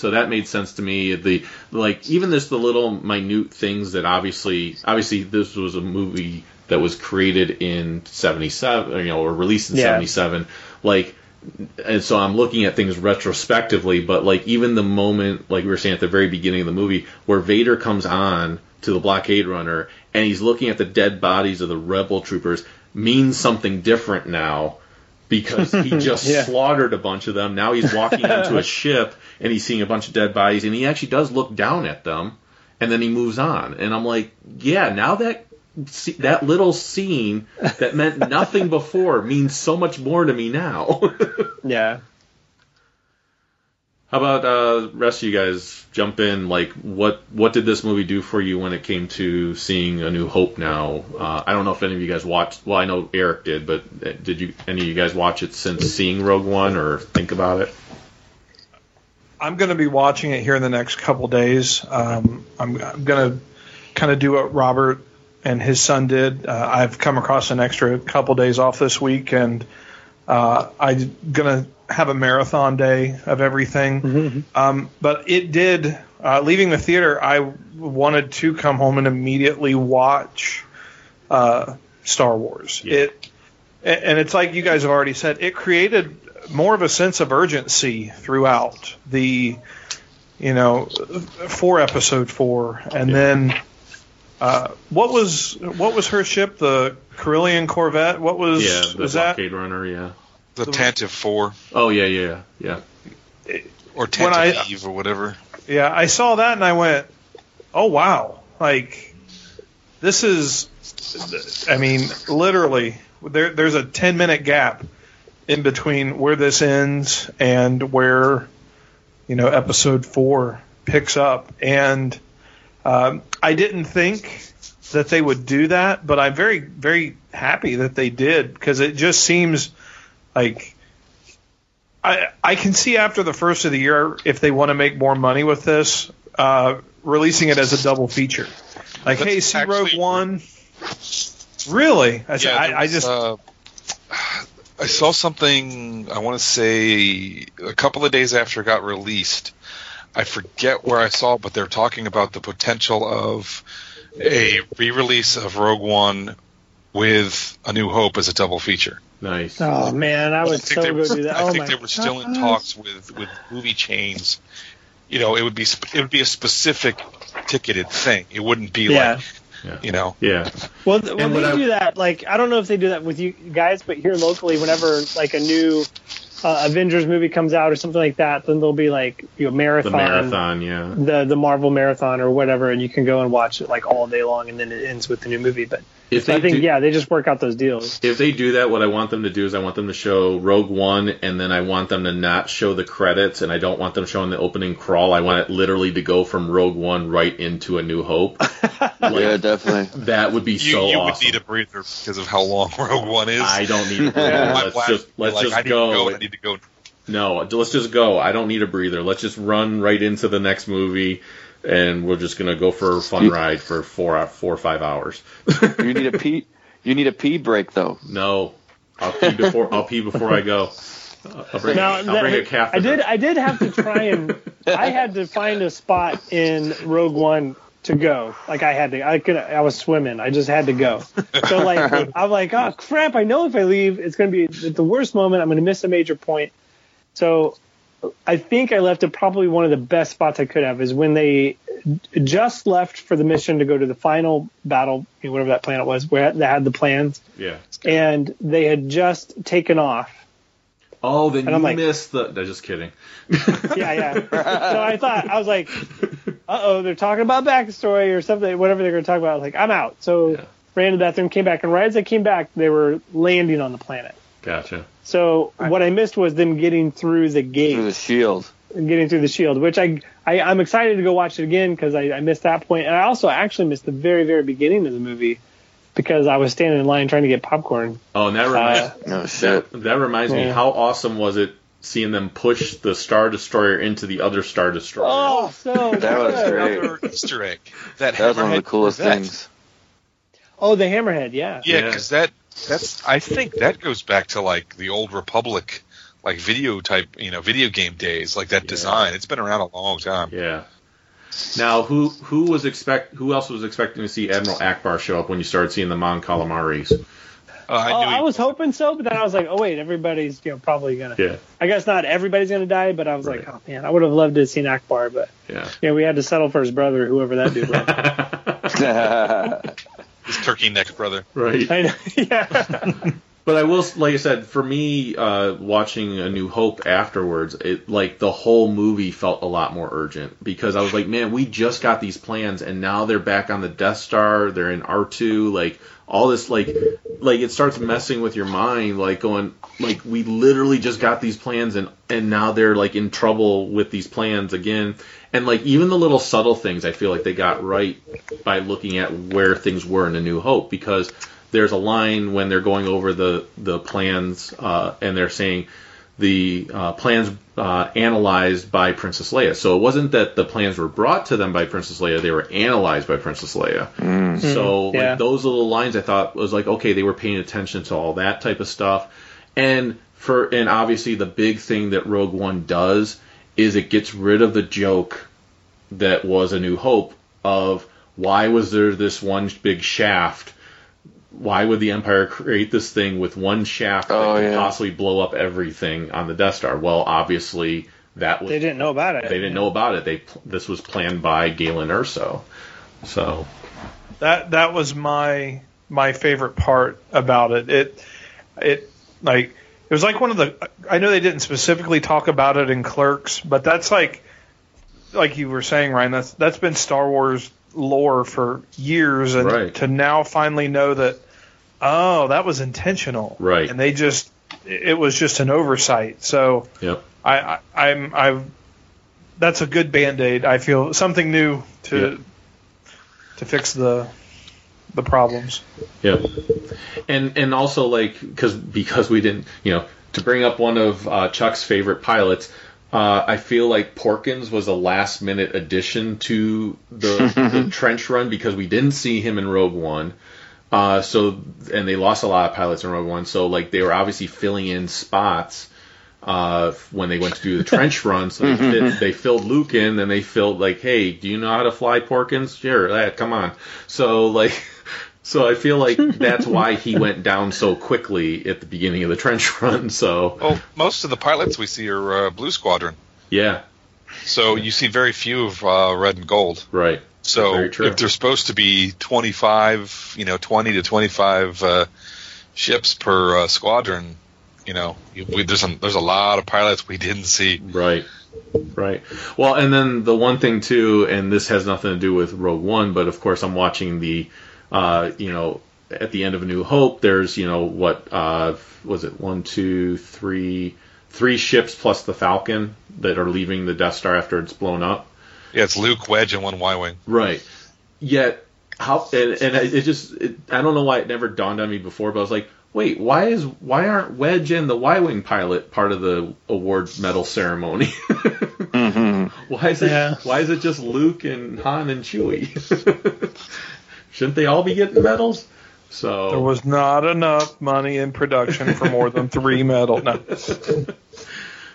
So that made sense to me. The like even this the little minute things that obviously obviously this was a movie that was created in seventy seven, you know, or released in Yeah. seventy seven. Like and so I'm looking at things retrospectively, but like even the moment, like we were saying at the very beginning of the movie, where Vader comes on to the blockade runner and he's looking at the dead bodies of the rebel troopers means something different now because he just Yeah. slaughtered a bunch of them. Now he's walking onto a ship and he's seeing a bunch of dead bodies and he actually does look down at them and then he moves on. And I'm like, yeah, now that that little scene that meant nothing before means so much more to me now. Yeah. How about uh, rest of you guys jump in? Like, what what did this movie do for you when it came to seeing A New Hope? Now, uh, I don't know if any of you guys watched. Well, I know Eric did, but uh, did you any of you guys watch it since seeing Rogue One or think about it? I'm going to be watching it here in the next couple days. Um, I'm, I'm going to kind of do what Robert and his son did. Uh, I've come across an extra couple days off this week, and uh, I'm going to have a marathon day of everything. Um, but it did. Uh, leaving the theater, I wanted to come home and immediately watch uh, Star Wars. It and it's like you guys have already said, it created more of a sense of urgency throughout the, you know, for episode four, and then uh, what was what was her ship, the Corellian Corvette? What was yeah, the was that? blockade runner. Yeah. The Tantive Four Oh yeah, yeah, yeah. or When I- Tantive Eve or whatever. Yeah, I saw that and I went, "Oh wow!" Like this is, I mean, literally, there, there's a 10 minute gap in between where this ends and where, you know, episode four picks up, and um, I didn't think that they would do that, but I'm very, very happy that they did because it just seems like I I can see after the first of the year if they want to make more money with this, uh, releasing it as a double feature. Like, That's hey, see Rogue One. Really? I, Yeah, I, I just uh, I saw something. I want to say a couple of days after it got released. I forget where I saw, it, but they're talking about the potential of a re-release of Rogue One with A New Hope as a double feature. Nice. Oh man, I I would think so they go were, do that. I oh think they were still in talks with with movie chains. You know, it would be it would be a specific ticketed thing. It wouldn't be Yeah. like you know. Yeah. Well, th- well And they I- do that. Like, I don't know if they do that with you guys, but here locally, whenever like a new uh, Avengers movie comes out or something like that, then there'll be like you know The marathon, marathon. Yeah. the the Marvel marathon or whatever, and you can go and watch it like all day long, and then it ends with the new movie. But If I think do- yeah, they just work out those deals. If they do that, what I want them to do is I want them to show Rogue One, and then I want them to not show the credits, and I don't want them showing the opening crawl. I want it literally to go from Rogue One right into A New Hope. yeah, definitely. That would be You, so you awesome. would need a breather because of how long Rogue One is. I don't need a breather. My let's wife just let's like, just I need go. To go. I need to go. No, let's just go. I don't need a breather. Let's just run right into the next movie, and we're just gonna go for a fun ride for four four or five hours. You need a pee. You need a pee break though. No, I'll pee before I'll pee before I go. I'll bring, Now, I'll that- bring a catheter. I did. I did have to try and. I had to find a spot in Rogue One to go. Like I had to. I could. I was swimming. I just had to go. So like I'm like, oh crap! I know if I leave, it's going to be at the worst moment. I'm going to miss a major point. So I think I left at probably one of the best spots I could have is when they just left for the mission to go to the final battle, you know, whatever that planet was, where they had the plans, Yeah. and they had just taken off. Oh, then And I'm you like- missed the. No, just kidding. Yeah, yeah. so I thought I was like, uh oh, they're talking about backstory or something, whatever they're going to talk about. I was like, I'm out. So Yeah. ran to the bathroom, came back, and right as I came back, they were landing on the planet. Gotcha. So what I missed was them getting through the gate, Through the shield. and getting through the shield, which I, I I'm excited to go watch it again because I, I missed that point. point, and I also actually missed the very very beginning of the movie because I was standing in line trying to get popcorn. Oh, and that reminds Uh, No shit. that reminds me. How awesome was it seeing them push the Star Destroyer into the other Star Destroyer? Oh, so That was good. great. Another Easter egg. That, That was one of the coolest things. Oh, the hammerhead, yeah. Yeah, Yeah. because that that's I think that goes back to like the old Republic, like video type, you know, video game days, like that Yeah. design. It's been around a long time. Yeah. Now, who who was expect who else was expecting to see Admiral Ackbar show up when you started seeing the Mon Calamaris? Uh, I oh, he- I was hoping so, but then I was like, oh wait, everybody's you know probably gonna. Yeah. I guess not everybody's gonna die, but I was like, oh man, I would have loved to have seen Ackbar, but Yeah. you know we had to settle for his brother, whoever that dude was. his turkey neck brother. Right. I know. yeah. But I will, like I said, for me, uh, watching A New Hope afterwards, it like the whole movie felt a lot more urgent because I was like, man, we just got these plans and now they're back on the Death Star, they're in R two, like all this, like, like it starts messing with your mind, like going, like we literally just got these plans and and now they're like in trouble with these plans again, and like even the little subtle things, I feel like they got right by looking at where things were in A New Hope because there's a line when they're going over the the plans uh, and they're saying the uh, plans uh, analyzed by Princess Leia. So it wasn't that the plans were brought to them by Princess Leia; they were analyzed by Princess Leia. So Mhm, yeah. like those little lines, I thought was like okay, they were paying attention to all that type of stuff. And for and obviously the big thing that Rogue One does is it gets rid of the joke that was A New Hope of why was there this one big shaft why would the Empire create this thing with one shaft that Oh, could yeah. possibly blow up everything on the Death Star? Well, obviously that was They didn't know about it. they didn't know about it. They this was planned by Galen Erso. So That that was my my favorite part about it. It it like it was like one of the I know they didn't specifically talk about it in Clerks, but that's like like you were saying, Ryan. That's that's been Star Wars lore for years, and Right. to now finally know that oh that was intentional, Right. And they just it was just an oversight. So yep. I, I I'm I that's a good band aid. I feel something new to to fix the the problems. Yeah, And and also like because because we didn't you know to bring up one of uh, Chuck's favorite pilots. Uh, I feel like Porkins was a last minute addition to the, the trench run because we didn't see him in Rogue One. Uh, so and they lost a lot of pilots in Rogue One, so like they were obviously filling in spots uh, when they went to do the trench run. So they, fit, they filled Luke in, then they filled like, hey, do you know how to fly Porkins? Sure, yeah, come on. So like, so I feel like that's why he went down so quickly at the beginning of the trench run. So Well, most of the pilots we see are uh, Blue Squadron, yeah, so you see very few of uh, Red and Gold. right. So Very true. if there's supposed to be 25, you know, 20 to 25 uh, ships per uh, squadron, you know, we, there's a, there's a lot of pilots we didn't see. Right. Right. Well, and then the one thing too, and this has nothing to do with Rogue One, but of course I'm watching the, uh, you know, at the end of A New Hope, there's you know what uh, was it one, two, three, three ships plus the Falcon that are leaving the Death Star after it's blown up. Yeah, it's Luke, Wedge, and one Y-wing. Right. Yet how and, and it just it, I don't know why it never dawned on me before, but I was like, wait, why is why aren't Wedge and the Y-wing pilot part of the award medal ceremony? why is it Yeah. why is it just Luke and Han and Chewie? Shouldn't they all be getting medals? So There was not enough money in production for more than three medal. No.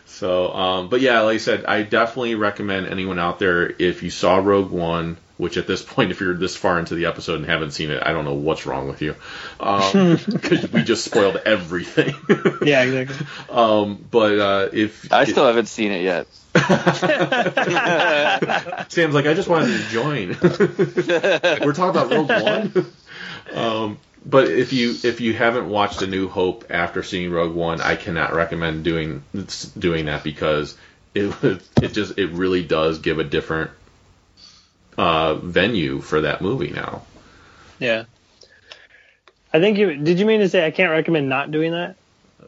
So, um, but yeah, like I said, I definitely recommend anyone out there if you saw Rogue One, which at this point, if you're this far into the episode and haven't seen it, I don't know what's wrong with you, because we just spoiled everything. Yeah, exactly. um, but uh, if I still haven't seen it yet. Sam's like, I just wanted to join. We're talking about Rogue One. um, but if you if you haven't watched A New Hope after seeing Rogue One, I cannot recommend doing doing that because it it just it really does give a different uh, venue for that movie now. Yeah. I think you did. You mean to say I can't recommend not doing that?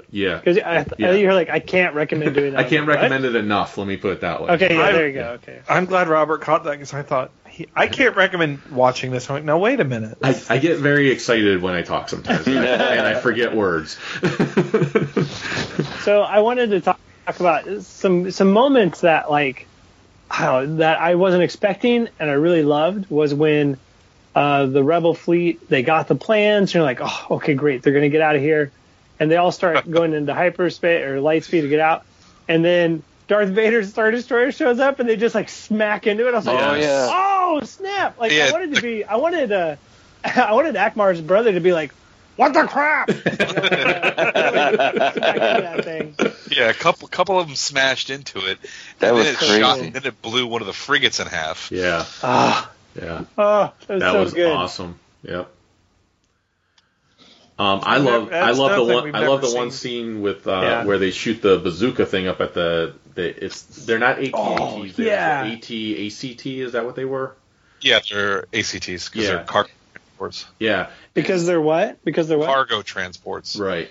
Yeah, Because I, Yeah. I you're like I can't recommend doing that. I can't What? recommend it enough. Let me put it that way. Okay, yeah, I- there you go. Okay. I'm glad Robert caught that because I thought he, I can't recommend watching this. I'm like, now wait a minute. I, I get very excited when I talk sometimes, and I, and I forget words. So I wanted to talk, talk about some some moments that like I don't know, that I wasn't expecting and I really loved was when uh, the rebel fleet they got the plans and you're like oh okay great they're gonna get out of here and they all start going into hyperspace or light speed to get out and then Darth Vader's Star Destroyer shows up and they just like smack into it. I was like, Oh, yeah. oh snap! Like I wanted to be, I wanted uh, I wanted Ackbar's brother to be like, what the crap? Yeah, a couple couple of them smashed into it. That and was then it crazy. shot, and then it blew one of the frigates in half. Yeah, Ah, yeah. oh, that was that so was good. awesome. Yep. Um, I love I love the one I love never the one scene with uh, Yeah. where they shoot the bazooka thing up at the, the it's they're not AT Oh, ATs they're yeah. AT ACT is that what they were? Yeah, they're ACTs because Yeah. they're cargo transports. Yeah, Because they're what? Because they're what? Cargo transports. right.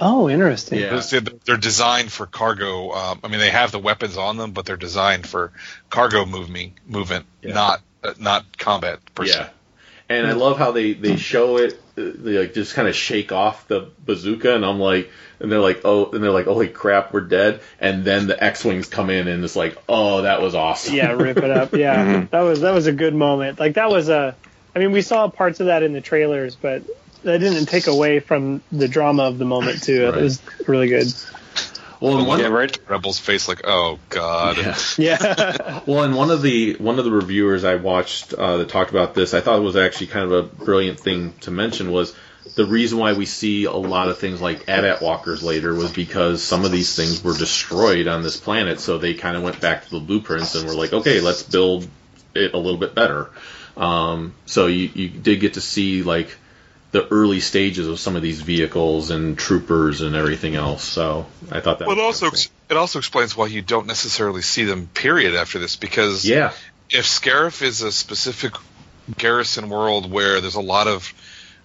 oh, interesting. Yeah. They're, they're designed for cargo. Um, I mean, they have the weapons on them, but they're designed for cargo moving movement, Yeah. not uh, not combat per se. Yeah. And I love how they, they show it, uh, they like just kind of shake off the bazooka, and I'm like, and they're like, oh, and they're like, holy crap, we're dead. And then the X-wings come in, and it's like, oh, that was awesome. yeah, rip it up. Yeah, that was that was a good moment. Like that was a. I mean, we saw parts of that in the trailers, but that didn't take away from the drama of the moment too. Right. It was really good. well, and one, Yeah, right. Rebels face like, oh god. Yeah. Yeah, Well, and one of the one of the reviewers I watched uh, that talked about this, I thought it was actually kind of a brilliant thing to mention was the reason why we see a lot of things like AT-AT walkers later was because some of these things were destroyed on this planet, so they kind of went back to the blueprints and were like, okay, let's build it a little bit better. Um, so you, you did get to see like the early stages of some of these vehicles and troopers and everything else. So I thought that. Well, it also kinda it also explains why you don't necessarily see them. Period. After this, because yeah, if Scarif is a specific garrison world where there's a lot of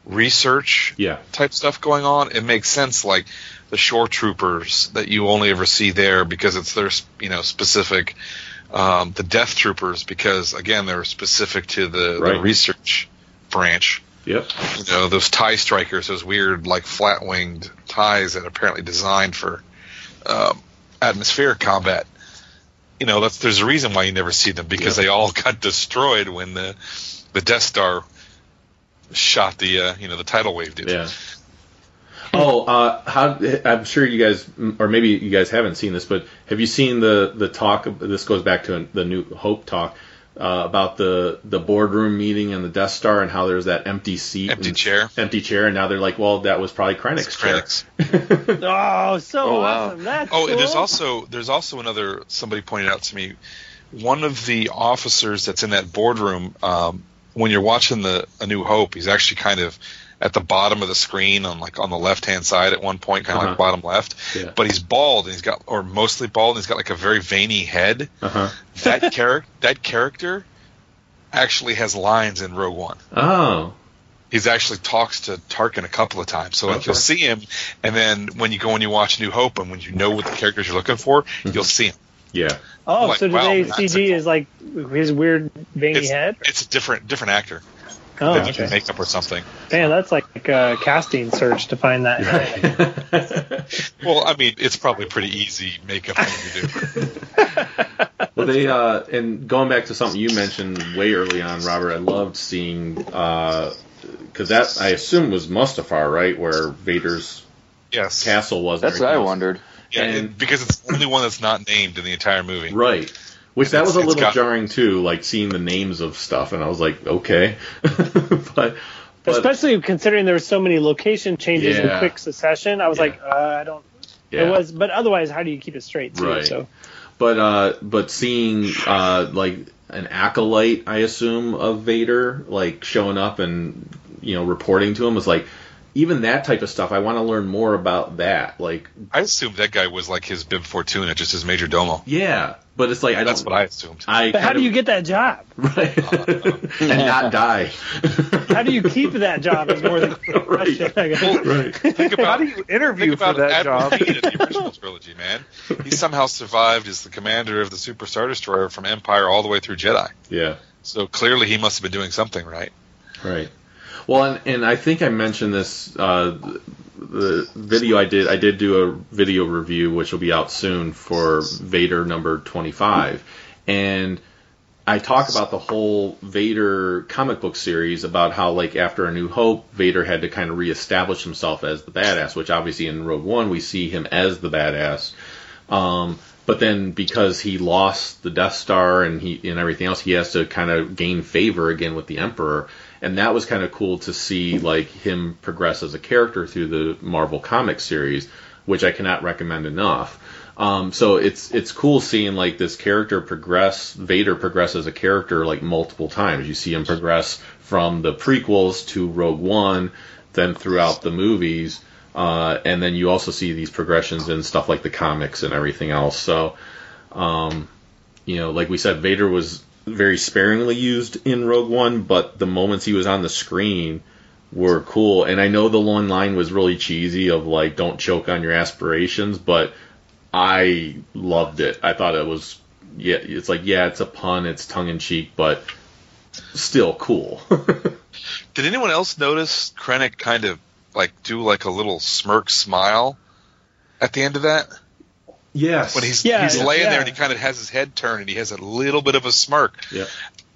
research yeah, type stuff going on, it makes sense. Like the shore troopers that you only ever see there because it's their you know specific. Um, the death troopers because again they're specific to the, Right. the research branch. yep, You know those tie strikers, those weird like flat winged ties that are apparently designed for um, atmospheric combat. You know that's there's a reason why you never see them because Yeah. they all got destroyed when the the Death Star shot the uh, you know the tidal wave did. Yeah. Oh, uh, how? I'm sure you guys, or maybe you guys haven't seen this, but have you seen the the talk? This goes back to the New Hope talk uh, about the the boardroom meeting and the Death Star and how there's that empty seat, Empty and- chair. empty chair, and now they're like, well, that was probably Krennic's chair. Oh, so Oh, wow. awesome. That's Oh, and there's also there's also another somebody pointed out to me. One of the officers that's in that boardroom, um, when you're watching the A New Hope, he's actually kind of at the bottom of the screen on like on the left hand side at one point, kind of Uh-huh. like bottom left. Yeah. But he's bald and he's got or mostly bald and he's got like a very veiny head. Uh huh. That character that character actually has lines in Rogue One. Oh. He's actually talks to Tarkin a couple of times. So like Okay. you'll see him, and then when you go and you watch New Hope, and when you know what the characters you're looking for, Mm-hmm. you'll see him. Yeah. Oh, like, so do wow, CG is like his weird veiny It's, head? it's a different different actor. Oh, They okay. makeup or something. Man, that's like a casting search to find that. Well, I mean, it's probably pretty easy makeup thing to do. Well, they uh, and going back to something you mentioned way early on, Robert. I loved seeing because that I assume was Mustafar, right, where Vader's Yes. castle was. That's what I else. wondered. Yeah, and- it- because it's the only one that's not named in the entire movie. Right. Which that was a little got- jarring too, like seeing the names of stuff, and I was like, okay, but, but Especially considering there were so many location changes in quick succession. I was Yeah. like, uh, I don't. yeah. It was, but otherwise, how do you keep it straight too? Right. So But uh, but seeing uh, like an acolyte, I assume of Vader, like showing up and you know reporting to him was like even that type of stuff. I want to learn more about that. Like I assumed that guy was like his Bib Fortuna, just his major domo. yeah, but it's like I That's don't. what I assumed. I but how kind do of- you get that job? right and not die? How do you keep that job? Is more the question. I guess. right. Think about, How about do you interview Think about for that Admiral job? Thrawn in the original trilogy, man. He somehow survived as the commander of the Super Star Destroyer from Empire all the way through Jedi. Yeah. So clearly, he must have been doing something right. Right. Well, and, and I think I mentioned this uh, the video I did. I did do a video review, which will be out soon for Vader number twenty five, and I talk about the whole Vader comic book series about how like after A New Hope, Vader had to kind of reestablish himself as the badass, which obviously in Rogue One we see him as the badass. Um, but then because he lost the Death Star and he and everything else, he has to kind of gain favor again with the Emperor. And that was kind of cool to see like him progress as a character through the Marvel comic series, which I cannot recommend enough. Um, so it's it's cool seeing like this character progress, Vader progress as a character like multiple times. You see him progress from the prequels to Rogue One, then throughout the movies, uh, and then you also see these progressions in stuff like the comics and everything else. So, um, you know, like we said, Vader was very sparingly used in Rogue One, but the moments he was on the screen were cool. And I know the one line was really cheesy of like, "Don't choke on your aspirations," but I loved it. I thought it was yeah. It's like yeah, it's a pun, it's tongue in cheek, but still cool. Did anyone else notice Krennic kind of like do like a little smirk smile at the end of that? Yes. When he's Yeah, he's laying yeah. there and he kind of has his head turned and he has a little bit of a smirk. yeah.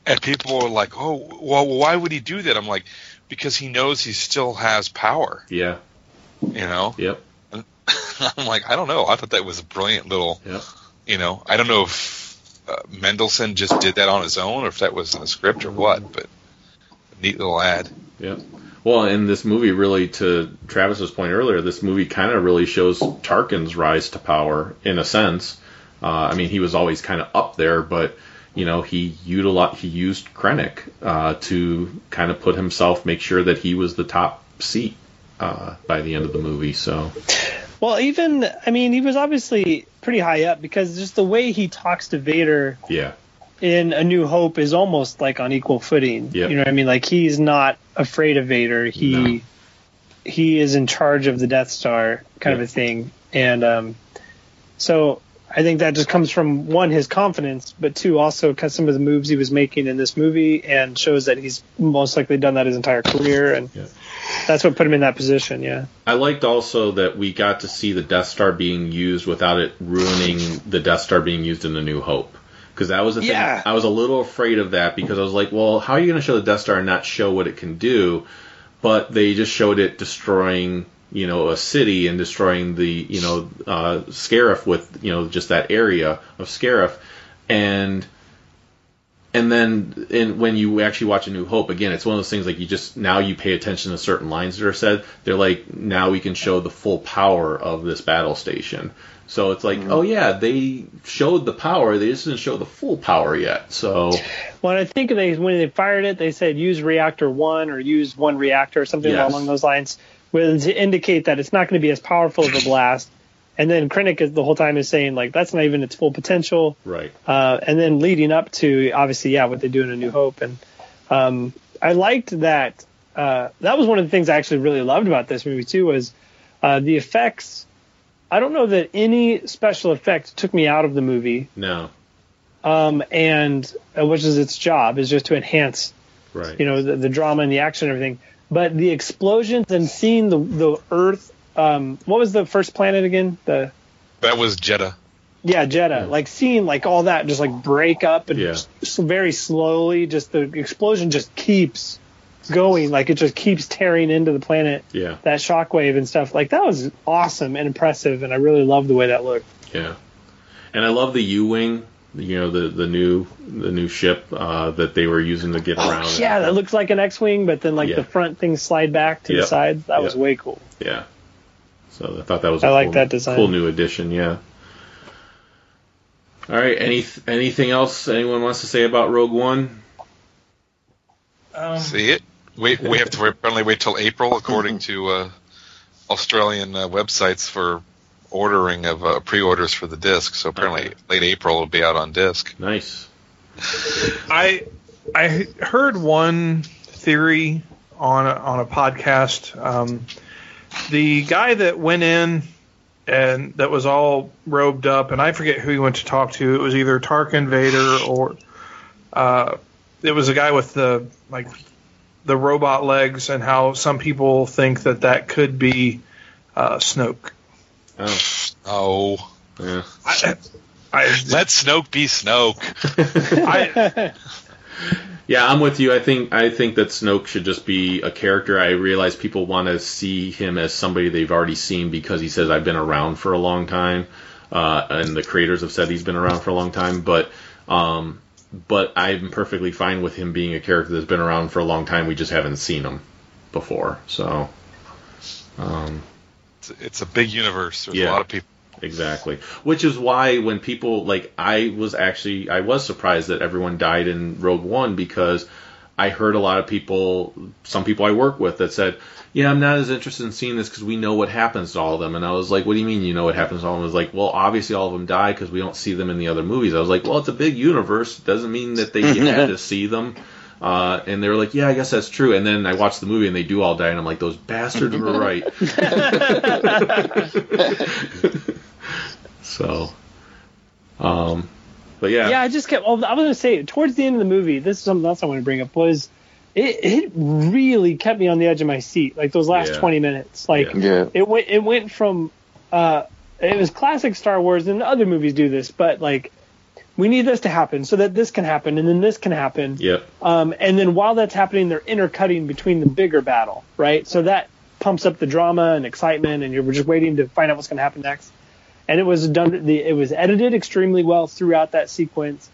And people are like, "Oh, well, why would he do that?" I'm like, because he knows he still has power. Yeah. You know. Yep. I'm like, I don't know. I thought that was a brilliant little. Yep. You know, I don't know if uh, Mendelsohn just did that on his own or if that was in the script or what, but neat little ad. Yep. Well, and this movie really, to Travis's point earlier, this movie kind of really shows Tarkin's rise to power in a sense. Uh, I mean, he was always kind of up there, but you know, he utilized he used Krennic uh, to kind of put himself, make sure that he was the top seat uh, by the end of the movie. So Well, even I mean, he was obviously pretty high up because just the way he talks to Vader yeah, in A New Hope is almost like on equal footing. Yeah. You know what I mean? Like he's not afraid of Vader. He No. he is in charge of the Death Star, kind Yeah. of a thing. And um, so I think that just comes from one his confidence, but two also because some of the moves he was making in this movie, and shows that he's most likely done that his entire career, and Yeah. that's what put him in that position. Yeah. I liked also that we got to see the Death Star being used without it ruining the Death Star being used in the New Hope. Because that was the thing. Yeah. I was a little afraid of that because I was like, well, how are you going to show the Death Star and not show what it can do? But they just showed it destroying, you know, a city and destroying the, you know, uh, Scarif with, you know, just that area of Scarif. And and then in, when you actually watch A New Hope, again, it's one of those things like you just now you pay attention to certain lines that are said. They're like now we can show the full power of this battle station. So it's like, oh yeah, they showed the power, they just didn't show the full power yet. So Well, I think they when they fired it, they said use reactor one or use one reactor or something Yes. along those lines, with to indicate that it's not going to be as powerful of a blast. And then Krennic is the whole time is saying like that's not even its full potential. right, Uh, and then leading up to obviously yeah what they do in A New Hope, and um, I liked that. Uh, that was one of the things I actually really loved about this movie too was uh, the effects. I don't know that any special effect took me out of the movie, no, um, and uh, which is its job is just to enhance right, you know the, the drama and the action and everything. But the explosions and seeing the the Earth. Um, what was the first planet again? The That was Jedha. yeah, Jedha. Like seeing like all that just like break up and Yeah. just s- very slowly, just the explosion just keeps going. Like it just keeps tearing into the planet. yeah, That shockwave and stuff. Like that was awesome and impressive, and I really loved the way that looked. yeah. And I love the U wing. You know the the new the new ship uh, that they were using to get around. Oh, yeah, that looks like an X-wing, but then like Yeah. the front things slide back to Yeah. the sides. That was way cool. Yeah. So I thought that was I a like cool, that design. cool new addition. Yeah. All right. Any anything else anyone wants to say about Rogue One? Um, See it? Wait, we have to apparently wait till April, according to uh, Australian uh, websites for ordering of uh, pre-orders for the disc. So apparently, late April it'll be out on disc. Nice. I I heard one theory on a, on a podcast. Um, the guy that went in and that was all robed up, and I forget who he went to talk to. It was either Tarkin Vader or uh, it was a guy with the like the robot legs, and how some people think that that could be uh, Snoke. Oh. Oh, Yeah. I, I, let Snoke be Snoke. I, Yeah, I'm with you. I think I think that Snoke should just be a character. I realize people want to see him as somebody they've already seen because he says I've been around for a long time, uh, and the creators have said he's been around for a long time. But um, but I'm perfectly fine with him being a character that's been around for a long time. We just haven't seen him before. So, um, It's, it's a big universe. There's Yeah. a lot of people. Exactly. Which is why when people like I was actually I was surprised that everyone died in Rogue One because I heard a lot of people, some people I work with that said, "Yeah, I'm not as interested in seeing this because we know what happens to all of them." And I was like, "What do you mean you know what happens to all of them?" I was like, "Well, obviously all of them die because we don't see them in the other movies." I was like, "Well, it's a big universe. Doesn't mean that they had to see them." Uh, and they were like, "Yeah, I guess that's true." And then I watched the movie and they do all die, and I'm like, "Those bastards were right." so, um, but yeah, yeah, I just kept. Well, I was gonna say towards the end of the movie, this is something else I want to bring up was it, it really kept me on the edge of my seat. Like those last Yeah. twenty minutes, like Yeah. it went it went from uh, it was classic Star Wars, and other movies do this, but like we need this to happen so that this can happen, and then this can happen. Yep. Um, and then while that's happening, they're intercutting between the bigger battle, right? So that pumps up the drama and excitement, and you're just waiting to find out what's going to happen next. And it was done. The, it was edited extremely well throughout that sequence,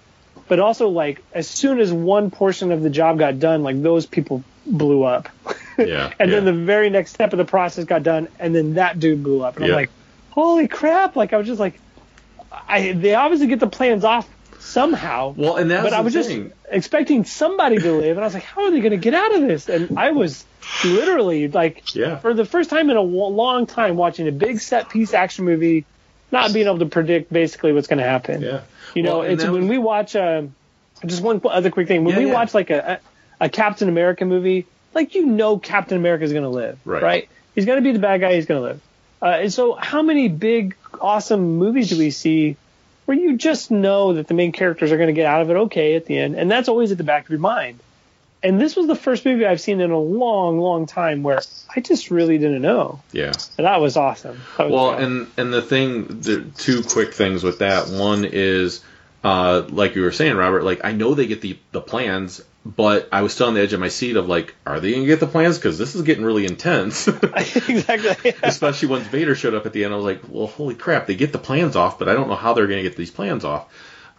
but also like as soon as one portion of the job got done, like those people blew up. Yeah. and then the very next step of the process got done, and then that dude blew up, and Yeah. I'm like, holy crap! Like I was just like, I they obviously get the plans off somehow. Well, and that's but I was thing. just expecting somebody to live, and I was like, how are they going to get out of this? And I was literally like, Yeah. for the first time in a long time, watching a big set piece action movie, not being able to predict basically what's going to happen. Yeah. You know, Well, it's when was- we watch. Uh, just one other quick thing. When Yeah, we yeah. watch like a, a Captain America movie, like you know Captain America is going to live, Right. He's going to be the bad guy. He's going to live. Uh, and so, how many big, awesome movies do we see where you just know that the main characters are going to get out of it okay at the end, and that's always at the back of your mind. And this was the first movie I've seen in a long, long time where I just really didn't know, Yeah. and that was awesome. That was Well, awesome. and and the thing, the two quick things with that. One is, uh, like you were saying, Robert. Like I know they get the the plans, but I was still on the edge of my seat of like, are they gonna get the plans? Because this is getting really intense. exactly. Especially once Vader showed up at the end, I was like, well, holy crap, they get the plans off, but I don't know how they're gonna get these plans off.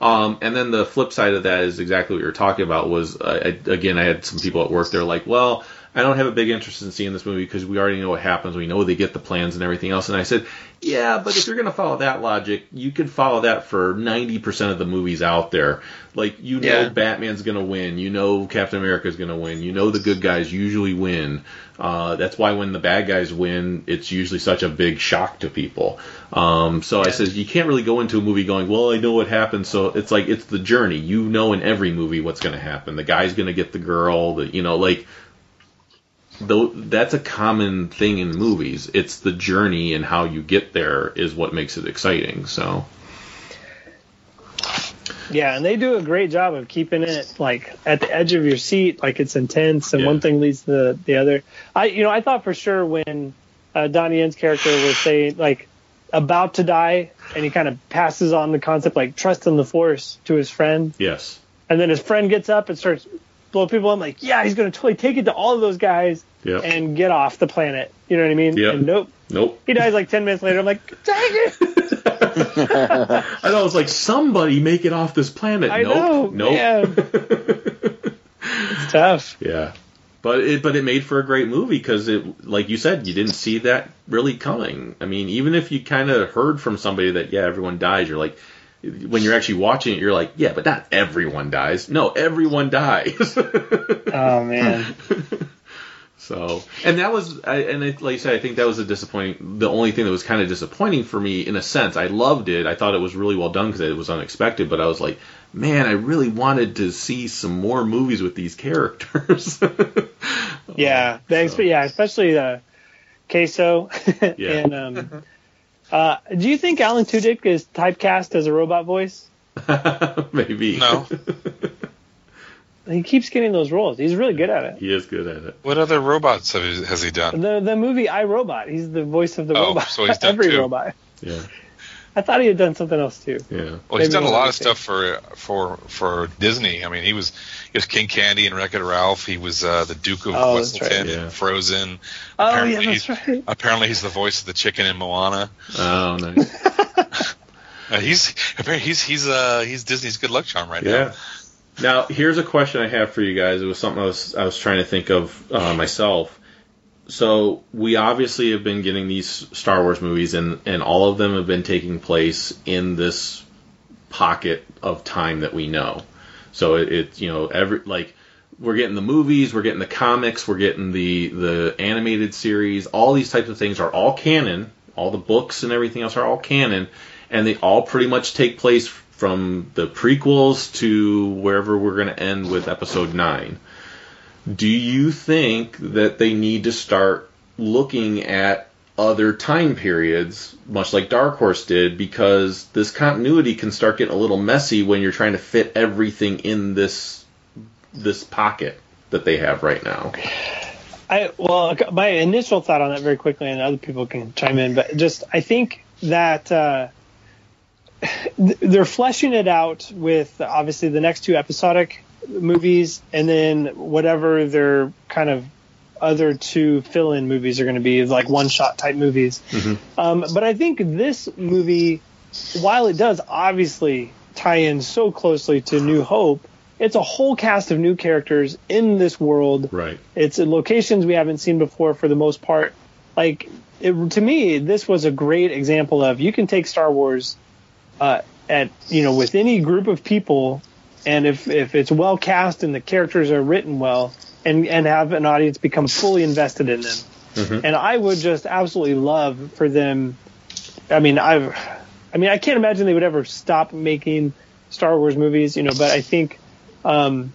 Um, and then the flip side of that is exactly what you were talking about. Was uh, I, again, I had some people at work. They're like, "Well, I don't have a big interest in seeing this movie because we already know what happens. We know they get the plans and everything else." And I said, "Yeah, but if you're going to follow that logic, you could follow that for 90% of the movies out there. Like, you know, Yeah. Batman's going to win. You know, Captain America's going to win. You know, the good guys usually win. Uh, that's why when the bad guys win, it's usually such a big shock to people. Um, so I says you can't really go into a movie going, well, I know what happens. So it's like it's the journey. You know in every movie what's going to happen. The guy's going to get the girl. The you know like. Though that's a common thing in movies. It's the journey and how you get there is what makes it exciting. So Yeah, and they do a great job of keeping it like at the edge of your seat, like it's intense, and Yeah. one thing leads to the, the other. I, you know, I thought for sure when uh, Donnie Yen's character was saying like about to die, and he kind of passes on the concept like trust in the Force to his friend, yes, and then his friend gets up and starts blowing people. I'm like, yeah, he's gonna totally take it to all of those guys Yep. and get off the planet. You know what I mean? Yep. And nope, nope. he dies like ten minutes later. I'm like, dang it! I know it's like somebody make it off this planet. I nope, know, nope. it's tough. Yeah, but it but it made for a great movie because it, like you said, you didn't see that really coming. I mean, even if you kind of heard from somebody that yeah, everyone dies, you're like, when you're actually watching it, you're like, yeah, but not everyone dies. No, everyone dies. Oh man. So, and that was, I, and it, like I said, I think that was a disappointing. The only thing that was kind of disappointing for me, in a sense, I loved it. I thought it was really well done because it was unexpected. But I was like, man, I really wanted to see some more movies with these characters. Yeah, thanks. so. But yeah, especially uh, Queso. Yeah. and um, uh, do you think Alan Tudyk is typecast as a robot voice? Maybe. No. He keeps getting those roles. He's really good at it. He is good at it. What other robots have he, has he done? The the movie I Robot. He's the voice of the Oh, robot. so he's done Every two. robot. Yeah. I thought he had done something else too. Yeah. Well, he's done a lot other of stuff for for for Disney. I mean, he was he was King Candy and Wreck It Ralph. He was uh, the Duke of Oh, that's Whistleton right. in Yeah. Frozen. Oh Apparently yeah, that's he's- right. Apparently, he's the voice of the chicken in Moana. Oh, nice. Uh, he's apparently he's he's uh he's Disney's good luck charm right Yeah. now. Now, here's a question I have for you guys. It was something I was I was trying to think of uh, myself. So we obviously have been getting these Star Wars movies, and and all of them have been taking place in this pocket of time that we know. So it, it you know every like we're getting the movies, we're getting the comics, we're getting the the animated series. All these types of things are all canon. All the books and everything else are all canon, and they all pretty much take place from the prequels to wherever we're going to end with Episode Nine. Do you think that they need to start looking at other time periods, much like Dark Horse did, because this continuity can start getting a little messy when you're trying to fit everything in this this pocket that they have right now. I well, my initial thought on that very quickly, and other people can chime in, but just I think that uh, they're fleshing it out with obviously the next two episodic movies, and then whatever their kind of other two fill-in movies are going to be, like one-shot type movies. Um, but I think this movie, while it does obviously tie in so closely to New Hope, it's a whole cast of new characters in this world. Right. It's in locations we haven't seen before for the most part. Like it, to me, this was a great example of you can take Star Wars uh, at you know with any group of people, and if if it's well cast and the characters are written well, and and have an audience become fully invested in them. And I would just absolutely love for them. I mean, I, I mean, I can't imagine they would ever stop making Star Wars movies, you know. But I think, um,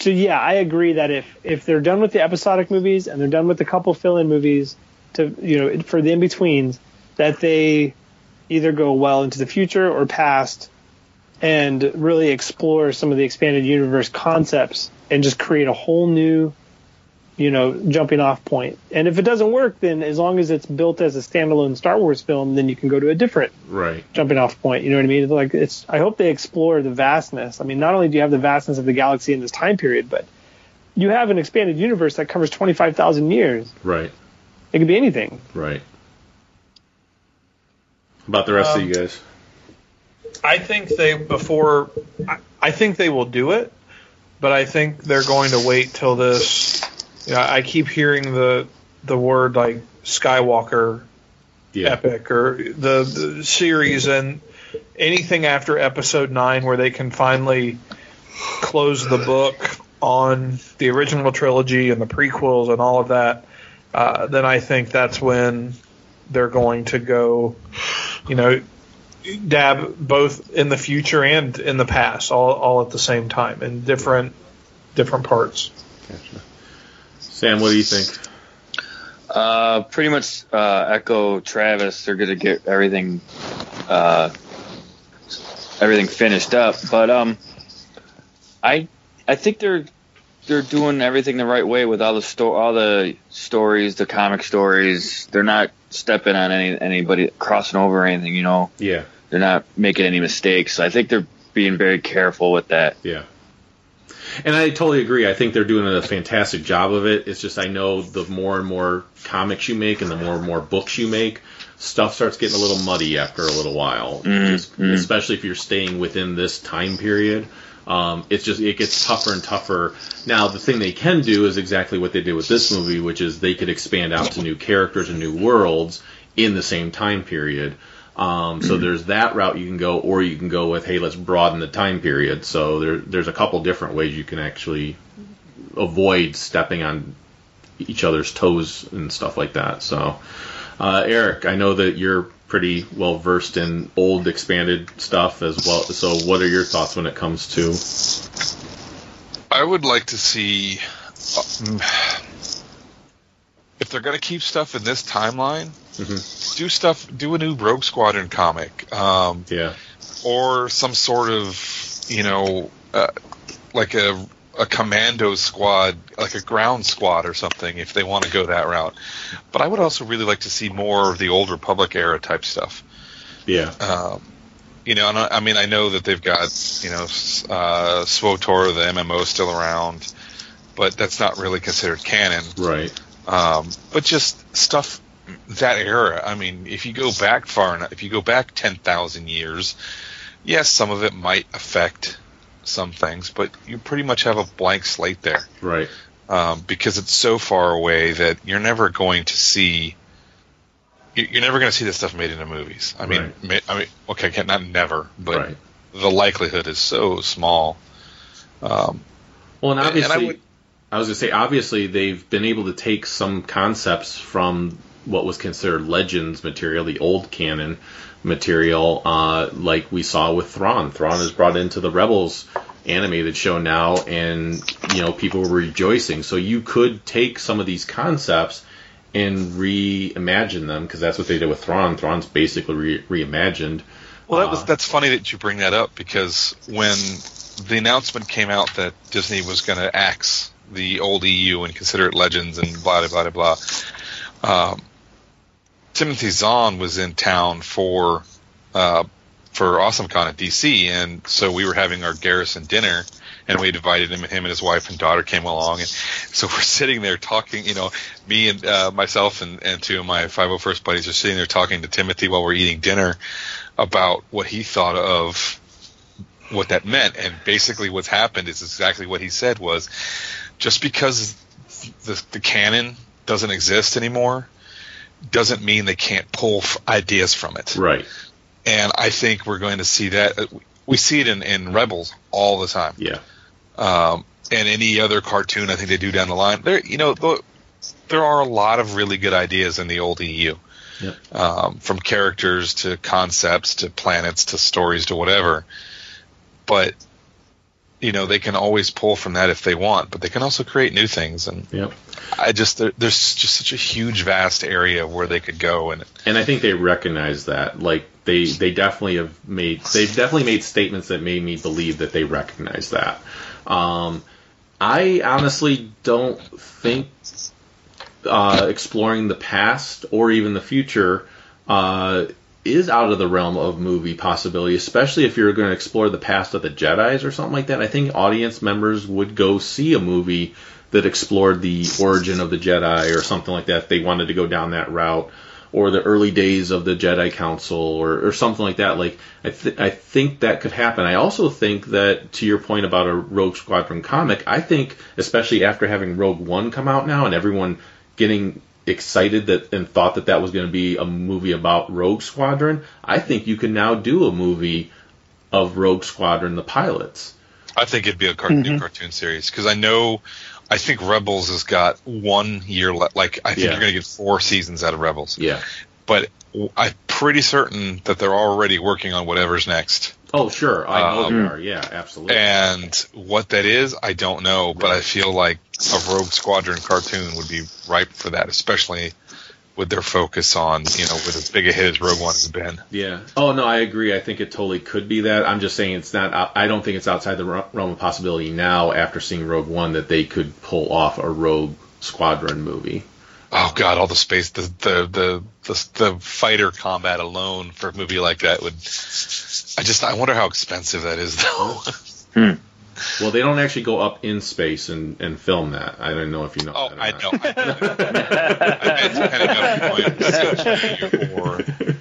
so yeah, I agree that if if they're done with the episodic movies and they're done with the couple fill-in movies, to you know, for the in betweens, that they either go well into the future or past, and really explore some of the expanded universe concepts and just create a whole new you know, jumping off point. And if it doesn't work, then as long as it's built as a standalone Star Wars film, then you can go to a different Right. jumping off point. You know what I mean? Like it's. I hope they explore the vastness. I mean, not only do you have the vastness of the galaxy in this time period, but you have an expanded universe that covers twenty five thousand years. Right. It could be anything. Right. About the rest Um, of you guys. I think they before I, I think they will do it, but I think they're going to wait till this. You know, I keep hearing the the word like Skywalker Yeah. epic or the, the series and anything after episode 9 where they can finally close the book on the original trilogy and the prequels and all of that uh, then I think that's when they're going to go you know dab both in the future and in the past all, all at the same time in different different parts Sam, what do you think? Uh, pretty much uh, echo Travis. They're gonna get everything, uh, everything finished up. But um, I I think they're they're doing everything the right way with all the sto- all the stories, the comic stories. They're not stepping on any anybody crossing over anything. You know, Yeah. they're not making any mistakes. I think they're being very careful with that. Yeah. And I totally agree. I think they're doing a fantastic job of it. It's just I know the more and more comics you make and the more and more books you make, stuff starts getting a little muddy after a little while. Mm-hmm. Just, Especially if you're staying within this time period. Um, it's just it gets tougher and tougher. Now the thing they can do is exactly what they did with this movie, which is they could expand out to new characters and new worlds in the same time period. Um, so there's that route you can go, or you can go with, hey, let's broaden the time period. So there, there's a couple different ways you can actually avoid stepping on each other's toes and stuff like that. So, uh, Eric, I know that you're pretty well versed in old expanded stuff as well. So, what are your thoughts when it comes to? I would like to see um, if they're going to keep stuff in this timeline. Do stuff. Do a new Rogue Squadron comic, um, Yeah, or some sort of you know, uh, like a a commando squad, like a ground squad or something, if they want to go that route. But I would also really like to see more of the old Republic era type stuff. yeah, Um, you know, and I, I mean, I know that they've got you know uh, SWTOR, the MMO, still around, but that's not really considered canon. right, Um, but just stuff that era. I mean, if you go back far enough, if you go back ten thousand years, yes, some of it might affect some things, but you pretty much have a blank slate there Right. um, because it's so far away that you're never going to see. you- You're never going to see this stuff made into movies. I mean, ma- I mean, okay, can't- never, but Right. the likelihood is so small. Um, Well, and And- and I obviously, would- I was going to say, obviously, they've been able to take some concepts from what was considered Legends material, the old canon material, uh, like we saw with Thrawn. Thrawn is brought into the Rebels animated show now, and you know people were rejoicing. So you could take some of these concepts and reimagine them because that's what they did with Thrawn. Thrawn's basically re- reimagined. Well, that was Uh, that's funny that you bring that up because when the announcement came out that Disney was going to axe the old EU and consider it Legends and blah blah blah blah, um, Timothy Zahn was in town for uh, for AwesomeCon at DC, and so we were having our Garrison dinner. And we invited him, and him and his wife and daughter came along, and so we're sitting there talking. You know, me and uh, myself and, and two of my 501st buddies are sitting there talking to Timothy while we're eating dinner about what he thought of what that meant. And basically, what's happened is exactly what he said was just because the, the canon doesn't exist anymore doesn't mean they can't pull f- ideas from it. Right. And I think we're going to see that. uh, We see it in, in Rebels all the time. Yeah. Um, and any other cartoon I think they do down the line. There, you know, th- there are a lot of really good ideas in the old EU Yep. um, from characters to concepts to planets to stories to whatever. But you know they can always pull from that if they want, but they can also create new things. And Yep. I just there, there's just such a huge, vast area where they could go. And and I think they recognize that. Like they they definitely have made they've definitely made statements that made me believe that they recognize that. Um, I honestly don't think uh, exploring the past or even the future uh, is out of the realm of movie possibility, especially if you're going to explore the past of the Jedi's or something like that. I think audience members would go see a movie that explored the origin of the Jedi or something like that if they wanted to go down that route or the early days of the Jedi Council or, or something like that. Like I, th- I think that could happen. I also think that to your point about a Rogue Squadron comic, I think especially after having Rogue One come out now and everyone getting excited that and thought that that was going to be a movie about Rogue Squadron, I think you can now do a movie of Rogue Squadron, the pilots. I think it'd be a car- new mm-hmm. cartoon series because I know. I think Rebels has got one year left. Like I think Yeah. you're going to get four seasons out of Rebels. Yeah. But I'm pretty certain that they're already working on whatever's next. Oh, sure. I know Um, they are. Yeah, absolutely. And what that is, I don't know, but I feel like a Rogue Squadron cartoon would be ripe for that, especially with their focus on, you know, with as big a hit as Rogue One has been. Yeah. Oh no, I agree. I think it totally could be that. I'm just saying it's not. I don't think it's outside the realm of possibility now. After seeing Rogue One, that they could pull off a Rogue Squadron movie. Oh God, all the space, the the the the, the fighter combat alone for a movie like that would. I just I wonder how expensive that is though. Hmm. Well, they don't actually go up in space and, and film that. I don't know if you know. Oh, that or I not. know. I meant depending on if you're going CG or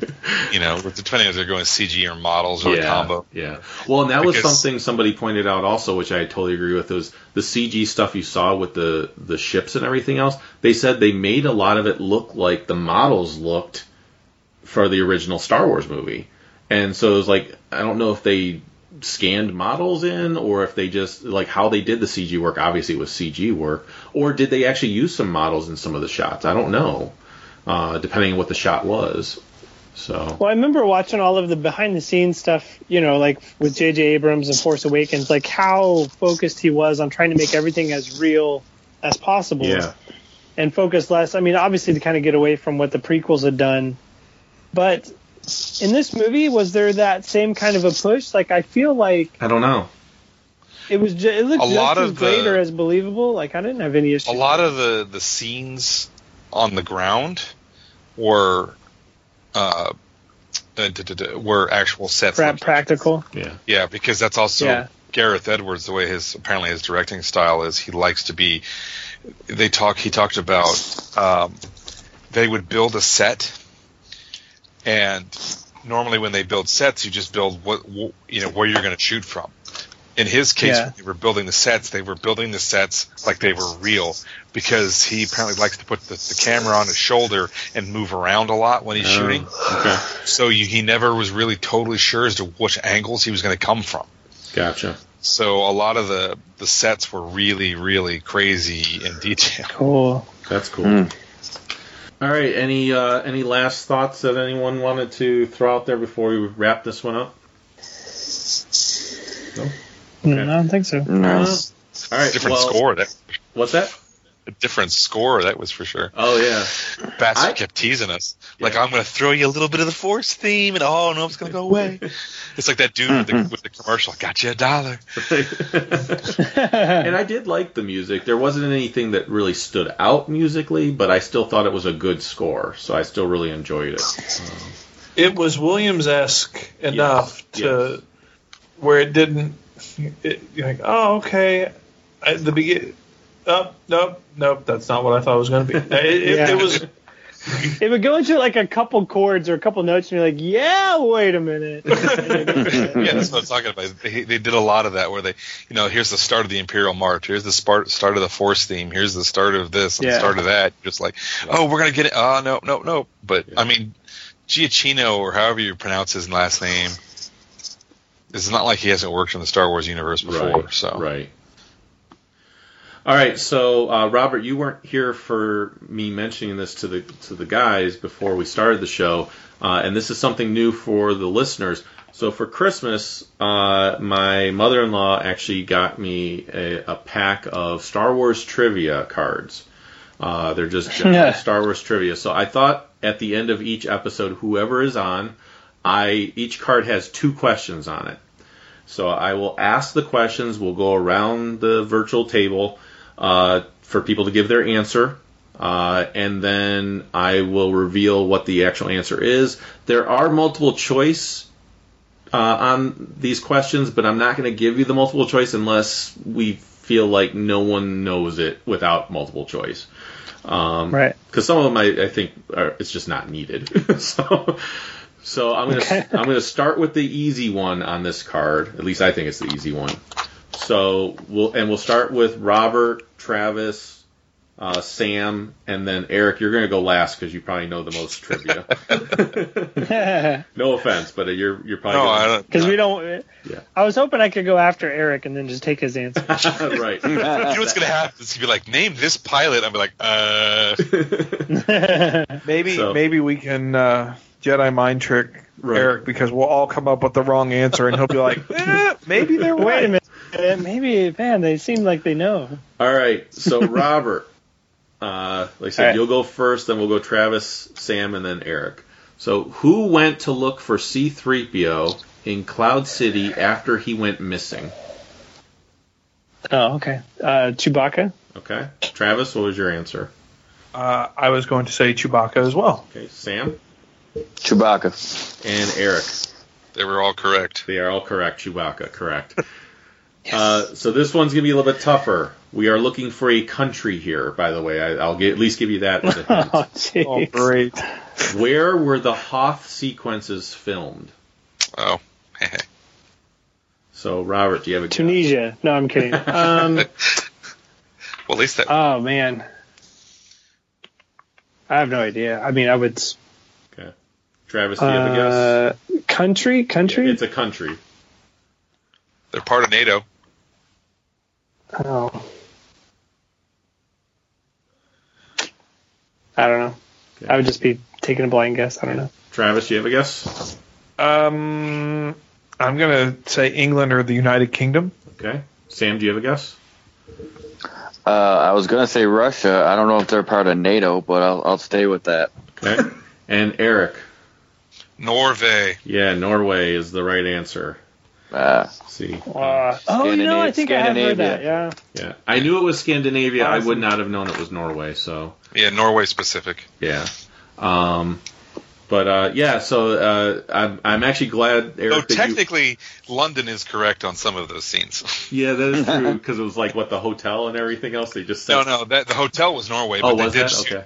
you know, depending if they're going CG or models or a combo. Yeah. Well, and that was something somebody pointed out also, which I totally agree with. Was the CG stuff you saw with the the ships and everything else? They said they made a lot of it look like the models looked for the original Star Wars movie, and so it was like I don't know if they scanned models in or if they just like how they did the CG work. Obviously, it was CG work, or did they actually use some models in some of the shots? I don't know, uh, depending on what the shot was. So Well, I remember watching all of the behind the scenes stuff, you know, like with J.J. Abrams and Force Awakens, like how focused he was on trying to make everything as real as possible. yeah. And focus less. I mean, obviously to kind of get away from what the prequels had done. But in this movie, was there that same kind of a push? Like, I feel like I don't know. it was. Ju- it looked A just lot as of great the- or as believable. Like, I didn't have any issue. A lot of the the scenes on the ground were uh, uh, d- d- d- were actual sets. Pra- practical. Yeah. Yeah, because that's also Yeah. Gareth Edwards. The way his apparently his directing style is, he likes to be. They talk. He talked about um, they would build a set, and normally when they build sets, you just build what wh- you know where you're going to shoot from. In his case, Yeah. when they were building the sets, they were building the sets like they were real because he apparently likes to put the, the camera on his shoulder and move around a lot when he's Oh, shooting. Okay, So you, he never was really totally sure as to which angles he was going to come from. gotcha. So a lot of the the sets were really really crazy in detail. Cool. That's cool. Hmm. All right. Any uh, any last thoughts that anyone wanted to throw out there before we wrap this one up? Mm, I don't think so. No. All right. Different well, score that What's that? a different score that was for sure. Oh yeah. Bastard I- kept teasing us like I'm going to throw you a little bit of the Force theme and oh no it's going to go away. it's like that dude with the, with the commercial. I got you a dollar. and I did like the music. There wasn't anything that really stood out musically, but I still thought it was a good score, so I still really enjoyed it. Um, It was Williams esque enough Yes, to yes. where it didn't. It, you're like, oh, okay. At the begin, oh, nope, nope. That's not what I thought it was going to be. It, it, Yeah. it was. It would go into like a couple chords or a couple notes, and you're like, "Yeah, wait a minute." yeah, that's what I'm talking about. They, they did a lot of that where they, you know, here's the start of the Imperial March, here's the start start of the Force theme, here's the start of this, and the start of that. Just like, oh, we're gonna get it. Oh, no, no, no. But I mean, Giacchino or however you pronounce his last name, it's not like he hasn't worked in the Star Wars universe before. right. so Right. All right, so uh, Robert, you weren't here for me mentioning this to the to the guys before we started the show, uh, and this is something new for the listeners. So for Christmas, uh, my mother-in-law actually got me a, a pack of Star Wars trivia cards. Uh, they're just general Star Wars trivia. So I thought at the end of each episode, whoever is on, I each card has two questions on it. So I will ask the questions. We'll go around the virtual table uh, for people to give their answer, uh, and then I will reveal what the actual answer is. There are multiple choice uh, on these questions, but I'm not going to give you the multiple choice unless we feel like no one knows it without multiple choice. Um, right. because some of them I, I think are, it's just not needed. so, so I'm gonna Okay. I'm gonna start with the easy one on this card. At least I think it's the easy one. So we'll and we'll start with Robert, Travis, uh, Sam, and then Eric. You're gonna go last because you probably know the most trivia. no offense, but you're you're probably no, gonna, I don't. Because we don't. Yeah. I was hoping I could go after Eric and then just take his answer. right. You know what's gonna happen? It's gonna be like, name this pilot. I'll be like, uh, Maybe So- maybe we can uh, Jedi mind trick Right. Eric because we'll all come up with the wrong answer and he'll be like, eh, maybe they're Wait a minute. Maybe, man, they seem like they know. All right. So Robert, uh, like I said, All right. you'll go first. Then we'll go Travis, Sam, and then Eric. So who went to look for C-3PO in Cloud City after he went missing? Oh, okay. Uh, Chewbacca. Okay. Travis, what was your answer? Uh, I was going to say Chewbacca as well. Okay. Sam Chewbacca. and Eric. they were all correct. They are all correct. Chewbacca, correct. Uh, so this one's gonna be a little bit tougher. We are looking for a country here, by the way. I, I'll get, at least give you that as a hint. Oh. Oh, great. Where were the Hoth sequences filmed? Oh, So, Robert, do you have a guess? Tunisia. No, I'm kidding. Um, well, at least that. oh man, I have no idea. I mean, I would. S- Okay. Travis, do you have a guess? Uh, country, country. It's a country. they're part of NATO. oh. I don't know. Okay. I would just be taking a blind guess. I don't know. Travis, do you have a guess? Um, I'm going to say England or the United Kingdom. Okay. Sam, do you have a guess? Uh, I was gonna say Russia. I don't know if they're part of NATO, but I'll I'll stay with that. Okay. and Eric. Norway. Yeah, Norway is the right answer. Uh, see. Uh, oh, you know, I think I have heard that. Yeah. Yeah. I knew it was Scandinavia. I would not have known it was Norway, so Yeah, Norway specific. yeah. Um but uh, yeah, so uh, I'm, I'm actually glad, Eric. Though that you- technically, London is correct on some of those scenes. yeah, that is true because it was like what the hotel and everything else. They just said, no, no, that the hotel was Norway, Oh, but was they did that shoot okay?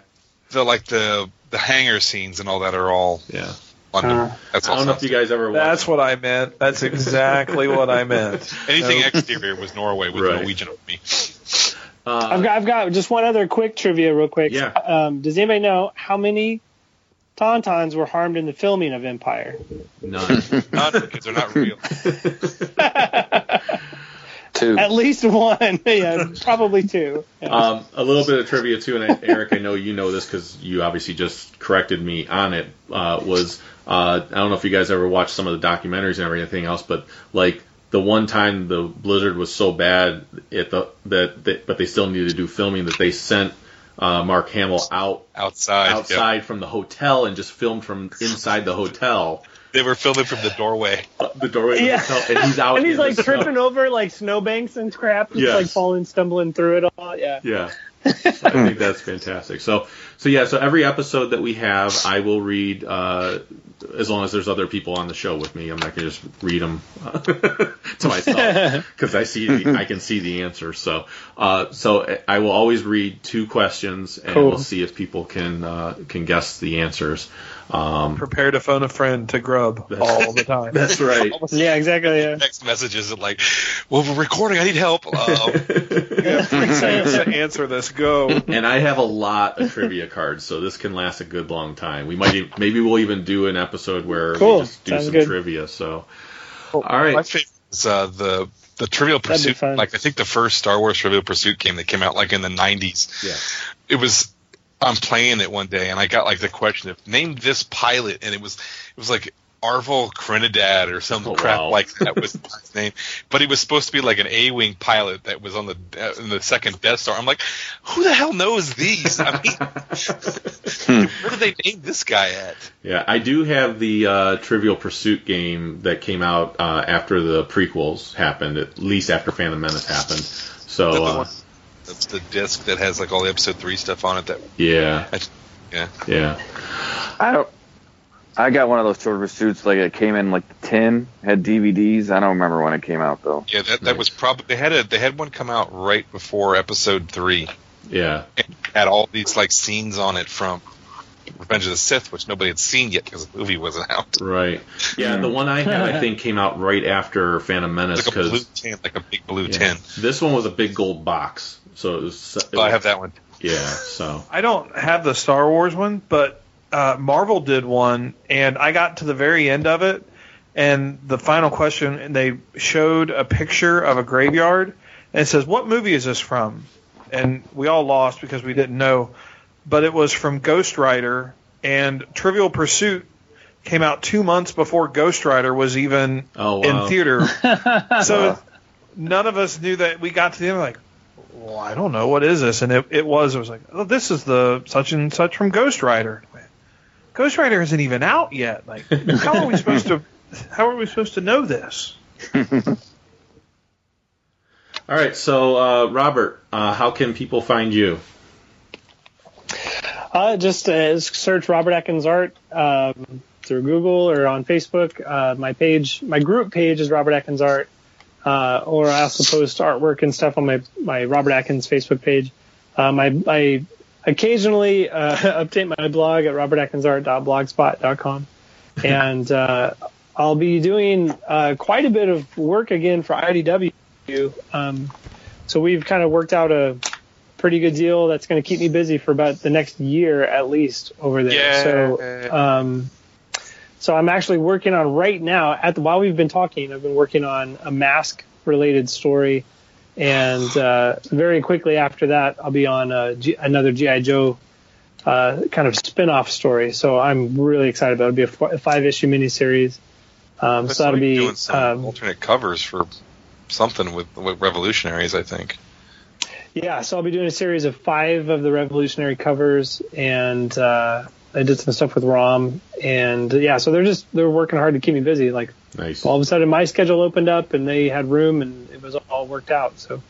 the like the the hangar scenes and all that are all Yeah. London. Uh, That's I don't know if you guys ever watched. That's what I meant. That's exactly what I meant. Anything Nope. exterior was Norway with Right. Norwegian on me. uh, I've got I've got just one other quick trivia, real quick. Yeah. Um, does anybody know how many tauntauns were harmed in the filming of Empire? none. Not because they're not real. Two. At least one. yeah, probably two. Yeah. Um, a little bit of trivia too, and I, Eric, I know you know this because you obviously just corrected me on it. Uh, was uh, I don't know if you guys ever watched some of the documentaries and everything else, but like the one time the blizzard was so bad at the that, that but they still needed to do filming that they sent uh, Mark Hamill out Outside. yeah. outside from the hotel and just filmed from inside the hotel, They were filming from the doorway. uh, the doorway of the Yeah. hotel, and he's out. and he's in the like snow. tripping over like snowbanks and crap. He's Yes. like falling, stumbling through it all. Yeah. Yeah. I think that's fantastic. So, so yeah, so every episode that we have, I will read, uh, as long as there's other people on the show with me. I'm not going to just read them uh, to myself because I see, the, I can see the answer. So, uh, so I will always read two questions and Cool. we'll see if people can, uh, can guess the answers. Um, Prepare to phone a friend to grub all the time. that's right. Yeah, exactly. Yeah. Text messages are like, "Well, we're recording. I need help." Uh, Three seconds to answer this. Go. and I have a lot of trivia cards, so this can last a good long time. We might, e- maybe we'll even do an episode where Cool. we just do Sounds some good. trivia. So, Oh, all right. My favorite is uh, the the Trivial Pursuit. Like I think the first Star Wars Trivial Pursuit game that came out like in the '90s. Yeah. It was. I'm playing it one day and I got like the question of name this pilot and it was it was like Arvel Trinidad or some Oh, crap wow. like that was his name, but he was supposed to be like an A-wing pilot that was on the uh, in the second Death Star. I'm like, who the hell knows these? I mean, where did they name this guy at? Yeah, I do have the uh, Trivial Pursuit game that came out uh, after the prequels happened, at least after Phantom Menace happened. So, The- the one- the, the disc that has like all the episode three stuff on it. That yeah, I, yeah, yeah. I don't. I got one of those short suits. Like it came in like the tin, had DVDs. I don't remember when it came out though. yeah. That, that was probably they had a they had one come out right before episode three. Yeah, It had all these like scenes on it from Revenge of the Sith, which nobody had seen yet because the movie wasn't out. right. Yeah, the one I had, I think, came out right after Phantom Menace Like a blue because tin, like a big blue tin. this one was a big gold box. So it was. It Oh, I have that one. Yeah. So I don't have the Star Wars one, but uh, Marvel did one, and I got to the very end of it, and the final question, and they showed a picture of a graveyard, and it says, "What movie is this from?" And we all lost because we didn't know, but it was from Ghost Rider, and Trivial Pursuit came out two months before Ghost Rider was even Oh, wow. in theater. so none of us knew that we got to the end like well, I don't know what is this, and it, it was. It was like, oh, this is the such and such from Ghost Rider. Ghost Rider isn't even out yet. Like, how are we supposed to? How are we supposed to know this? all right. So uh, Robert, uh, how can people find you? Uh, just uh, search Robert Atkins Art um, through Google or on Facebook. Uh, my page, my group page is Robert Atkins Art, uh, or I also post artwork and stuff on my my Robert Atkins Facebook page. Um, I, I occasionally uh, update my blog at robertatkinsart.blogspot.com, and uh, I'll be doing uh, quite a bit of work again for IDW. Um, so we've kind of worked out a pretty good deal that's going to keep me busy for about the next year at least over there. Yeah. So, um, so I'm actually working on right now at the while we've been talking, I've been working on a mask related story, and uh, very quickly after that, I'll be on a G- another GI Joe. Uh, kind of spin-off story, so I'm really excited about it. It'll be a five-issue miniseries, um, so that'll be doing some um, alternate covers for something with, with Revolutionaries, I think. Yeah, so I'll be doing a series of five of the revolutionary covers, and uh, I did some stuff with Rom, and yeah, so they're just they're working hard to keep me busy. Like Nice. all of a sudden, my schedule opened up, and they had room, and it was all worked out. So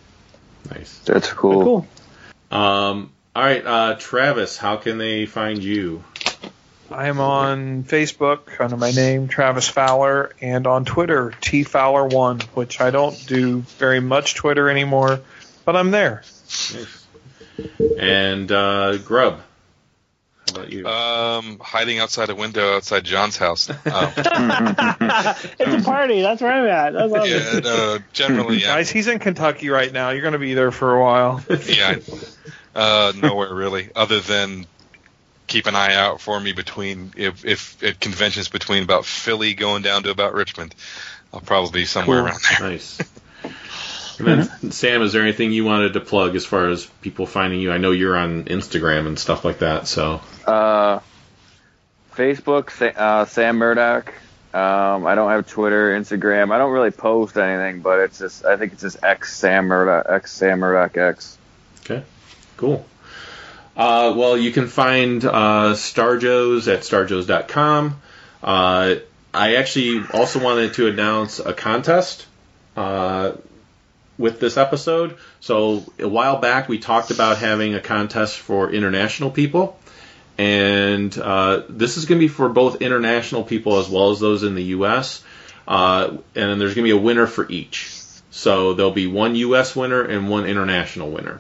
Nice. That's cool. cool. Um, all right, uh, Travis, how can they find you? I am on Facebook under my name, Travis Fowler, and on Twitter, T Fowler1, which I don't do very much Twitter anymore, but I'm there. Nice. And uh, Grub. How about you? Um, hiding outside a window outside John's house. Um, it's a party. That's where I'm at. That's awesome. yeah, no, generally, yeah, Guys, he's in Kentucky right now. You're going to be there for a while. yeah. Uh, nowhere really, other than keep an eye out for me between if if at conventions between about Philly going down to about Richmond. I'll probably be somewhere Cool. around there. Nice. And then, Sam, is there anything you wanted to plug as far as people finding you? I know you're on Instagram and stuff like that, so Uh, Facebook, Sa- uh, Sam Murdoch. Um, I don't have Twitter, Instagram. I don't really post anything, but it's just I think it's just X Sam Murdoch, X Sam Murdoch X. Okay, cool. Uh, well, you can find uh, Starjoes at starjoes.com. Uh, I actually also wanted to announce a contest uh, with this episode. So a while back, we talked about having a contest for international people. And uh, this is going to be for both international people as well as those in the U.S. Uh, and there's going to be a winner for each. So there'll be one U.S. winner and one international winner.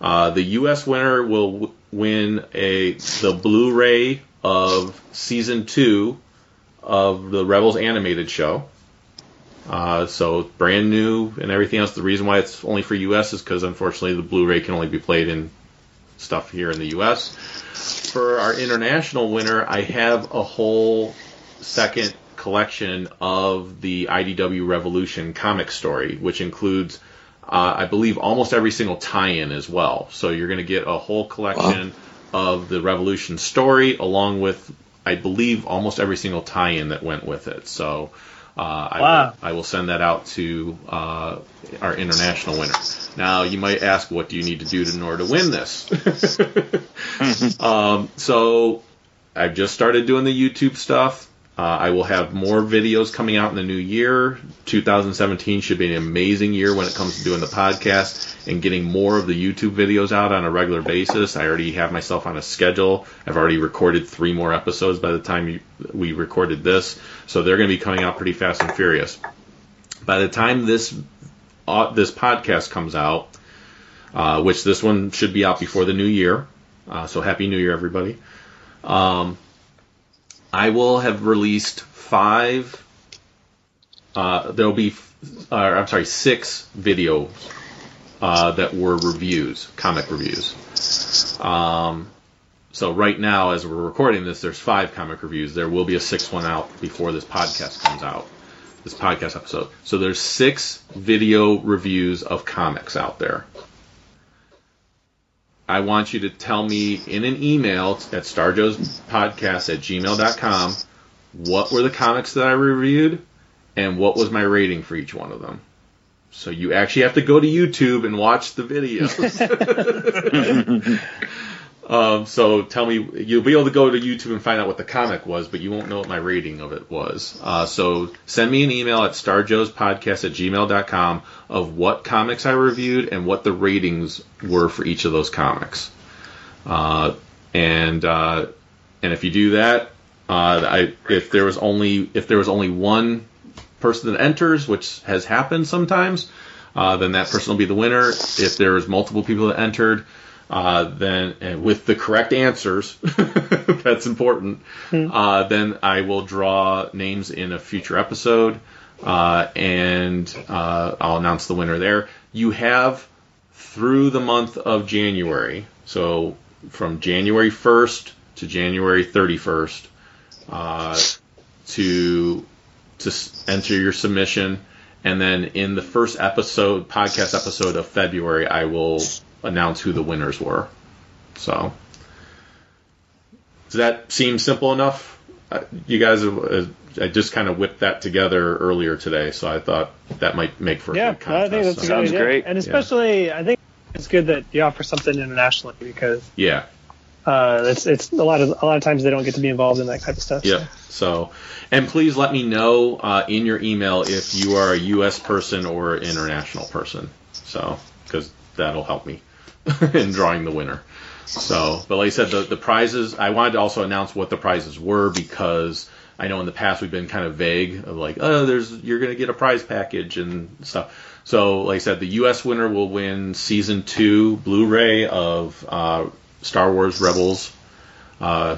Uh, the U.S. winner will w- win a the Blu-ray of season two of the Rebels animated show. Uh, so brand new and everything else. The reason why it's only for U.S. is because unfortunately the Blu-ray can only be played in stuff here in the U.S. For our international winner, I have a whole second collection of the IDW Revolution comic story, which includes, uh, I believe, almost every single tie-in as well. So you're going to get a whole collection of the Revolution story, along with, I believe, almost every single tie-in that went with it. So. Uh, I, Wow. will, I will send that out to uh, our international winner. Now, you might ask, what do you need to do to, in order to win this? um, so, I've just started doing the YouTube stuff. Uh, I will have more videos coming out in the new year. 2017 should be an amazing year when it comes to doing the podcast and getting more of the YouTube videos out on a regular basis. I already have myself on a schedule. I've already recorded three more episodes by the time we recorded this, so they're going to be coming out pretty fast and furious. By the time this uh, this podcast comes out, uh, which this one should be out before the new year, uh, so happy New Year, everybody. Um, I will have released five. Uh, there'll be, uh, I'm sorry, six videos uh, that were reviews, comic reviews. Um, so right now, as we're recording this, there's five comic reviews. There will be a sixth one out before this podcast comes out. This podcast episode. So there's six video reviews of comics out there. I want you to tell me in an email at starjoespodcast at gmail.com what were the comics that I reviewed and what was my rating for each one of them. So you actually have to go to YouTube and watch the videos. um, so tell me, you'll be able to go to YouTube and find out what the comic was, but you won't know what my rating of it was. Uh, so send me an email at starjoespodcast at gmail.com of what comics I reviewed and what the ratings were for each of those comics. Uh, and uh, and if you do that, uh, I if there was only if there was only one person that enters, which has happened sometimes, uh, then that person will be the winner. If there's multiple people that entered, uh, then and with the correct answers, that's important. Uh, then I will draw names in a future episode, uh, and uh, I'll announce the winner there. You have through the month of January, so from January 1st to January 31st, uh, to to enter your submission, and then in the first episode, podcast episode of February, I will announce who the winners were. So, does that seem simple enough? Uh, You guys, uh, I just kind of whipped that together earlier today, so I thought that might make for a Yeah, good I think that's a so- Sounds idea. great. And especially, I think it's good that you offer something internationally because yeah, uh, it's it's a lot of a lot of times they don't get to be involved in that type of stuff. Yep. So, and please let me know uh, in your email if you are a U.S. person or an international person. So, because that'll help me in drawing the winner. So, but like I said, the, the prizes, I wanted to also announce what the prizes were because I know in the past we've been kind of vague of like, oh, there's, you're going to get a prize package and stuff. So, like I said, the U.S. winner will win season two Blu-ray of uh, Star Wars Rebels uh,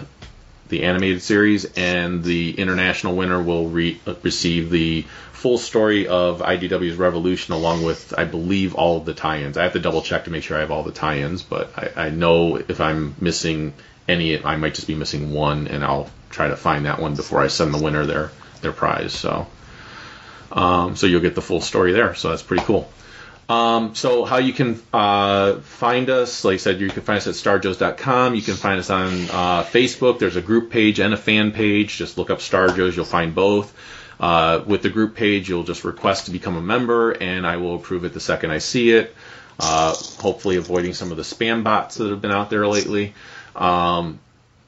the animated series, and the international winner will re- receive the full story of IDW's Revolution, along with, I believe, all of the tie-ins. I have to double check to make sure I have all the tie-ins, but I, I know if I'm missing any, I might just be missing one, and I'll try to find that one before I send the winner their their prize. So, um, so you'll get the full story there. So that's pretty cool. Um, so how you can uh, find us, like I said, you can find us at starjoes.com. You can find us on uh, Facebook. There's a group page and a fan page. Just look up Starjoes. You'll find both. Uh, with the group page, you'll just request to become a member, and I will approve it the second I see it. Uh, hopefully, avoiding some of the spam bots that have been out there lately. Um,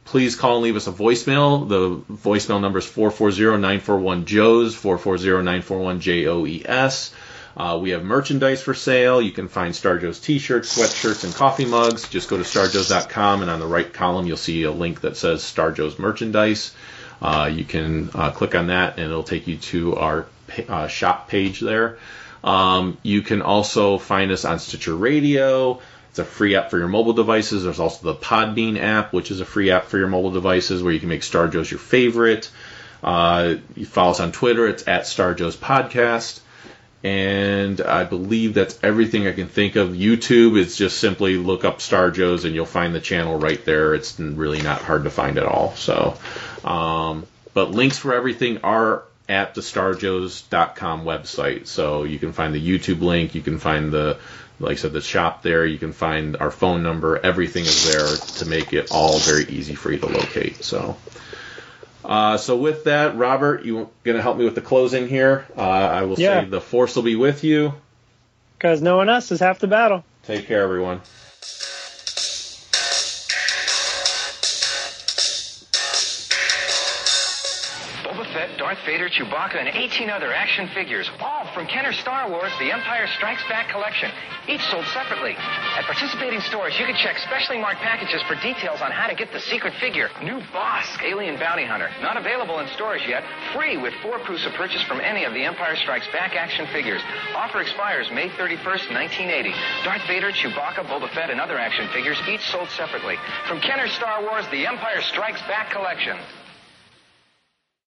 please call and leave us a voicemail. The voicemail number is 440-941-JOES, 440-941-J-O-E-S. Uh, we have merchandise for sale. You can find Starjoe's t-shirts, sweatshirts, and coffee mugs. Just go to starjoes.com, and on the right column, you'll see a link that says Starjoe's merchandise. Uh, you can uh, click on that, and it'll take you to our uh, shop page there. Um, you can also find us on Stitcher Radio. It's a free app for your mobile devices. There's also the Podbean app, which is a free app for your mobile devices where you can make Star Joe's your favorite. Uh, you follow us on Twitter. It's at Star Joe's Podcast. And I believe that's everything I can think of. YouTube is just simply look up Star Joe's and you'll find the channel right there. It's really not hard to find at all. So, um, but links for everything are at the starjoes.com website. So you can find the YouTube link, you can find the like I said, the shop there. You can find our phone number. Everything is there to make it all very easy for you to locate. So, uh, so with that, Robert, you going to help me with the closing here? Uh, I will Yeah. say the force will be with you. Because knowing us is half the battle. Take care, everyone. Darth Vader, Chewbacca, and 18 other action figures, all from Kenner Star Wars The Empire Strikes Back collection, each sold separately. At participating stores, you can check specially marked packages for details on how to get the secret figure. New Bossk, Alien Bounty Hunter, not available in stores yet, free with four proofs of purchase from any of the Empire Strikes Back action figures. Offer expires May 31st, 1980. Darth Vader, Chewbacca, Boba Fett, and other action figures, each sold separately. From Kenner Star Wars The Empire Strikes Back collection.